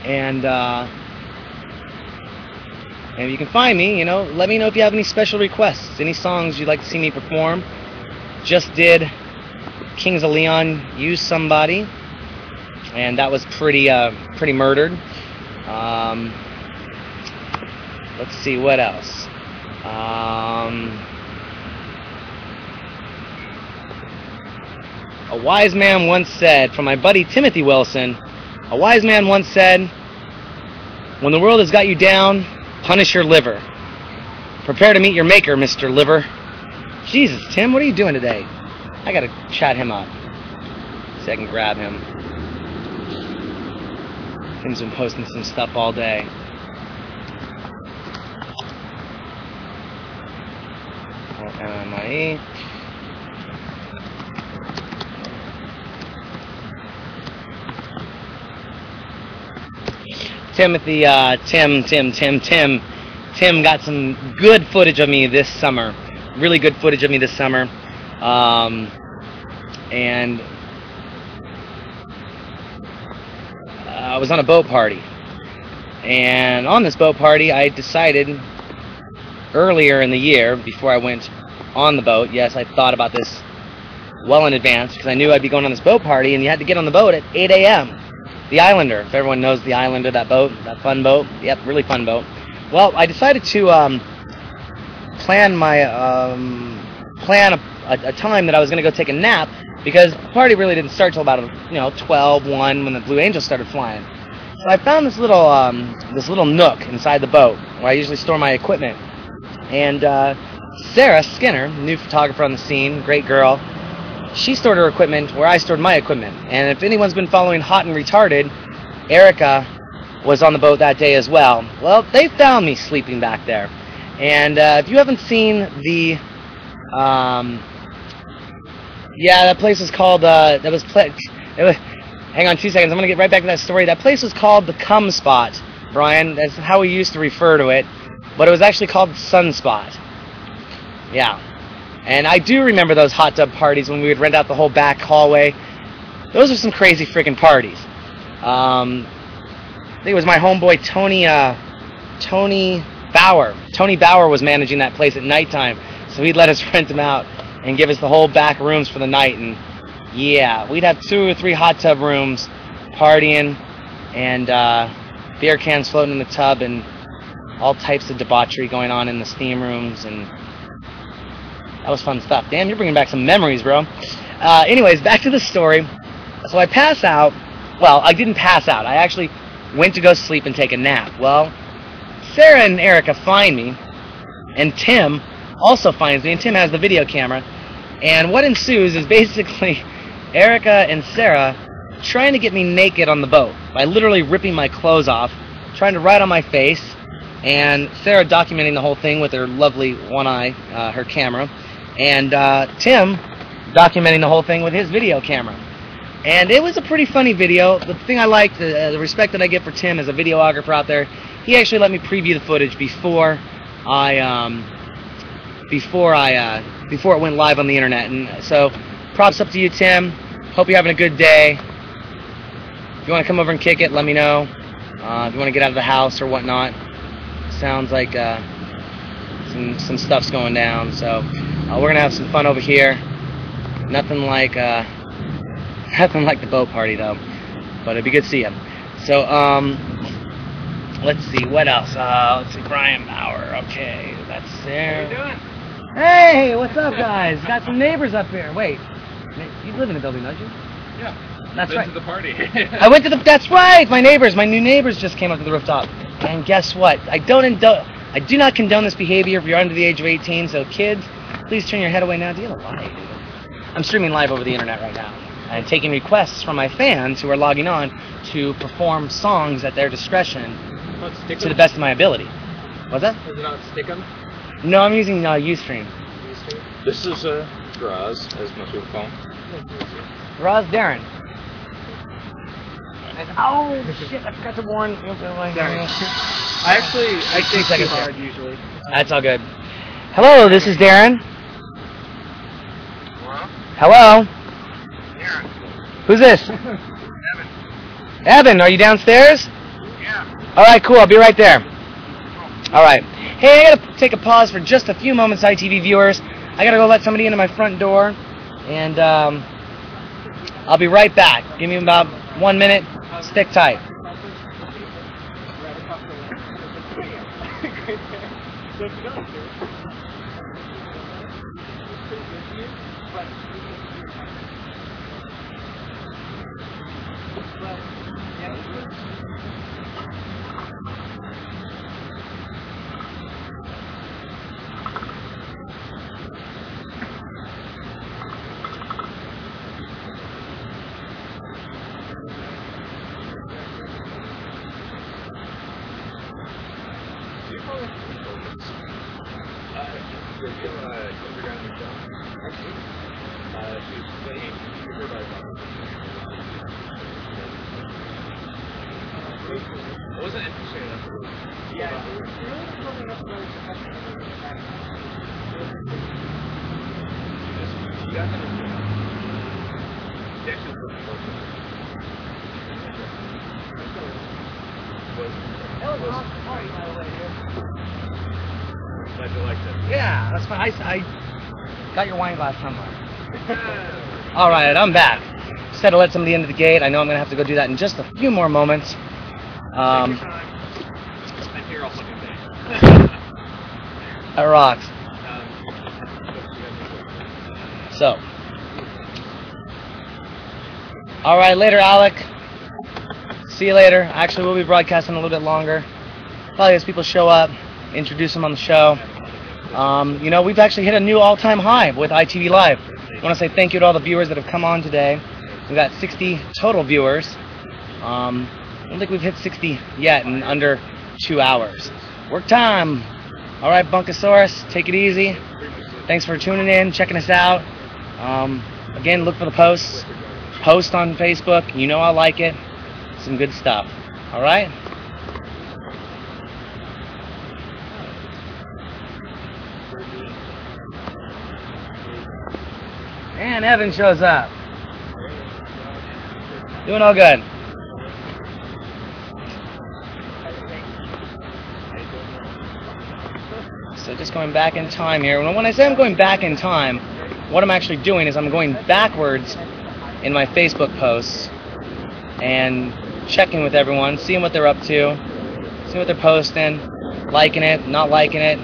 and uh, and if you can find me, you know, let me know if you have any special requests, any songs you'd like to see me perform. Just did Kings of Leon use somebody, and that was pretty uh, pretty murdered. Um, let's see what else. Um, a wise man once said, from my buddy Timothy Wilson, a wise man once said, when the world has got you down, punish your liver. Prepare to meet your maker, Mr. Liver. Jesus, Tim, what are you doing today? I gotta chat him up. So I can grab him. Tim's been posting some stuff all day. MIE. Timothy, uh, Tim, Tim, Tim, Tim, Tim got some good footage of me this summer. Really good footage of me this summer. Um, and I was on a boat party. And on this boat party, I decided earlier in the year, before I went on the boat, yes, I thought about this well in advance because I knew I'd be going on this boat party, and you had to get on the boat at 8 a.m. The Islander, if everyone knows the Islander, that boat, that fun boat. Yep, really fun boat. Well, I decided to um, plan my um, plan a, a, a time that I was going to go take a nap because the party really didn't start till about you know 12, 1 when the Blue Angels started flying. So I found this little um, this little nook inside the boat where I usually store my equipment, and uh, Sarah Skinner, new photographer on the scene, great girl, she stored her equipment where I stored my equipment. And if anyone's been following Hot and Retarded, Erica was on the boat that day as well. Well, they found me sleeping back there. And uh, if you haven't seen the, um, yeah, that place was called. Uh, that was, pla- was. Hang on two seconds. I'm gonna get right back to that story. That place was called the Cum Spot, Brian. That's how we used to refer to it, but it was actually called Sunspot. Yeah. And I do remember those hot tub parties when we would rent out the whole back hallway. Those are some crazy freaking parties. Um, I think it was my homeboy Tony uh, Tony Bauer. Tony Bauer was managing that place at nighttime, so he'd let us rent them out and give us the whole back rooms for the night. And yeah, we'd have two or three hot tub rooms, partying, and uh, beer cans floating in the tub, and all types of debauchery going on in the steam rooms and that was fun stuff. Damn, you're bringing back some memories, bro. Uh, anyways, back to the story. So I pass out. Well, I didn't pass out. I actually went to go sleep and take a nap. Well, Sarah and Erica find me, and Tim also finds me, and Tim has the video camera. And what ensues is basically Erica and Sarah trying to get me naked on the boat by literally ripping my clothes off, trying to write on my face, and Sarah documenting the whole thing with her lovely one eye, uh, her camera and uh, Tim documenting the whole thing with his video camera. And it was a pretty funny video. The thing I liked, uh, the respect that I get for Tim as a videographer out there, he actually let me preview the footage before I um, before I uh, before it went live on the internet. And so, props up to you, Tim. Hope you're having a good day. If you want to come over and kick it, let me know. Uh, if you want to get out of the house or whatnot, sounds like uh, some some stuff's going down. So. Uh, we're gonna have some fun over here. Nothing like uh, nothing like the boat party though, but it'd be good to see you. So um, let's see what else. Uh, let's see Brian Bauer. Okay, that's there. How you doing? Hey, what's up, guys? Got some neighbors up here. Wait, you live in the building, don't you? Yeah. That's right. to the party. I went to the. That's right. My neighbors, my new neighbors, just came up to the rooftop. And guess what? I don't indo- I do not condone this behavior if you're under the age of 18. So kids, Please turn your head away now. Do you have a light? I'm streaming live over the internet right now and taking requests from my fans who are logging on to perform songs at their discretion to the best of my ability. What's that? Is it not Stickam? No, I'm using uh, Ustream. This is uh, Graz, as most people call him. Roz Darren. And, oh shit! I forgot to warn. Sorry. I actually I Two think too hard usually. That's all good. Hello, this is Darren. Hello? Here. Who's this? Evan. Evan, are you downstairs? Yeah. All right, cool. I'll be right there. All right. Hey, I gotta take a pause for just a few moments, ITV viewers. I gotta go let somebody into my front door, and um, I'll be right back. Give me about one minute. Stick tight. I wasn't interested enough. Glad you liked it. Yeah, that's fine. I, I got your wine glass somewhere. All right, I'm back. Just had to let somebody into the gate. I know I'm gonna have to go do that in just a few more moments. Um, I'm here all fucking day. that rocks. So. All right, later, Alec. See you later. Actually, we'll be broadcasting a little bit longer. Probably as people show up, introduce them on the show. Um, you know, we've actually hit a new all-time high with ITV Live. I want to say thank you to all the viewers that have come on today. We've got 60 total viewers. Um, I don't think we've hit 60 yet in under two hours. Work time. All right, Bunkasaurus, take it easy. Thanks for tuning in, checking us out. Um, again, look for the posts. Post on Facebook. You know I like it. Some good stuff. All right. And Evan shows up. Doing all good. So just going back in time here. When I say I'm going back in time, what I'm actually doing is I'm going backwards in my Facebook posts and checking with everyone, seeing what they're up to, seeing what they're posting, liking it, not liking it,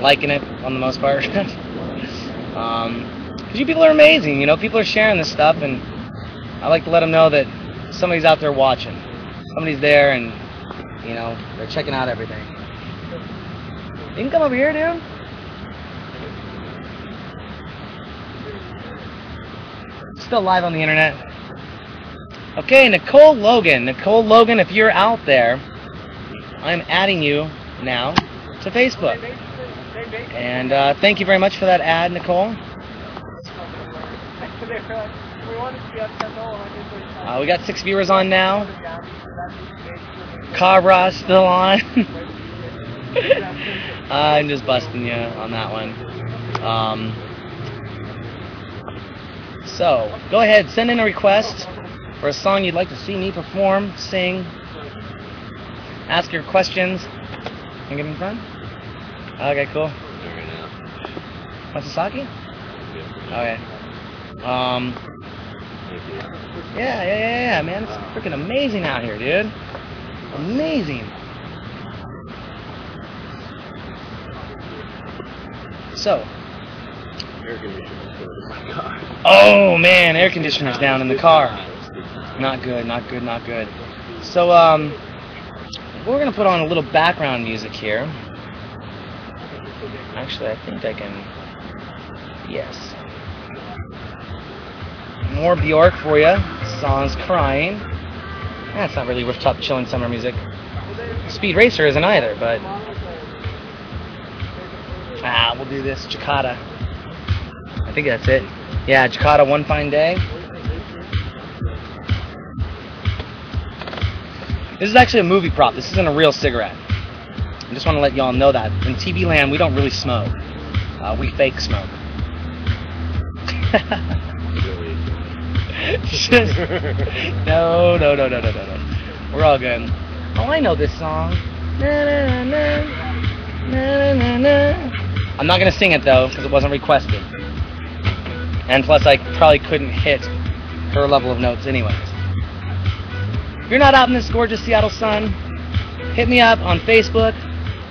liking it on the most part. um, cause you people are amazing, you know, people are sharing this stuff and I like to let them know that somebody's out there watching. Somebody's there and, you know, they're checking out everything. You can come over here, dude. Still live on the internet. Okay, Nicole Logan. Nicole Logan, if you're out there, I'm adding you now to Facebook. And uh, thank you very much for that ad, Nicole. Uh, we got six viewers on now. Cabra still on. I'm just busting you on that one. Um, so, go ahead, send in a request for a song you'd like to see me perform, sing, ask your questions. and I give them fun? Okay, cool. Want some sake? Okay. Um, yeah, yeah, yeah, yeah, man. It's freaking amazing out here, dude. Amazing. So, Air. Oh god. oh man, air conditioner's down in the car. Not good, not good, not good. So, um, we're gonna put on a little background music here. Actually, I think I can. Yes. More Bjork for you. Song's crying. That's not really rooftop chilling summer music. Speed Racer isn't either, but. Ah, we'll do this. Jakatta. I think that's it. Yeah, Jakatta, one fine day. This is actually a movie prop. This isn't a real cigarette. I just want to let y'all know that. In TV land, we don't really smoke. Uh, we fake smoke. Just- no, no, no, no, no, no, no. We're all good. Oh, I know this song. Na, na, na, na, na, na. I'm not gonna sing it though, because it wasn't requested. And plus, I probably couldn't hit her level of notes anyways. If you're not out in this gorgeous Seattle sun, hit me up on Facebook.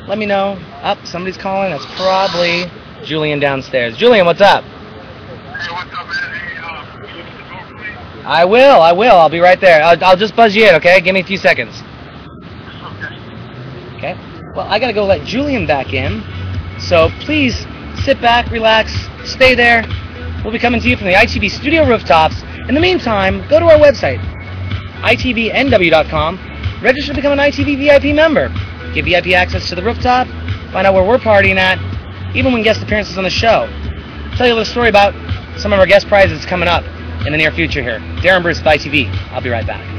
Let me know. Up, somebody's calling. That's probably Julian downstairs. Julian, what's up? Hey, what's up? Hey, uh, can you open the door for me? I will. I will. I'll be right there. I'll, I'll just buzz you in. Okay? Give me a few seconds. Okay. Okay. Well, I gotta go let Julian back in. So please sit back, relax, stay there. We'll be coming to you from the ITV studio rooftops. In the meantime, go to our website, itvnw.com. Register to become an ITV VIP member. Get VIP access to the rooftop. Find out where we're partying at, even when guest appearances on the show. Tell you a little story about some of our guest prizes coming up in the near future here. Darren Bruce with ITV. I'll be right back.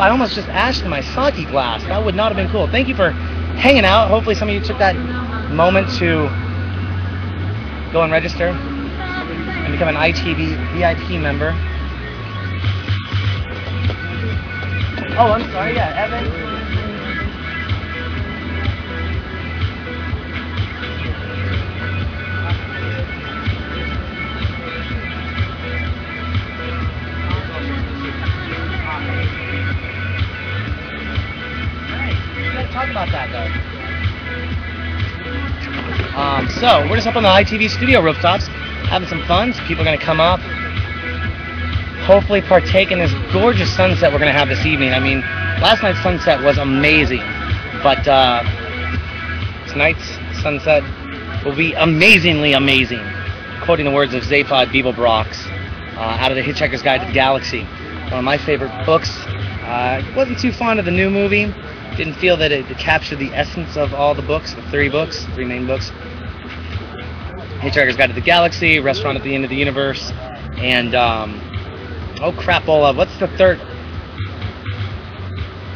I almost just ashed my sake glass. That would not have been cool. Thank you for hanging out. Hopefully, some of you took that moment to go and register. and become an ITV VIP member. Oh, I'm sorry. Yeah, Evan. About that though. Um, so we're just up on the ITV studio rooftops, having some fun. People are to come up, hopefully partake in this gorgeous sunset we're to have this evening. I mean, last night's sunset was amazing, but uh, tonight's sunset will be amazingly amazing, quoting the words of Zaphod Beeblebrox uh, out of The Hitchhiker's Guide to the Galaxy. One of my favorite books. Uh, wasn't too fond of the new movie didn't feel that it captured the essence of all the books, the three books, three main books. Hitchhiker's Guide to the Galaxy, Restaurant at the End of the Universe, and um, oh crapola, what's the third?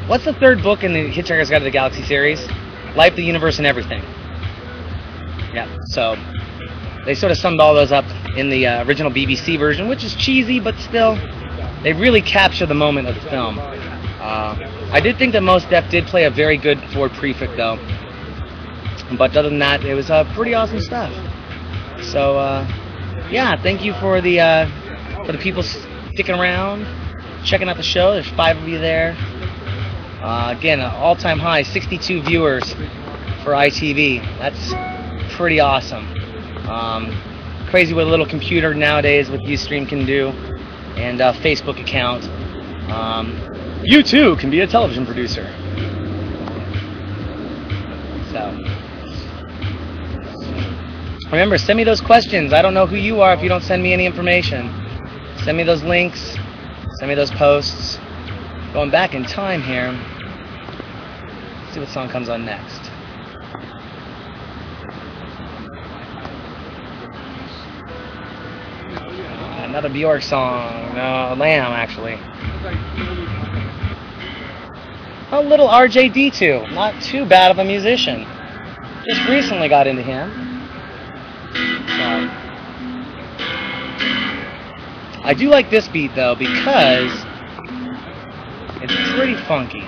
What's the third book in the Hitchhiker's Guide to the Galaxy series? Life, the Universe, and Everything. Yeah, so they sort of summed all those up in the uh, original BBC version, which is cheesy, but still, they really capture the moment of the film. Uh, I did think that Mos Def did play a very good Ford Prefect, though. But other than that, it was uh, pretty awesome stuff. So, uh, yeah, thank you for the uh, for the people sticking around, checking out the show. There's five of you there. Uh, again, an all-time high, 62 viewers for ITV. That's pretty awesome. Um, crazy what a little computer nowadays with Ustream can do, and a Facebook account. Um, you too can be a television producer. So, remember, send me those questions. I don't know who you are if you don't send me any information. Send me those links, send me those posts. Going back in time here, Let's see what song comes on next. Another Bjork song. No, Lamb, actually. A little RJD2. Not too bad of a musician. Just recently got into him. So. I do like this beat though because it's pretty funky.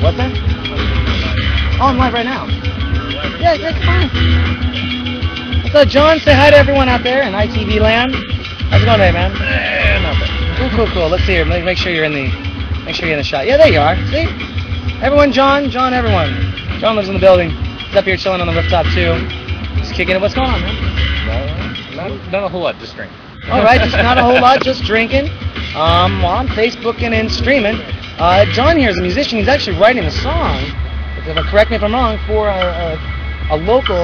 What's that? Oh, I'm live right now. Yeah, that's fine. So, John, say hi to everyone out there in ITV land. How's it going today, man? Eh. Cool, cool, cool. Let's see here. Make, sure you're in the, make sure you're in the shot. Yeah, there you are. See, everyone, John, John, everyone. John lives in the building. He's up here chilling on the rooftop too. Just kicking it. What's going on, man? No, not, not a whole lot, just drinking. All right, just not a whole lot, just drinking. Um, I'm on Facebooking and streaming. Uh, John here is a musician. He's actually writing a song. If, correct me if I'm wrong, for a, a, a local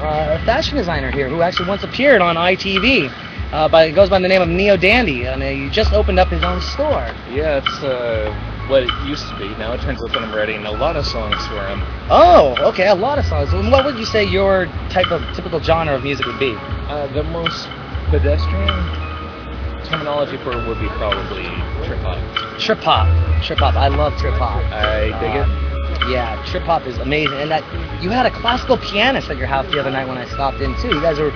uh, fashion designer here who actually once appeared on ITV. Uh, by, it goes by the name of Neo Dandy, and he just opened up his own store. Yeah, it's uh, what it used to be. Now it turns out that I'm writing a lot of songs for him. Oh, okay, a lot of songs. And What would you say your type of typical genre of music would be? Uh, the most pedestrian terminology for it would be probably trip hop. Trip hop, trip hop. I love trip hop. I dig it. Yeah, trip hop is amazing, and that you had a classical pianist at your house the other night when I stopped in too. You guys were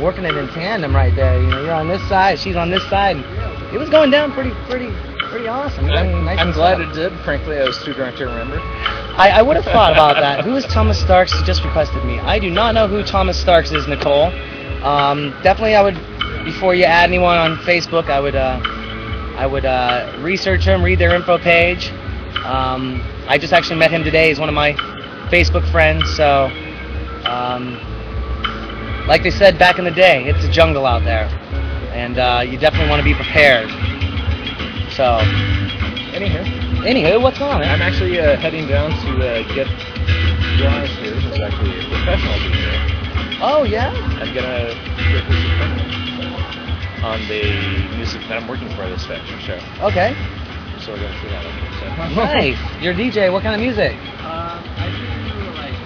working it in tandem right there. You know, you're on this side, she's on this side. And it was going down pretty, pretty, pretty awesome. Nice I'm glad it did. Frankly, I was too drunk to remember. I, I would have thought about that. Who is Thomas Starks? He just requested me. I do not know who Thomas Starks is, Nicole. Um, definitely, I would before you add anyone on Facebook, I would uh, I would uh, research them, read their info page. Um, I just actually met him today. He's one of my Facebook friends. So, um, like they said back in the day, it's a jungle out there, and uh, you definitely want to be prepared. So, Anywho, anywho, what's going on? I'm actually uh, heading down to uh, get Jaws here, who's actually a professional DJ. Oh yeah. I'm gonna get his opinion on the music that I'm working for this fashion show. Okay. So we're gonna see how that goes. Nice. You're a DJ. What kind of music? Um, do like.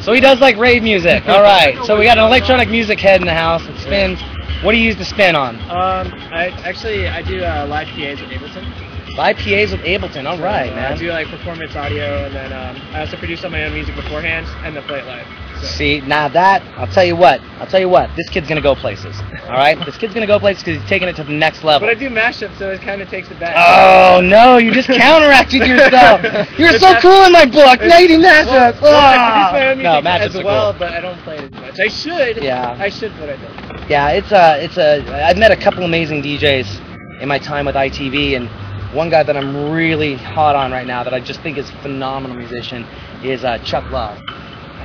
So he does like rave music. All right. So we got an electronic music head in the house. It spins What do you use the spin on? Um, I actually I do uh, live PAs with Ableton. Live PAs with Ableton. All right, I man. I do like performance audio, and then um, I also produce all my own music beforehand, and then play it live. See, now that I'll tell you what. I'll tell you what. This kid's gonna go places. All right. this kid's gonna go places because he's taking it to the next level. But I do mashups, so it kind of takes it back. Oh no! You just counteracted yourself. You're so that's- cool in my book. Now you do mashups. Well, I Ah. produce my own no, music mashups as well, cool. but I don't play it as much. I should. Yeah. I should, but I don't. Yeah, it's a, it's a. I've met a couple amazing DJs in my time with ITV, and one guy that I'm really hot on right now that I just think is a phenomenal musician is uh, Chuck Love.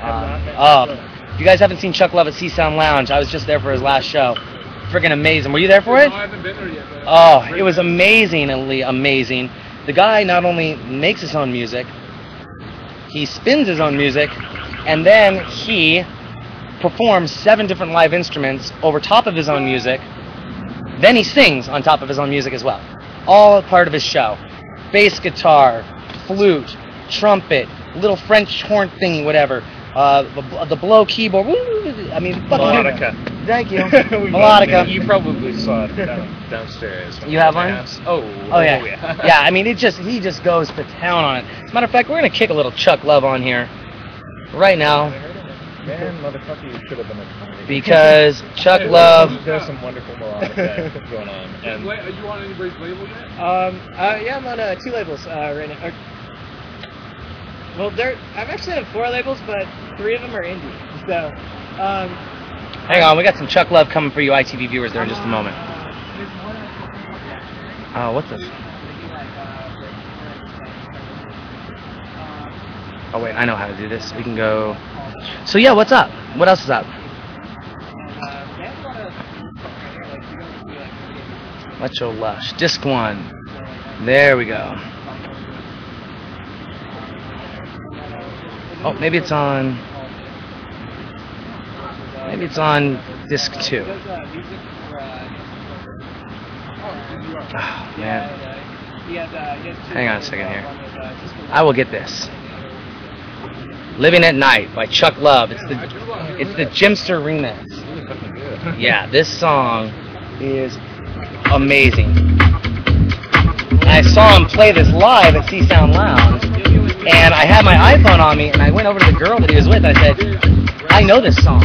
Um, oh, if you guys haven't seen Chuck Love at See Sound Lounge, I was just there for his last show. Freaking amazing. Were you there for it? No, I haven't been there yet. Oh, it was amazingly amazing. The guy not only makes his own music, he spins his own music, and then he performs seven different live instruments over top of his own music. Then he sings on top of his own music as well. All part of his show. Bass guitar, flute, trumpet, little French horn thingy, whatever. Uh, the, the blow keyboard. I mean, fucking- Melodica. Thank you. We Melodica. You probably saw it down, downstairs. You have one? Oh. Oh yeah. yeah. yeah, I mean it just he just goes to town on it. As a matter of fact, we're gonna kick a little Chuck Love on here right now Man, motherfucker, you should have been a comedy. because Chuck Love There's some wonderful melodica going on, and Wait, are you on anybody's label yet? Um, uh, yeah, I'm on uh, two labels uh, right now. Well. I'm actually on four labels, but three of them are indie. So, um, Hang on, we got some Chuck Love coming for you ITV viewers there in just a moment. Oh, what's this? Oh wait, I know how to do this. We can go. So yeah, what's up? What else is up? Electro Lush, disc one. There we go. Oh, maybe it's on. Maybe it's on disc two. Oh, man. Hang on a second here. I will get this. Living at Night by Chuck Love. It's the it's the Jimpster remix. Yeah, this song is amazing. I saw him play this live at See Sound Lounge, and I had my iPhone on me, and I went over to the girl that he was with. And I said, "I know this song.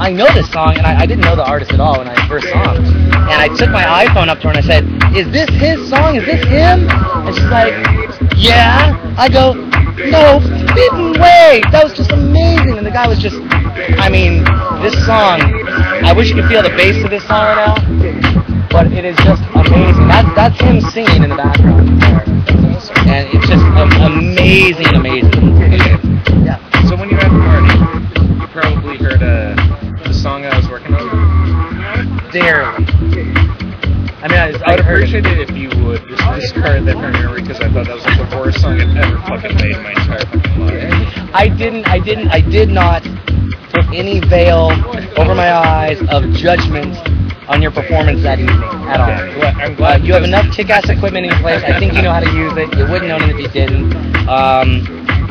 I know this song," and I, I didn't know the artist at all when I first saw him. And I took my iPhone up to her and I said, "Is this his song? Is this him?" And she's like, "Yeah." I go, "No flipping way! That was just amazing." And the guy was just, I mean, this song. I wish you could feel the bass of this song right now but it is just amazing. That's that's him singing in the background there, and it's just um, amazing, amazing. Yeah. so when you were at the party, you probably heard uh, the song I was working on. Barely. I mean, I, I would appreciate it if you would just discard that from memory because I thought that was like the worst song I've ever fucking made in my entire fucking life. I didn't. I didn't. I did not put any veil over my eyes of judgment on your performance that evening at all. I'm Uh, you have enough kick-ass equipment in your place. I think you know how to use it. You wouldn't know it if you didn't. Um,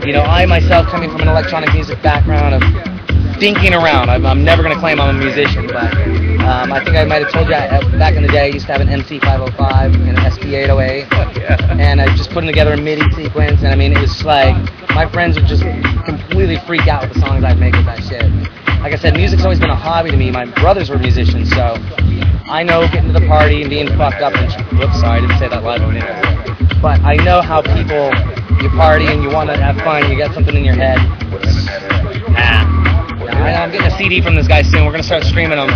you know, I myself, coming from an electronic music background of dinking around, I'm, I'm never going to claim I'm a musician, but um, I think I might have told you uh, back in the day I used to have an MC505 and an SP808 Yeah. and I just putting together a MIDI sequence, and I mean, it was like my friends would just completely freak out with the songs I'd make with that shit. Like I said, music's always been a hobby to me. My brothers were musicians, so I know getting to the party and being fucked up. And whoops, sorry, I didn't say that live on air. But I know how people you party and you want to have fun. You got something in your head. Nah. Nah, I know, I'm getting a CD from this guy soon. We're gonna start streaming them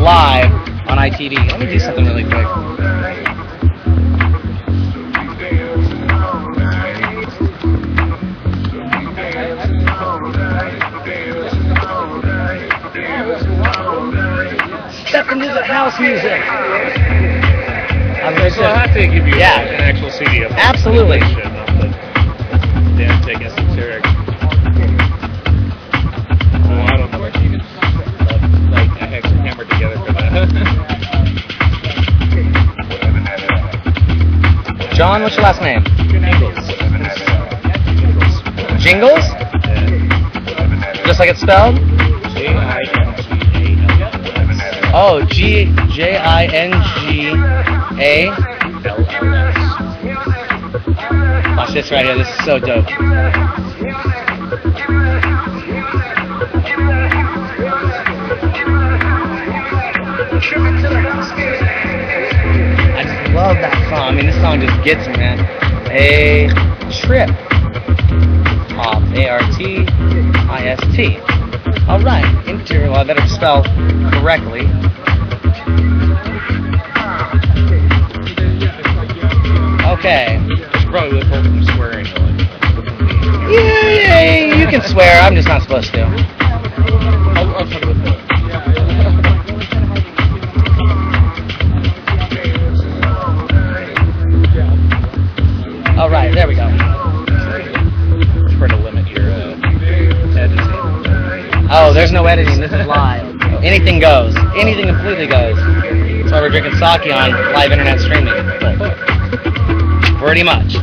live on ITV. Let me do something really quick. Step into the house music. I'm gonna So I'll have to give you Yeah. an actual CD of Absolutely. Shit, not the damn take esoteric. John, what's your last name? Jingles. Jingles? Just like it's spelled? Oh, G J I N G A L L S. Watch this right here. This is so dope. Love that song. I mean, this song just gets me, man. A trip. Hop. A R T I S T. All right. Interior. Well, I better spell correctly. Okay. Should probably withhold from swearing. Yeah, you can swear. I'm just not supposed to. There's no editing. This is live. Anything goes. Anything completely goes. That's why we're drinking sake on live internet streaming. Pretty much.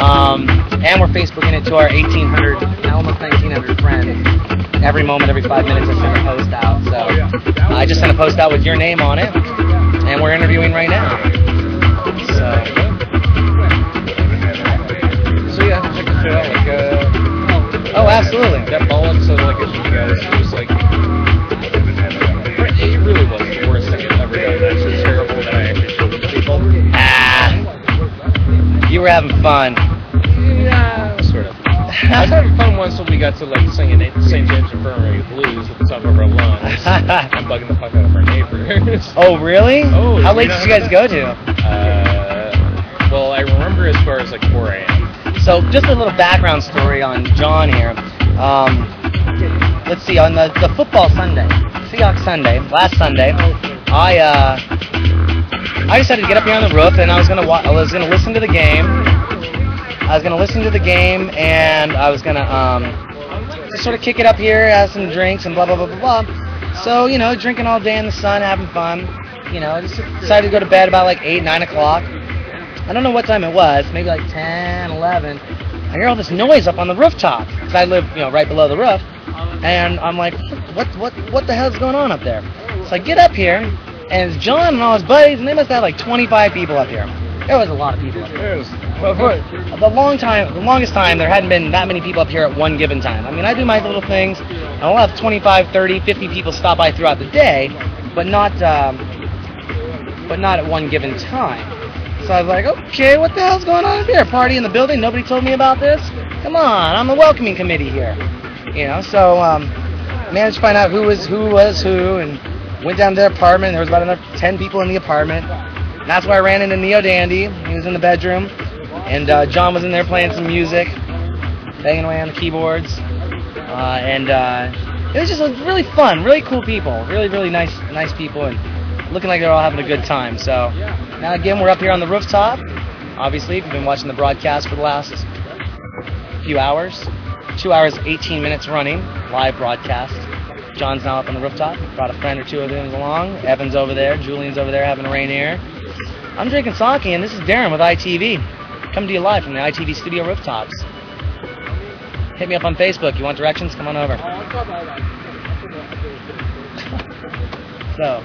Um, and we're Facebooking it to our 1,800, almost 1,900 friends. Every moment, every five minutes, I send a post out. So I just sent a post out with your name on it, and we're interviewing right now. So So yeah, check this out. Like, Oh, absolutely. that bollocks so like a you guys it was like it really was the worst thing I've ever done. It's so terrible that I actually showed it to people. Ah, you were having fun. Yeah, sort of. I was having fun once when we got to like singing St. James Infirmary blues at the top of our lungs. I'm bugging the fuck out of our neighbors. oh, really? Oh, How late did you guys go to? Uh, well, I remember as far as like 4 a.m. So, just a little background story on John here. Um, let's see, on the, the football Sunday, Seahawks Sunday, last Sunday, I uh, I decided to get up here on the roof and I was gonna wa- I was gonna listen to the game. I was gonna listen to the game and I was gonna um, just sort of kick it up here, have some drinks and blah blah blah blah blah. So you know, drinking all day in the sun, having fun. You know, just decided to go to bed about like eight nine o'clock. I don't know what time it was, maybe like 10, 11. I hear all this noise up on the rooftop because I live, you know, right below the roof, and I'm like, what, what, what the hell's going on up there? So I get up here, and it's John and all his buddies, and they must have like 25 people up here. There was a lot of people up here. But for the long time, the longest time, there hadn't been that many people up here at one given time. I mean, I do my little things, and I'll have 25, 30, 50 people stop by throughout the day, but not, um, but not at one given time. So I was like, okay, what the hell's going on here? Party in the building? Nobody told me about this? Come on, I'm the welcoming committee here. You know, so um, managed to find out who was who was who, and went down to their apartment. There was about another 10 people in the apartment. And that's where I ran into Neo Dandy. He was in the bedroom, and uh, John was in there playing some music, banging away on the keyboards, uh, and uh, it was just really fun, really cool people, really really nice nice people, and looking like they're all having a good time. So now again, we're up here on the rooftop. Obviously, if you've been watching the broadcast for the last few hours, two hours, 18 minutes running, live broadcast. John's now up on the rooftop. Brought a friend or two of them along. Evan's over there. Julian's over there having a rain air. I'm drinking sake, and this is Darren with ITV. Coming to you live from the ITV studio rooftops. Hit me up on Facebook. You want directions? Come on over. So,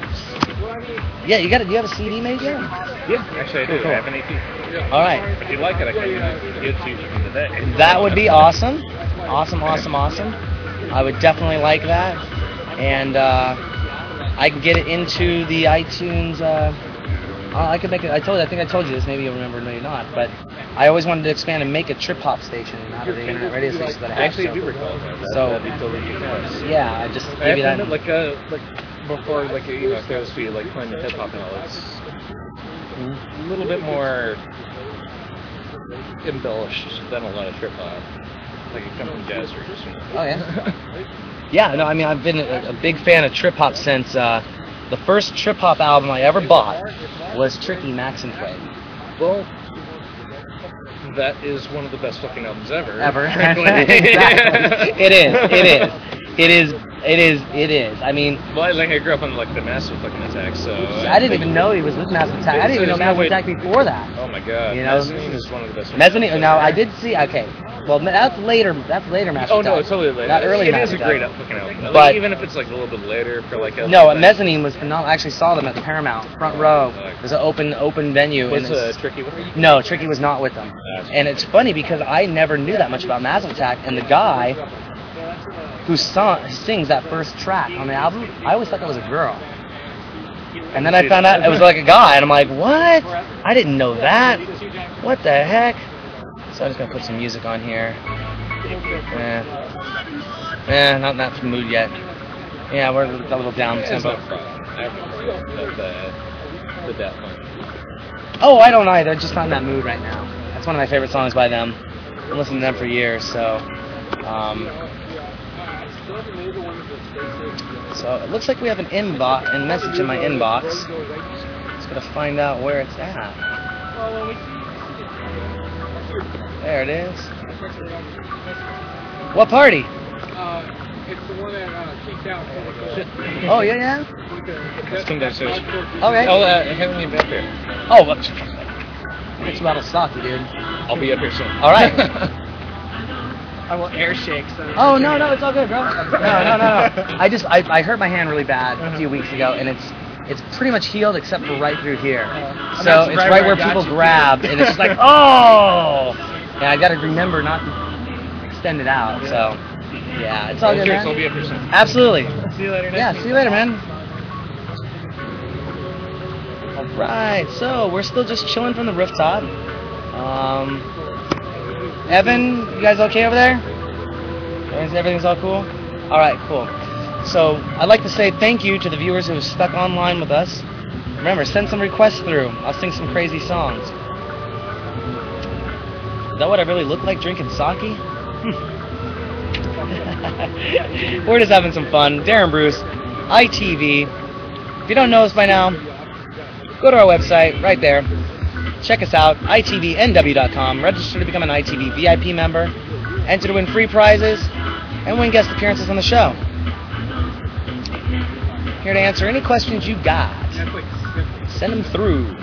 yeah, you got it. Do you have a CD made yet? Yeah, actually I do. Cool. I have an AP. All right. If you like it, I can give it to you today. That would be awesome. Awesome, awesome, awesome. I would definitely like that. And uh, I can get it into the iTunes. Uh, I could make it. I told you. I think I told you this. Maybe you'll remember, maybe not. But I always wanted to expand and make a trip hop station out of the internet radio station that I have. actually so- do recall that. So- totally. Yeah, I just maybe give have you to that. like, a like before, like you know, Ferris Speed, like playing the hip hop and all, it's a little bit more embellished than a lot of trip hop. Like it comes from jazz roots. You know? Oh yeah. Yeah, no, I mean I've been a, a big fan of trip hop since uh, the first trip hop album I ever bought was Tricky Maxinquaye. Well, that is one of the best fucking albums ever. Ever. exactly. It is. It is. It is. It is. It is. I mean, Well, like I grew up on like the Massive fucking Attack, so I didn't even know he was with Massive Attack. I didn't even know no Massive way- Attack before that. Oh my god, You know, Mezzanine is one of the best. Mezzanine. Now I did see. Okay, Well, that's later. That's later Massive Oh no, it's totally later. Not early It is a Massive great Attack. fucking album. Like, But- even if it's like a little bit later for like a No, like, Mezzanine was phenomenal. I actually saw them at the Paramount front row. It was an open open venue. was uh, tricky with. No, Tricky was not with them. Gotcha. And it's funny because I never knew that much about Massive Attack, and the guy who sung, sings that first track on the album, I always thought that was a girl. And then I found out it was like a guy, and I'm like, what? I didn't know that. What the heck? So I'm just gonna put some music on here. Yeah. Yeah, not in that mood yet. Yeah, we're a little down tempo. not. I haven't the, the Daft Punk. Oh, I don't either. Just not in that mood right now. That's one of my favorite songs by them. I've listened to them for years, so. Um, so it looks like we have an inbox, a message in my inbox. Just gotta find out where it's at. There it is. What party? it's the one that uh, kicked out. Oh yeah, yeah. Let's come downstairs. Okay. I'll uh, have me up here. Oh, what? It's about sake, dude. I'll be up here soon. All right. I will air shake. So Oh no no it's all good bro. No no no no. I just I, I hurt my hand really bad a few weeks ago and it's it's pretty much healed except for right through here. And So it's right right where where people grab and it's just like oh. Yeah I got to remember not to extend it out. So yeah it's all good Cheers, I'll be up here soon. Absolutely. See you later. Yeah see you later man. All right so we're still just chilling from the rooftop. Um, Evan, you guys okay over there? Everything's, all cool? Alright, cool. So, I'd like to say thank you to the viewers who stuck online with us. Remember, send some requests through. I'll sing some crazy songs. Is that what I really look like drinking sake? We're just having some fun. Darren Bruce, ITV. If you don't know us by now, go to our website right there. Check us out, itvnw.com. Register to become an ITV VIP member. Enter to win free prizes and win guest appearances on the show. Here to answer any questions you got. Send them through.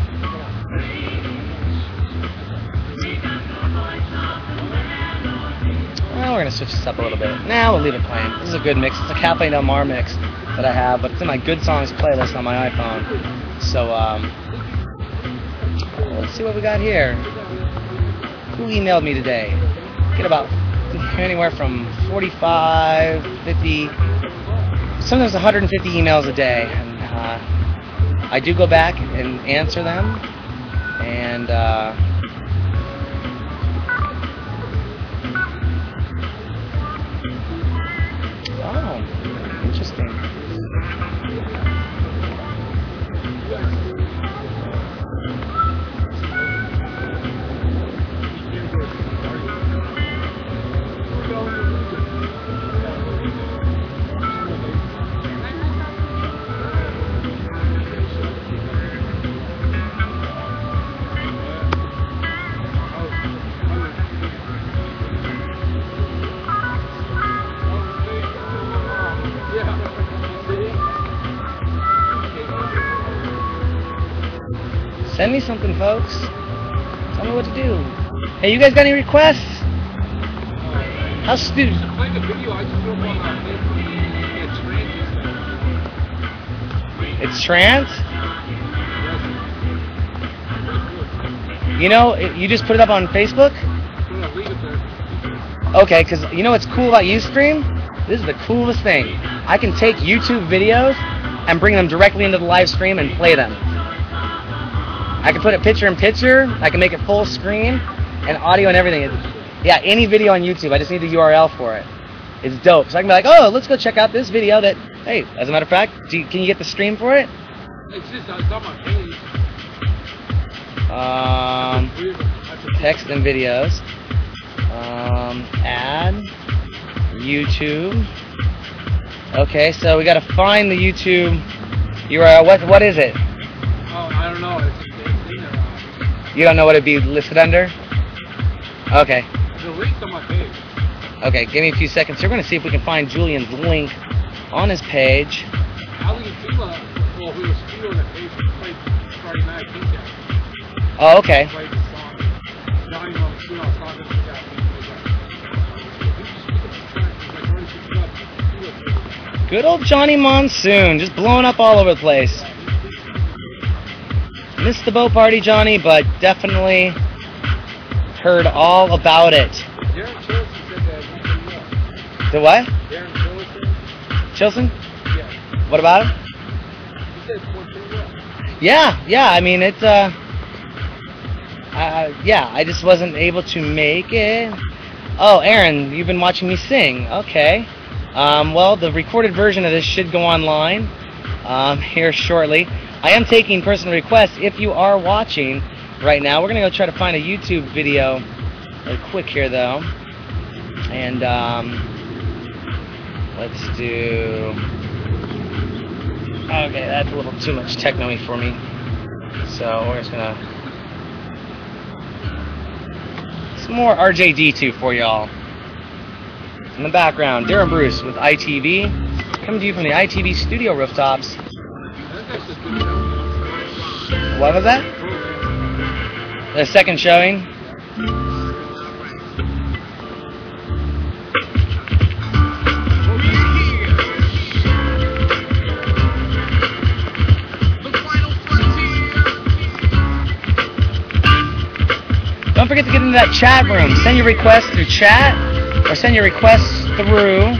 Well, we're gonna switch this up a little bit. Now we'll leave it playing. This is a good mix. It's a Cafe Del Mar mix that I have, but it's in my good songs playlist on my iPhone. So, um, let's see what we got here. Who emailed me today? Get about anywhere from 45, 50, sometimes 150 emails a day. And uh, I do go back and answer them. And uh, oh, Send me something, folks. Tell me what to do. Hey, you guys got any requests? How stupid. Play the video. I just wrote on our Facebook. It's trance? You know, it, you just put it up on Facebook? I'm gonna leave it there. Okay, because you know what's cool about Ustream? This is the coolest thing. I can take YouTube videos and bring them directly into the live stream and play them. I can put it picture in picture. I can make it full screen and audio and everything. It's, yeah, any video on YouTube. I just need the URL for it. It's dope. So I can be like, oh, let's go check out this video that, hey, as a matter of fact, you, can you get the stream for it? It's just on. Um, text and videos. Um, add YouTube. Okay, so we got to find the YouTube URL. What what is it? Oh, I don't know. It's, you don't know what it'd be listed under? Okay. The link's on my page. Okay, give me a few seconds. We're going to see if we can find Julian's link on his page. Ali Tila, well, who was page, played Friday Night Oh, okay. Good old Johnny Monsoon, just blowing up all over the place. Missed the boat party, Johnny, but definitely heard all about it. Darren Chilson said that. The what? Darren Chilson? Chilson? Yeah. What about him? He said it scored well. Yeah, yeah. I mean, it's uh, uh, yeah. I just wasn't able to make it. Oh, Aaron, you've been watching me sing. Okay. Um, well, the recorded version of this should go online um, here shortly. I am taking personal requests. If you are watching right now, we're gonna go try to find a YouTube video really quick here, though. And um, let's do. Okay, that's a little too much techno for me. So we're just gonna some more RJD2 for y'all. In the background, Darren Bruce with ITV, coming to you from the ITV studio rooftops. What was that? The second showing. Don't forget to get into that chat room. Send your requests through chat or send your requests through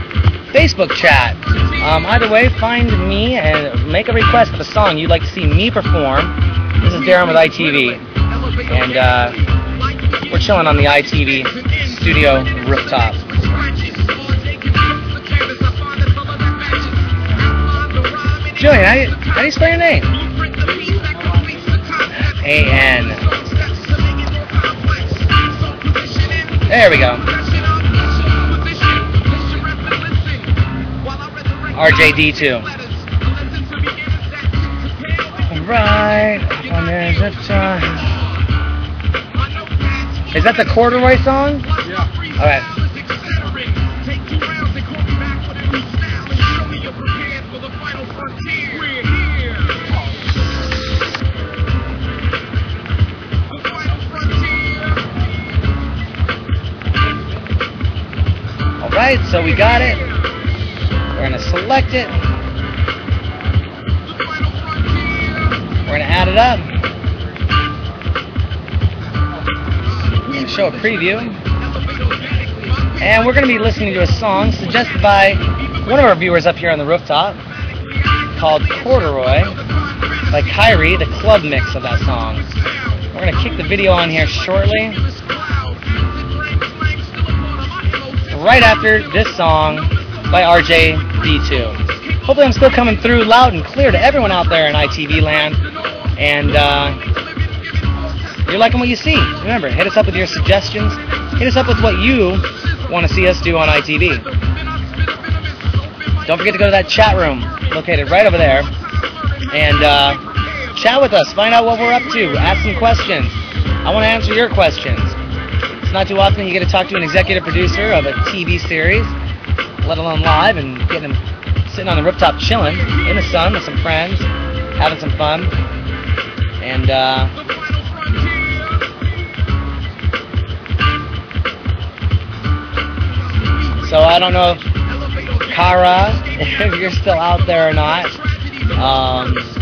Facebook chat. Um, either way, find me and make a request of a song you'd like to see me perform. Is Darren with ITV, and uh, we're chilling on the ITV studio rooftop. Julian, how do you, how do you spell your name? A N. There we go. RJD2. Right on the edge of time. Is that the corduroy song? Yeah. Okay. All right, so we got it. We're gonna select it. Add it up. We're gonna show a preview. And we're gonna be listening to a song suggested by one of our viewers up here on the rooftop called Corduroy by Kyrie, the club mix of that song. We're gonna kick the video on here shortly. Right after this song by RJD2. Hopefully, I'm still coming through loud and clear to everyone out there in ITV land. And uh, you're liking what you see. Remember, hit us up with your suggestions. Hit us up with what you want to see us do on ITV. Don't forget to go to that chat room located right over there and uh, chat with us. Find out what we're up to. Ask some questions. I want to answer your questions. It's not too often you get to talk to an executive producer of a TV series, let alone live, and getting them sitting on the rooftop chilling in the sun with some friends, having some fun. And uh, so I don't know if Kara, if you're still out there or not. Um,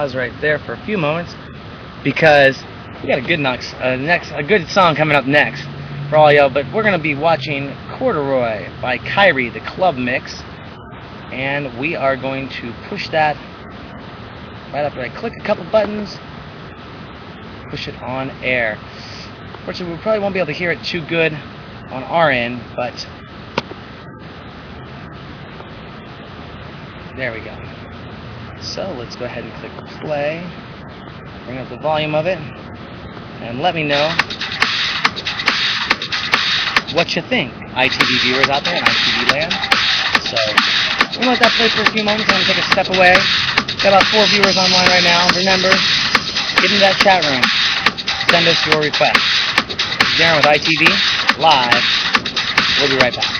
pause right there for a few moments because we got a good next, uh, next a good song coming up next for all y'all. But we're gonna be watching Corduroy by Kyrie, the club mix, and we are going to push that right after I click a couple buttons, push it on air. Fortunately, we probably won't be able to hear it too good on our end, but there we go. So let's go ahead and click play, bring up the volume of it, and let me know what you think, ITV viewers out there in ITV land. So we're gonna let that play for a few moments. I'm gonna take a step away. Got about four viewers online right now. Remember, get into that chat room. Send us your requests. Darren with ITV live. We'll be right back.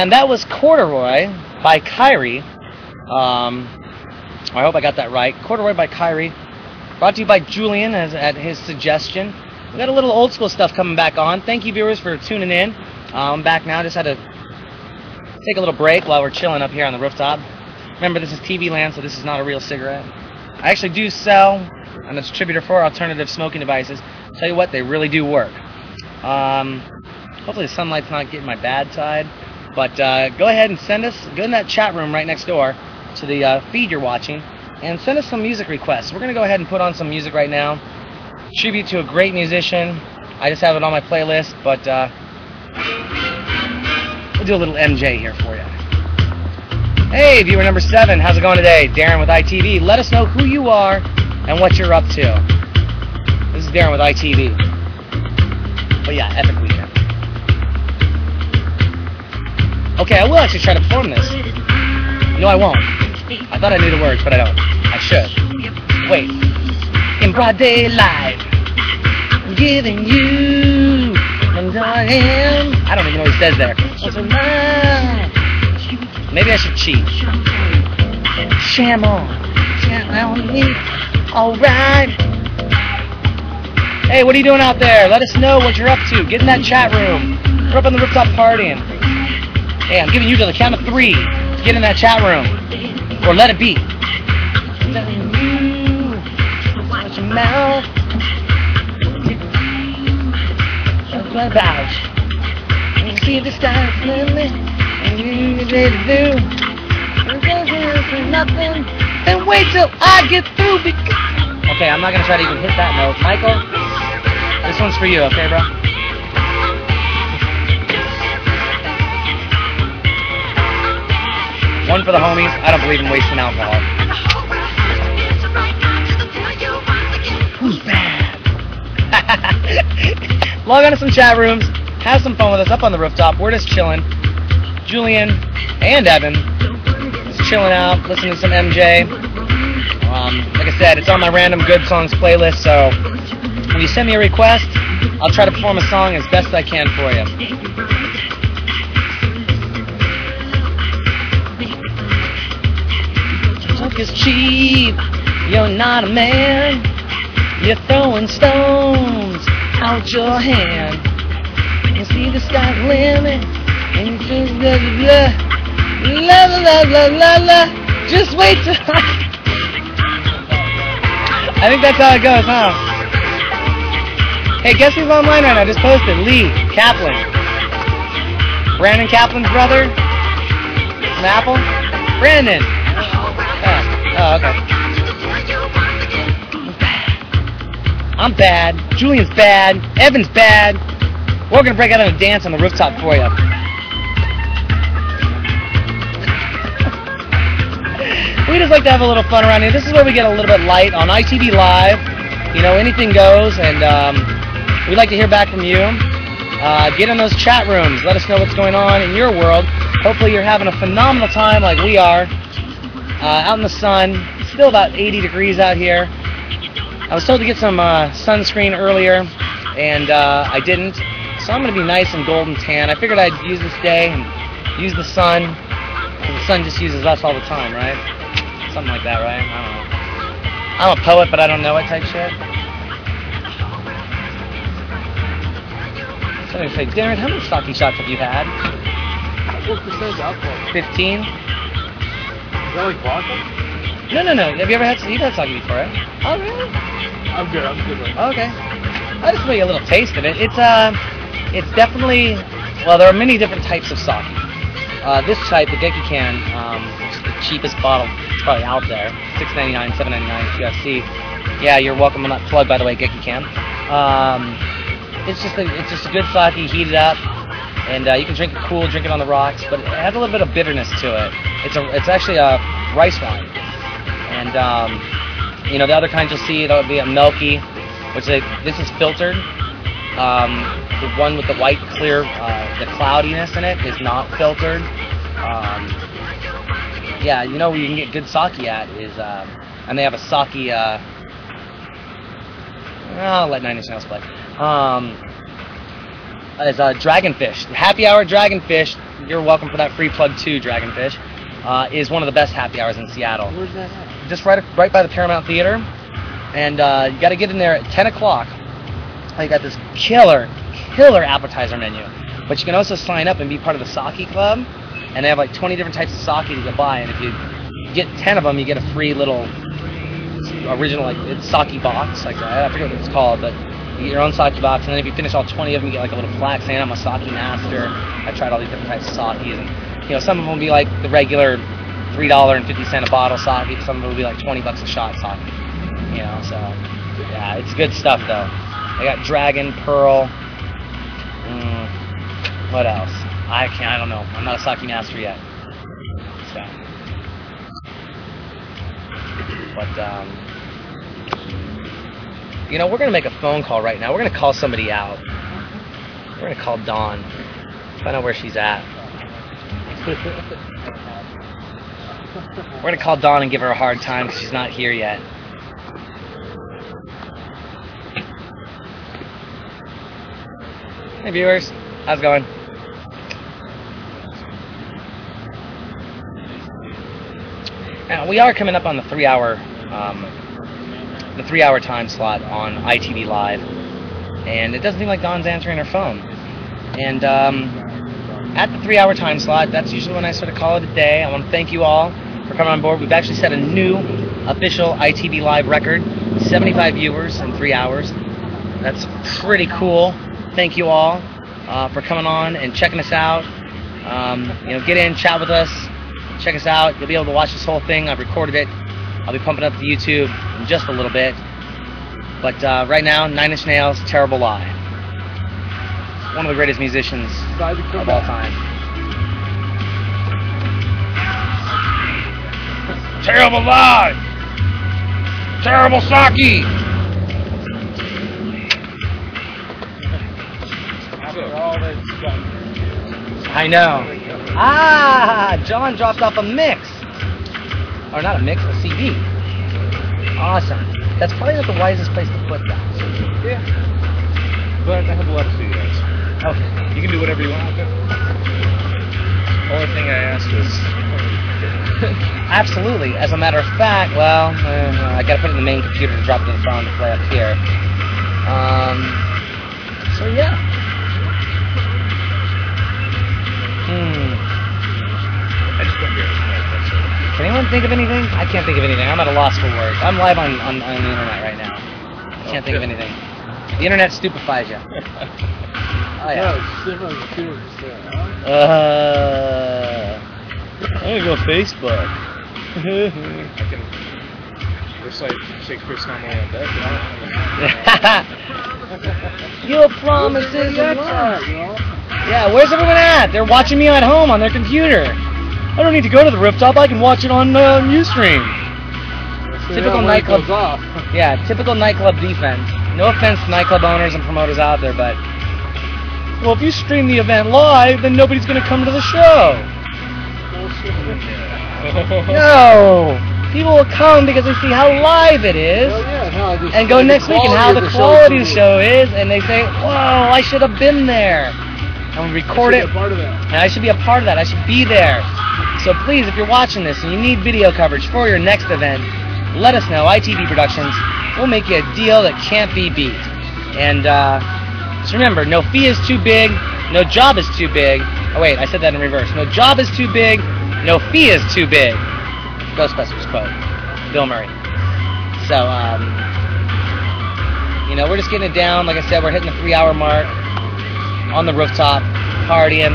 And that was Corduroy by Kyrie. Um, I hope I got that right. Corduroy by Kyrie. Brought to you by Julian as, at his suggestion. We got a little old school stuff coming back on. Thank you, viewers, for tuning in. Uh, I'm back now. Just had to take a little break while we're chilling up here on the rooftop. Remember, this is TV land, so this is not a real cigarette. I actually do sell. I'm a distributor for alternative smoking devices. Tell you what, they really do work. Um, hopefully, the sunlight's not getting my bad side. But uh, go ahead and send us, go in that chat room right next door to the uh, feed you're watching, and send us some music requests. We're going to go ahead and put on some music right now. Tribute to a great musician. I just have it on my playlist, but uh, we'll do a little MJ here for you. Hey, viewer number seven, how's it going today? Darren with ITV. Let us know who you are and what you're up to. This is Darren with ITV. But yeah, epic weekend. Okay, I will actually try to perform this. No, I won't. I thought I knew the words, but I don't. I should. Wait. In broad daylight, I'm giving you and I am. I don't even know what he says there. Maybe I should cheat. Sham on. Sham on me. Alright. Hey, what are you doing out there? Let us know what you're up to. Get in that chat room. We're up on the rooftop partying. Hey, I'm giving you to the count of three get in that chat room. Or let it be. Watch your mouth. About? You see the stars lately, and you ready to do. And don't dance for nothing. Then wait till I get through because. Okay, I'm not gonna try to even hit that note. Michael, this one's for you, okay, bro? One for the homies. I don't believe in wasting alcohol. Who's bad? Log on to some chat rooms. Have some fun with us up on the rooftop. We're just chilling. Julian and Evan just chilling out, listening to some MJ. Um, like I said, it's on my random good songs playlist. So when you send me a request, I'll try to perform a song as best I can for you. Talk is cheap. You're not a man. You're throwing stones out your hand. You see the sky's limit, and you think blah blah blah blah blah blah blah. Just wait till. I think that's how it goes, huh? Hey, guess who's online right now? Just posted Lee Kaplan, Brandon Kaplan's brother Apple. Brandon. Oh, okay. I'm bad. Julian's bad. Evan's bad. We're gonna break out in a dance on the rooftop for you. we just like to have a little fun around here. This is where we get a little bit light on ITV Live. You know, anything goes, and um, we'd like to hear back from you. Uh, get in those chat rooms. Let us know what's going on in your world. Hopefully, you're having a phenomenal time like we are. Uh, out in the sun. Still about 80 degrees out here. I was told to get some uh, sunscreen earlier, and uh, I didn't. So I'm going to be nice and golden tan. I figured I'd use this day and use the sun. 'cause the sun just uses us all the time, right? Something like that, right? I don't know. I'm a poet, but I don't know it type shit. So I say, Darren, how many sake shots have you had? What percentage alcohol? 15? Is that vodka? No, no, no. Have you ever had you've had sake before, right? Oh, really? I'm good. I'm good. Right Okay. I'll just give you a little taste of it. It's uh, it's definitely well, there are many different types of sake. Uh, this type, the Gekkeikan, um, which is the cheapest bottle it's probably out there, six ninety nine, seven ninety nine UFC. Yeah, you're welcome on that plug, by the way, Gekkeikan. Um, it's just a, it's just a good sake, heat it up, and uh, you can drink it cool, drink it on the rocks, but it has a little bit of bitterness to it. It's a, it's actually a rice wine, and um, you know the other kinds you'll see that would be a milky, which they, this is filtered. Um, the one with the white clear, uh, the cloudiness in it is not filtered. Um, yeah, you know where you can get good sake at is, uh, and they have a sake. Uh, I'll let Nine Inch Nails play. Is uh, Dragonfish. Happy Hour Dragonfish. You're welcome for that free plug too, Dragonfish. Uh, is one of the best happy hours in Seattle. Where's that at? Just right right by the Paramount Theater, and uh, you got to get in there at 10 o'clock. They got this killer, killer appetizer menu. But you can also sign up and be part of the sake club, and they have like 20 different types of sake you can buy. And if you get 10 of them, you get a free little original like it's sake box. Like I forget what it's called, but you get your own sake box. And then if you finish all 20 of them, you get like a little plaque saying I'm a sake master. I tried all these different types of sakes, and you know some of them will be like the regular three dollar and fifty cent a bottle sake. Some of them will be like 20 bucks a shot sake. You know, so yeah, it's good stuff though. I got Dragon, Pearl. Mm, what else? I can't. I don't know. I'm not a sake master yet. So, but um, you know, we're gonna make a phone call right now. We're gonna call somebody out. We're gonna call Dawn. Find out where she's at. We're gonna call Dawn and give her a hard time because she's not here yet. Hey viewers, how's it going? Now, we are coming up on the three-hour, um, the three-hour time slot on ITV Live, and it doesn't seem like Dawn's answering her phone. And um, at the three-hour time slot, that's usually when I sort of call it a day. I want to thank you all for coming on board. We've actually set a new official ITV Live record: 75 viewers in three hours. That's pretty cool. Thank you all uh, for coming on and checking us out. Um, you know, get in, chat with us, check us out. You'll be able to watch this whole thing. I've recorded it. I'll be pumping up the YouTube in just a little bit. But uh, right now, Nine Inch Nails, Terrible Lie. One of the greatest musicians of all time. Terrible lie! Terrible done. I know. Ah, John dropped off a mix. Or not a mix, a CD. Awesome. That's probably not the wisest place to put that. Yeah. But I have a lot of CDs. Okay. You can do whatever you want with it. Only thing I asked is. Absolutely. As a matter of fact, well, uh, I gotta put it in the main computer to drop it to the phone to play up here. Um, so yeah. Hmm. I just don't get it. That's it. Can anyone think of anything? I can't think of anything. I'm at a loss for words. I'm live on, on, on the internet right now. I can't think of anything. The internet stupefies you. Oh yeah. No, it's different computers. Yeah. Uh, I'm gonna go Facebook. I can recite Shakespeare's Homily on deck. Your promises are love. Alright, you know? Yeah, where's everyone at? They're watching me at home on their computer. I don't need to go to the rooftop. I can watch it on uh, Ustream. So, Typical yeah, nightclub- off. Yeah, typical nightclub defense. No offense to nightclub owners and promoters out there, but well, if you stream the event live, then nobody's going to come to the show. No, people will come because they see how live it is. Well, yeah, how the- and go next week and how quality the quality of the is show is, and they say, "Whoa, I should have been there." And we record it, and I should be a part of that. I should be there. So please, if you're watching this and you need video coverage for your next event, let us know. ITV Productions, we'll make you a deal that can't be beat. And uh, just remember, no fee is too big, no job is too big. Oh wait, I said that in reverse. No job is too big, no fee is too big. Ghostbusters quote, Bill Murray. So, um, you know, we're just getting it down. Like I said, we're hitting the three-hour mark on the rooftop, partying.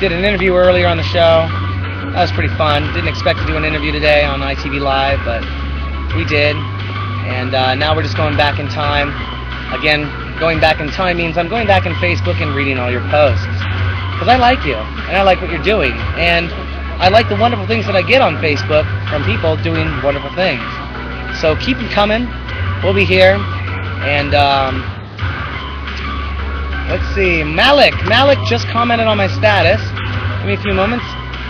Did an interview earlier on the show. That was pretty fun. Didn't expect to do an interview today on ITV Live, but we did. And uh, now we're just going back in time. Again, going back in time means I'm going back in Facebook and reading all your posts. Because I like you, and I like what you're doing. And I like the wonderful things that I get on Facebook from people doing wonderful things. So keep them coming. We'll be here. And um, let's see. Malik. Malik just commented on my status. Give me a few moments.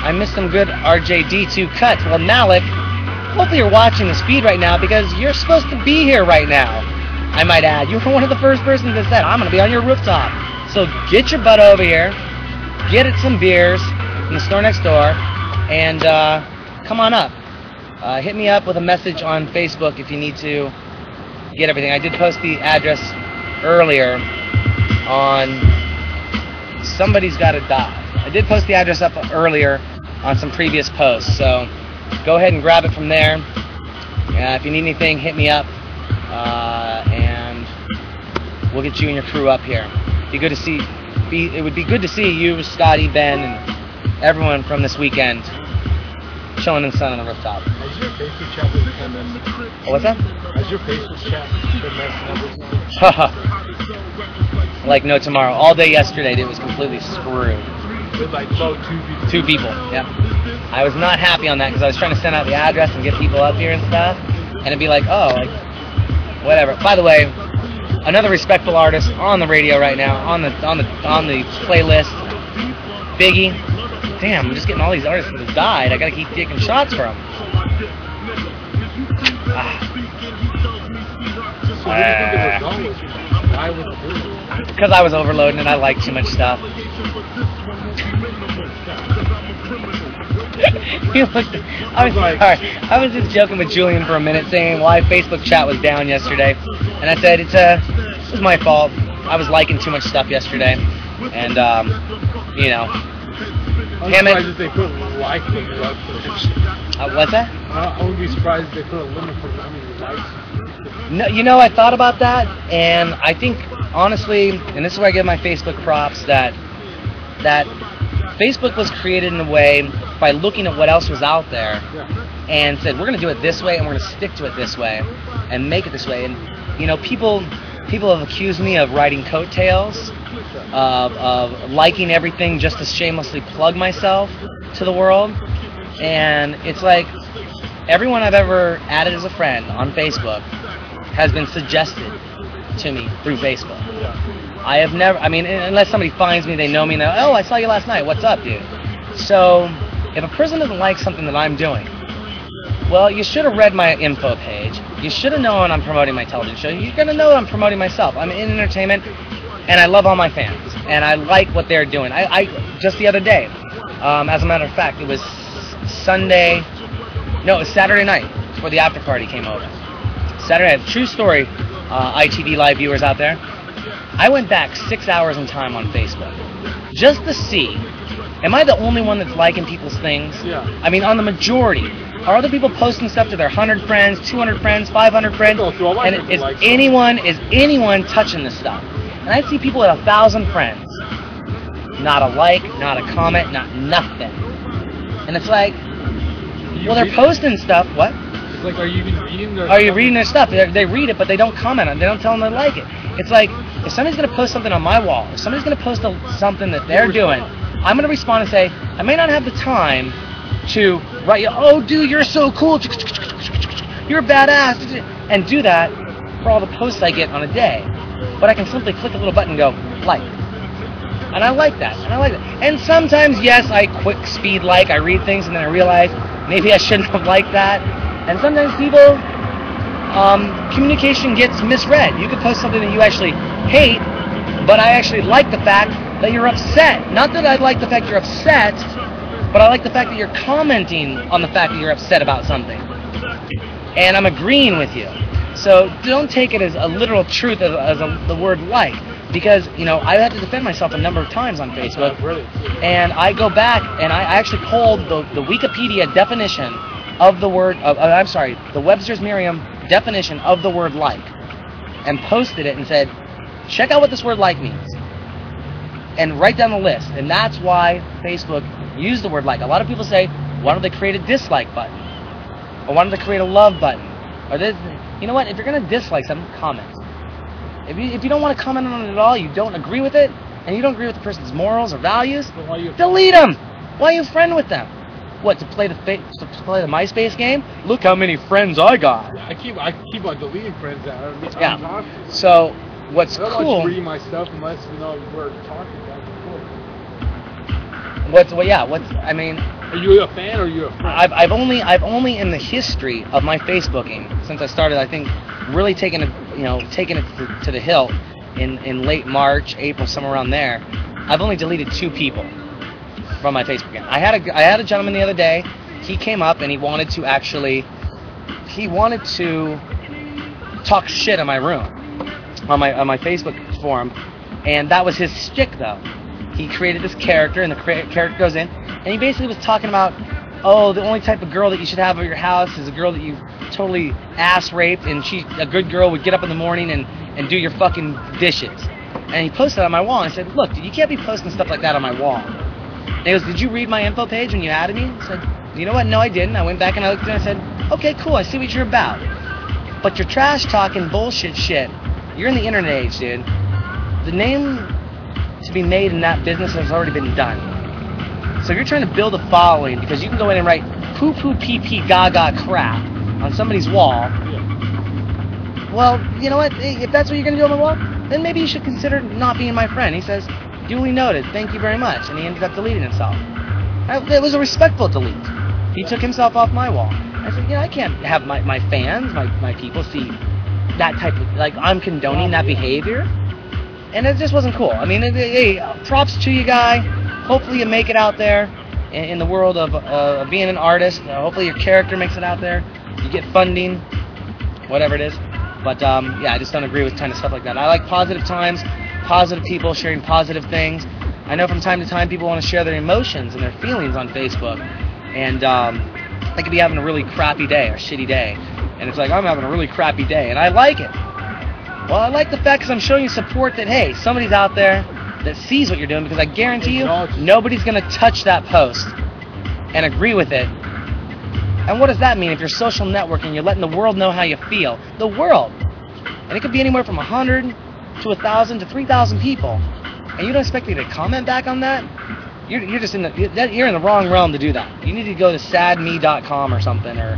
I missed some good RJD2 cuts. Well, Malik, hopefully you're watching this feed right now because you're supposed to be here right now. I might add. You were one of the first persons that said, I'm going to be on your rooftop. So get your butt over here, get it some beers in the store next door, and uh, come on up. Uh, hit me up with a message on Facebook if you need to get everything. I did post the address earlier on Somebody's Gotta Die. I did post the address up earlier on some previous posts, so go ahead and grab it from there. Uh, if you need anything, hit me up, uh, and we'll get you and your crew up here. Be good to see. Be it would be good to see you, Scotty, Ben, and everyone from this weekend chilling in the sun on the rooftop. Has your Facebook chat been kind of messing up? What's that? Has your Facebook chat up? recently? like no tomorrow. All day yesterday, it was completely screwed. With like about two people. Two people. Yeah. I was not happy on that because I was trying to send out the address and get people up here and stuff, and it'd be like, oh, like whatever. By the way, another respectful artist on the radio right now, on the on the on the playlist, Biggie. Damn, I'm just getting all these artists that have died. I gotta keep taking shots for them. Ah. So what do you think it was wrong with you? Why was it? Because I was overloading and I like too much stuff. He looked- I was Like-. I was just joking with Julian for a minute, saying why Facebook chat was down yesterday, and I said it's uh, it was my fault. I was liking too much stuff yesterday, and um, you know, I'm Damn it. if they put like limit up for uh, what's that? I I wouldn't be surprised if they put a limit for how many likes. No, you know, I thought about that, and I think honestly, and this is where I give my Facebook props that that Facebook was created in a way by looking at what else was out there and said we're going to do it this way and we're going to stick to it this way and make it this way. And you know, people people have accused me of writing coattails, of, of liking everything just to shamelessly plug myself to the world. And it's like everyone I've ever added as a friend on Facebook has been suggested to me through Facebook. I have never, I mean, unless somebody finds me, they know me, and they're, oh, I saw you last night. What's up, dude? So, if a person doesn't like something that I'm doing, well, you should have read my info page. You should have known I'm promoting my television show. You're going to know I'm promoting myself. I'm in entertainment, and I love all my fans, and I like what they're doing. I, I just the other day, um, as a matter of fact, it was Sunday, no, it was Saturday night before the after party came over. Saturday night, true story, uh, ITV live viewers out there. I went back six hours in time on Facebook just to see, am I the only one that's liking people's things? Yeah. I mean, on the majority, are other people posting stuff to their 100 friends, 200 friends, 500 friends? Go through all my And is anyone is anyone touching this stuff? And I see people with a thousand friends, not a like, not a comment, not nothing. And it's like, well, they're posting stuff. What? Like, are you even reading their Are you stuff? reading their stuff? They, they read it, but they don't comment on it. They don't tell them they like it. It's like if somebody's going to post something on my wall, if somebody's going to post a, something that they're doing. I'm going to respond and say, I may not have the time to write you, oh, dude, you're so cool. You're a badass. And do that for all the posts I get on a day. But I can simply click a little button and go, like. And I like that. And I like that. And sometimes, yes, I quick speed like. I read things and then I realize maybe I shouldn't have liked that. And sometimes people um, communication gets misread. You could post something that you actually hate, but I actually like the fact that you're upset. Not that I like the fact you're upset, but I like the fact that you're commenting on the fact that you're upset about something. And I'm agreeing with you. So don't take it as a literal truth as, as a, the word like, because you know I had to defend myself a number of times on Facebook and I go back and I actually pulled the, the Wikipedia definition of the word. Of, uh, I'm sorry, the Webster's Merriam definition of the word like, and posted it and said, check out what this word like means, and write down the list. And that's why Facebook used the word like. A lot of people say, why don't they create a dislike button, or why don't they create a love button, or this? You know what? If you're gonna dislike something, comment. If you if you don't want to comment on it at all, you don't agree with it, and you don't agree with the person's morals or values? Delete them. Why are you friend with them? What to play the fa- to play the MySpace game? Look how many friends I got. I keep I keep on deleting friends out. I mean, Yeah. So what's I don't cool? reading my stuff unless you know we're talking back and forth. What's well, yeah? What's I mean? Are you a fan or are you a friend? I've, I've only I've only in the history of my Facebooking since I started I think really taking it you know, taking it to, to the hilt in in late March, April, somewhere around there. I've only deleted two people from my Facebook. I had a I had a gentleman the other day. He came up and he wanted to actually he wanted to talk shit in my room on my on my Facebook forum, and that was his stick though. He created this character, and the cra- character goes in, and he basically was talking about, oh, the only type of girl that you should have at your house is a girl that you totally ass raped, and she a good girl would get up in the morning and and do your fucking dishes. And he posted on my wall, and I said, look, dude, you can't be posting stuff like that on my wall. And he goes, did you read my info page when you added me? I said, you know what? No, I didn't. I went back and I looked at it and I said, okay, cool. I see what you're about. But you're trash talking bullshit shit. You're in the internet age, dude. The name to be made in that business has already been done. So if you're trying to build a following because you can go in and write poo poo pee pee gaga crap on somebody's wall. Well, you know what? If that's what you're going to do on the wall, then maybe you should consider not being my friend. He says, duly noted. Thank you very much. And he ended up deleting himself. It was a respectful delete. He took himself off my wall. I said, you know, I can't have my, my fans, my, my people see that type of, like, I'm condoning that behavior. And it just wasn't cool. I mean, hey, props to you, guy. Hopefully you make it out there in, in the world of uh, being an artist. Uh, hopefully your character makes it out there. You get funding, whatever it is. But um, yeah, I just don't agree with kind of stuff like that. I like positive times, positive people sharing positive things. I know from time to time people want to share their emotions and their feelings on Facebook, and um, they could be having a really crappy day or shitty day, and it's like I'm having a really crappy day, and I like it. Well, I like the fact because I'm showing you support that hey, somebody's out there that sees what you're doing because I guarantee you nobody's gonna touch that post and agree with it and what does that mean if you're social networking, you're letting the world know how you feel? The world. And it could be anywhere from 100 to a 1,000 to 3,000 people. And you don't expect me to comment back on that? You're, you're just in the you're- in the wrong realm to do that. You need to go to sadme.com or something or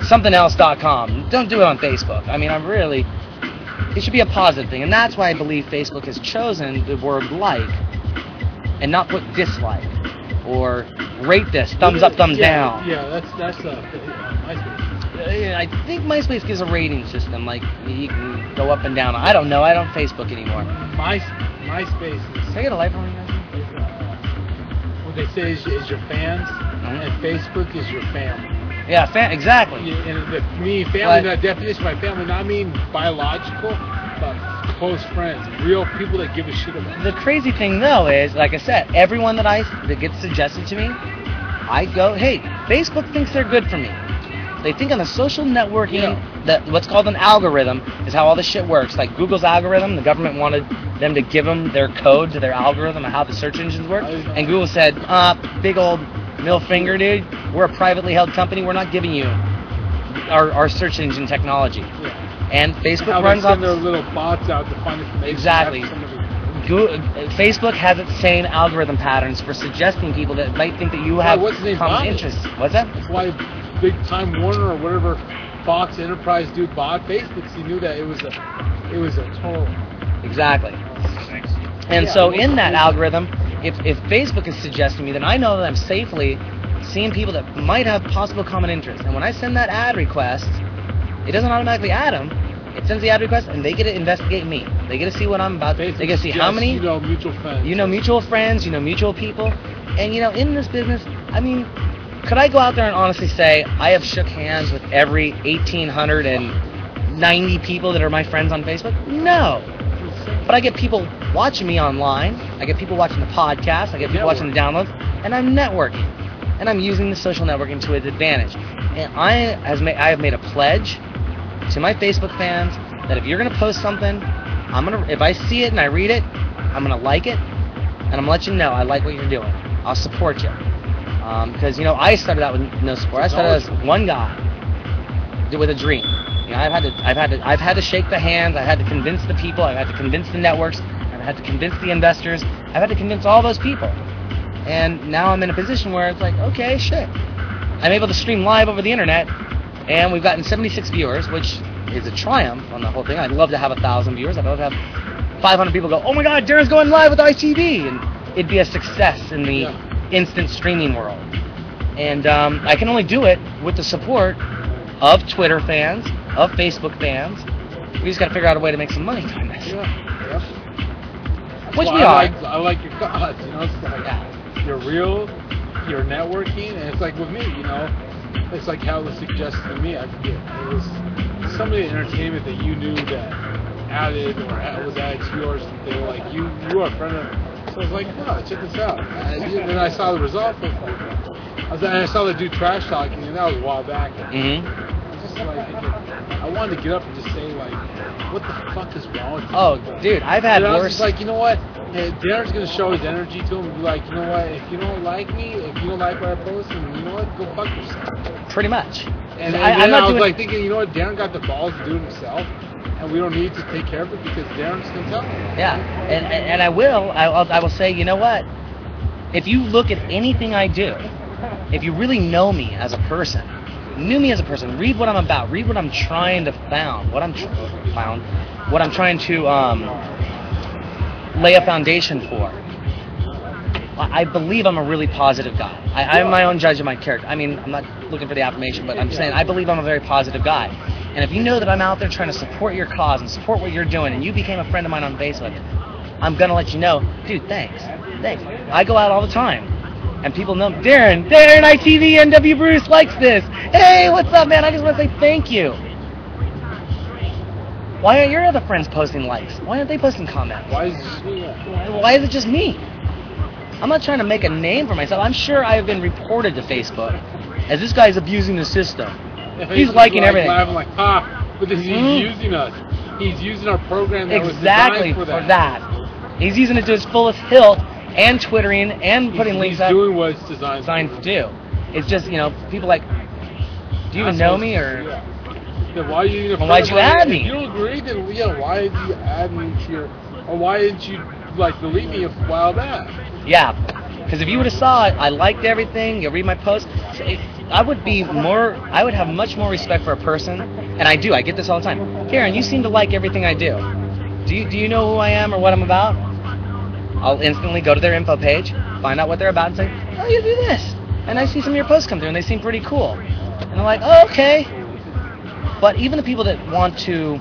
somethingelse.com. Don't do it on Facebook. I mean, I'm really it should be a positive thing. And that's why I believe Facebook has chosen the word like and not put dislike or rate this, thumbs up, thumbs yeah, down. Yeah, that's that's. Uh, I think MySpace gives a rating system, like you can go up and down. I don't know. I don't Facebook anymore. My MySpace is, Can I get a light from you guys? is uh, what they say is, is your fans, Mhm. and Facebook is your family. Yeah, fa- exactly. And the, me, family, But- that definition by family, not mean biological, but close friends, real people that give a shit about. The crazy thing though is, like I said, everyone that I that gets suggested to me, I go, hey, Facebook thinks they're good for me. They think on the social networking Yeah. that what's called an algorithm is how all this shit works. Like Google's algorithm, the government wanted them to give them their code to their algorithm and how the search engines work, and Google said, uh, big old middle finger, dude. We're a privately held company. We're not giving you our, our search engine technology. Yeah. And Facebook runs off send their little bots out to find information. Exactly. Have somebody- Go- Facebook has its same algorithm patterns for suggesting people that might think that you have what's his name, common interests. What's that? That's why big time Warner or whatever Fox Enterprise dude bought Facebook. He knew that it was a it was a total. Exactly. And Yeah, so in that algorithm, if, if Facebook is suggesting me, then I know that I'm safely seeing people that might have possible common interests. And when I send that ad request, it doesn't automatically add them. It sends the ad request, and they get to investigate me. They get to see what I'm about. Facebook they get to see how many you know mutual friends. you know mutual friends, you know mutual people, and you know in this business, I mean, could I go out there and honestly say I have shook hands with every 1,890 people that are my friends on Facebook? No, but I get people watching me online. I get people watching the podcast. I get people watching the downloads, and I'm networking, and I'm using the social networking to its advantage. And I has made I have made a pledge to my Facebook fans that if you're gonna post something, I'm gonna if I see it and I read it, I'm gonna like it, and I'm gonna let you know I like what you're doing. I'll support you. Um, because you know I started out with no support. I started as one guy with a dream. You know, I've had to I've had to I've had to shake the hands. I've had to convince the people. I've had to convince the networks. I've had to convince the investors. I've had to convince all those people. And now I'm in a position where it's like, okay, shit. I'm able to stream live over the internet, and we've gotten 76 viewers, which is a triumph on the whole thing. I'd love to have a thousand viewers. I'd love to have 500 people go, oh my God, Darren's going live with ITV, and it'd be a success in the Yeah. Instant streaming world. And um, I can only do it with the support of Twitter fans, of Facebook fans, We just got to figure out a way to make some money doing this. Yeah. Yep. Which Well, we I are. Like, I like your gods. You know, it's like Yeah. you're real, you're networking, and it's like with me, you know, it's like how it was suggested to me. I forget. It was somebody in entertainment that you knew that added or was added to yours. They were like, you you are a friend of. So I was like, no, check this out. And then I saw the results. I was like, I, saw the dude trash talking, and that was a while back. hmm I was just like, I wanted to get up and just say like, what the fuck is wrong with you? Oh, dude, I've had And I was just like, you know what? Darren's gonna show his energy to him and be like, you know what? If you don't like me, if you don't like what I post, then you know what? Go fuck yourself. pretty much. And, and I- I'm then I was like thinking, you know what? Darren got the balls to do it himself, and we don't need to take care of it because Darren's gonna tell him. Yeah, and, and, and I will. I, will I will say, you know what? If you look at anything I do, if you really know me as a person, knew me as a person, read what I'm about, read what I'm trying to found, what I'm tr- found, what I'm trying to um, lay a foundation for. I I believe I'm a really positive guy. I, I'm my own judge of my character. I mean, I'm not looking for the affirmation, but I'm saying I believe I'm a very positive guy. And if you know that I'm out there trying to support your cause and support what you're doing, and you became a friend of mine on Facebook, I'm gonna let you know, dude. Thanks, thanks. I go out all the time, and people know Darren. Darren ITV NW Bruce likes this. Hey, what's up, man? I just want to say thank you. Why aren't your other friends posting likes? Why aren't they posting comments? Why is it just me? Yeah. Why is it just me? I'm not trying to make a name for myself. I'm sure I have been reported to Facebook as this guy's abusing the system. If He's liking like, everything. Laughing like, ah, but he's Mhm. using us. He's using our program that exactly was designed for that. He's using it to its fullest hilt and twittering and He's- putting links he's up doing what it's designed, designed to do. It's just you know people like, do you even know me or? Yeah. Then why are you even Well, why'd you add me? If you don't agree, then yeah, why did you add me to your, or why didn't you like delete me a while back? Yeah, because if you would have saw it, I liked everything. You read my post. I would be more. I would have much more respect for a person, and I do. I get this all the time. Karen, you seem to like everything I do. Do you do you know who I am or what I'm about? I'll instantly go to their info page, find out what they're about, and say, "Oh, you do this," and I see some of your posts come through, and they seem pretty cool. And I'm like, "Oh, okay." But even the people that want to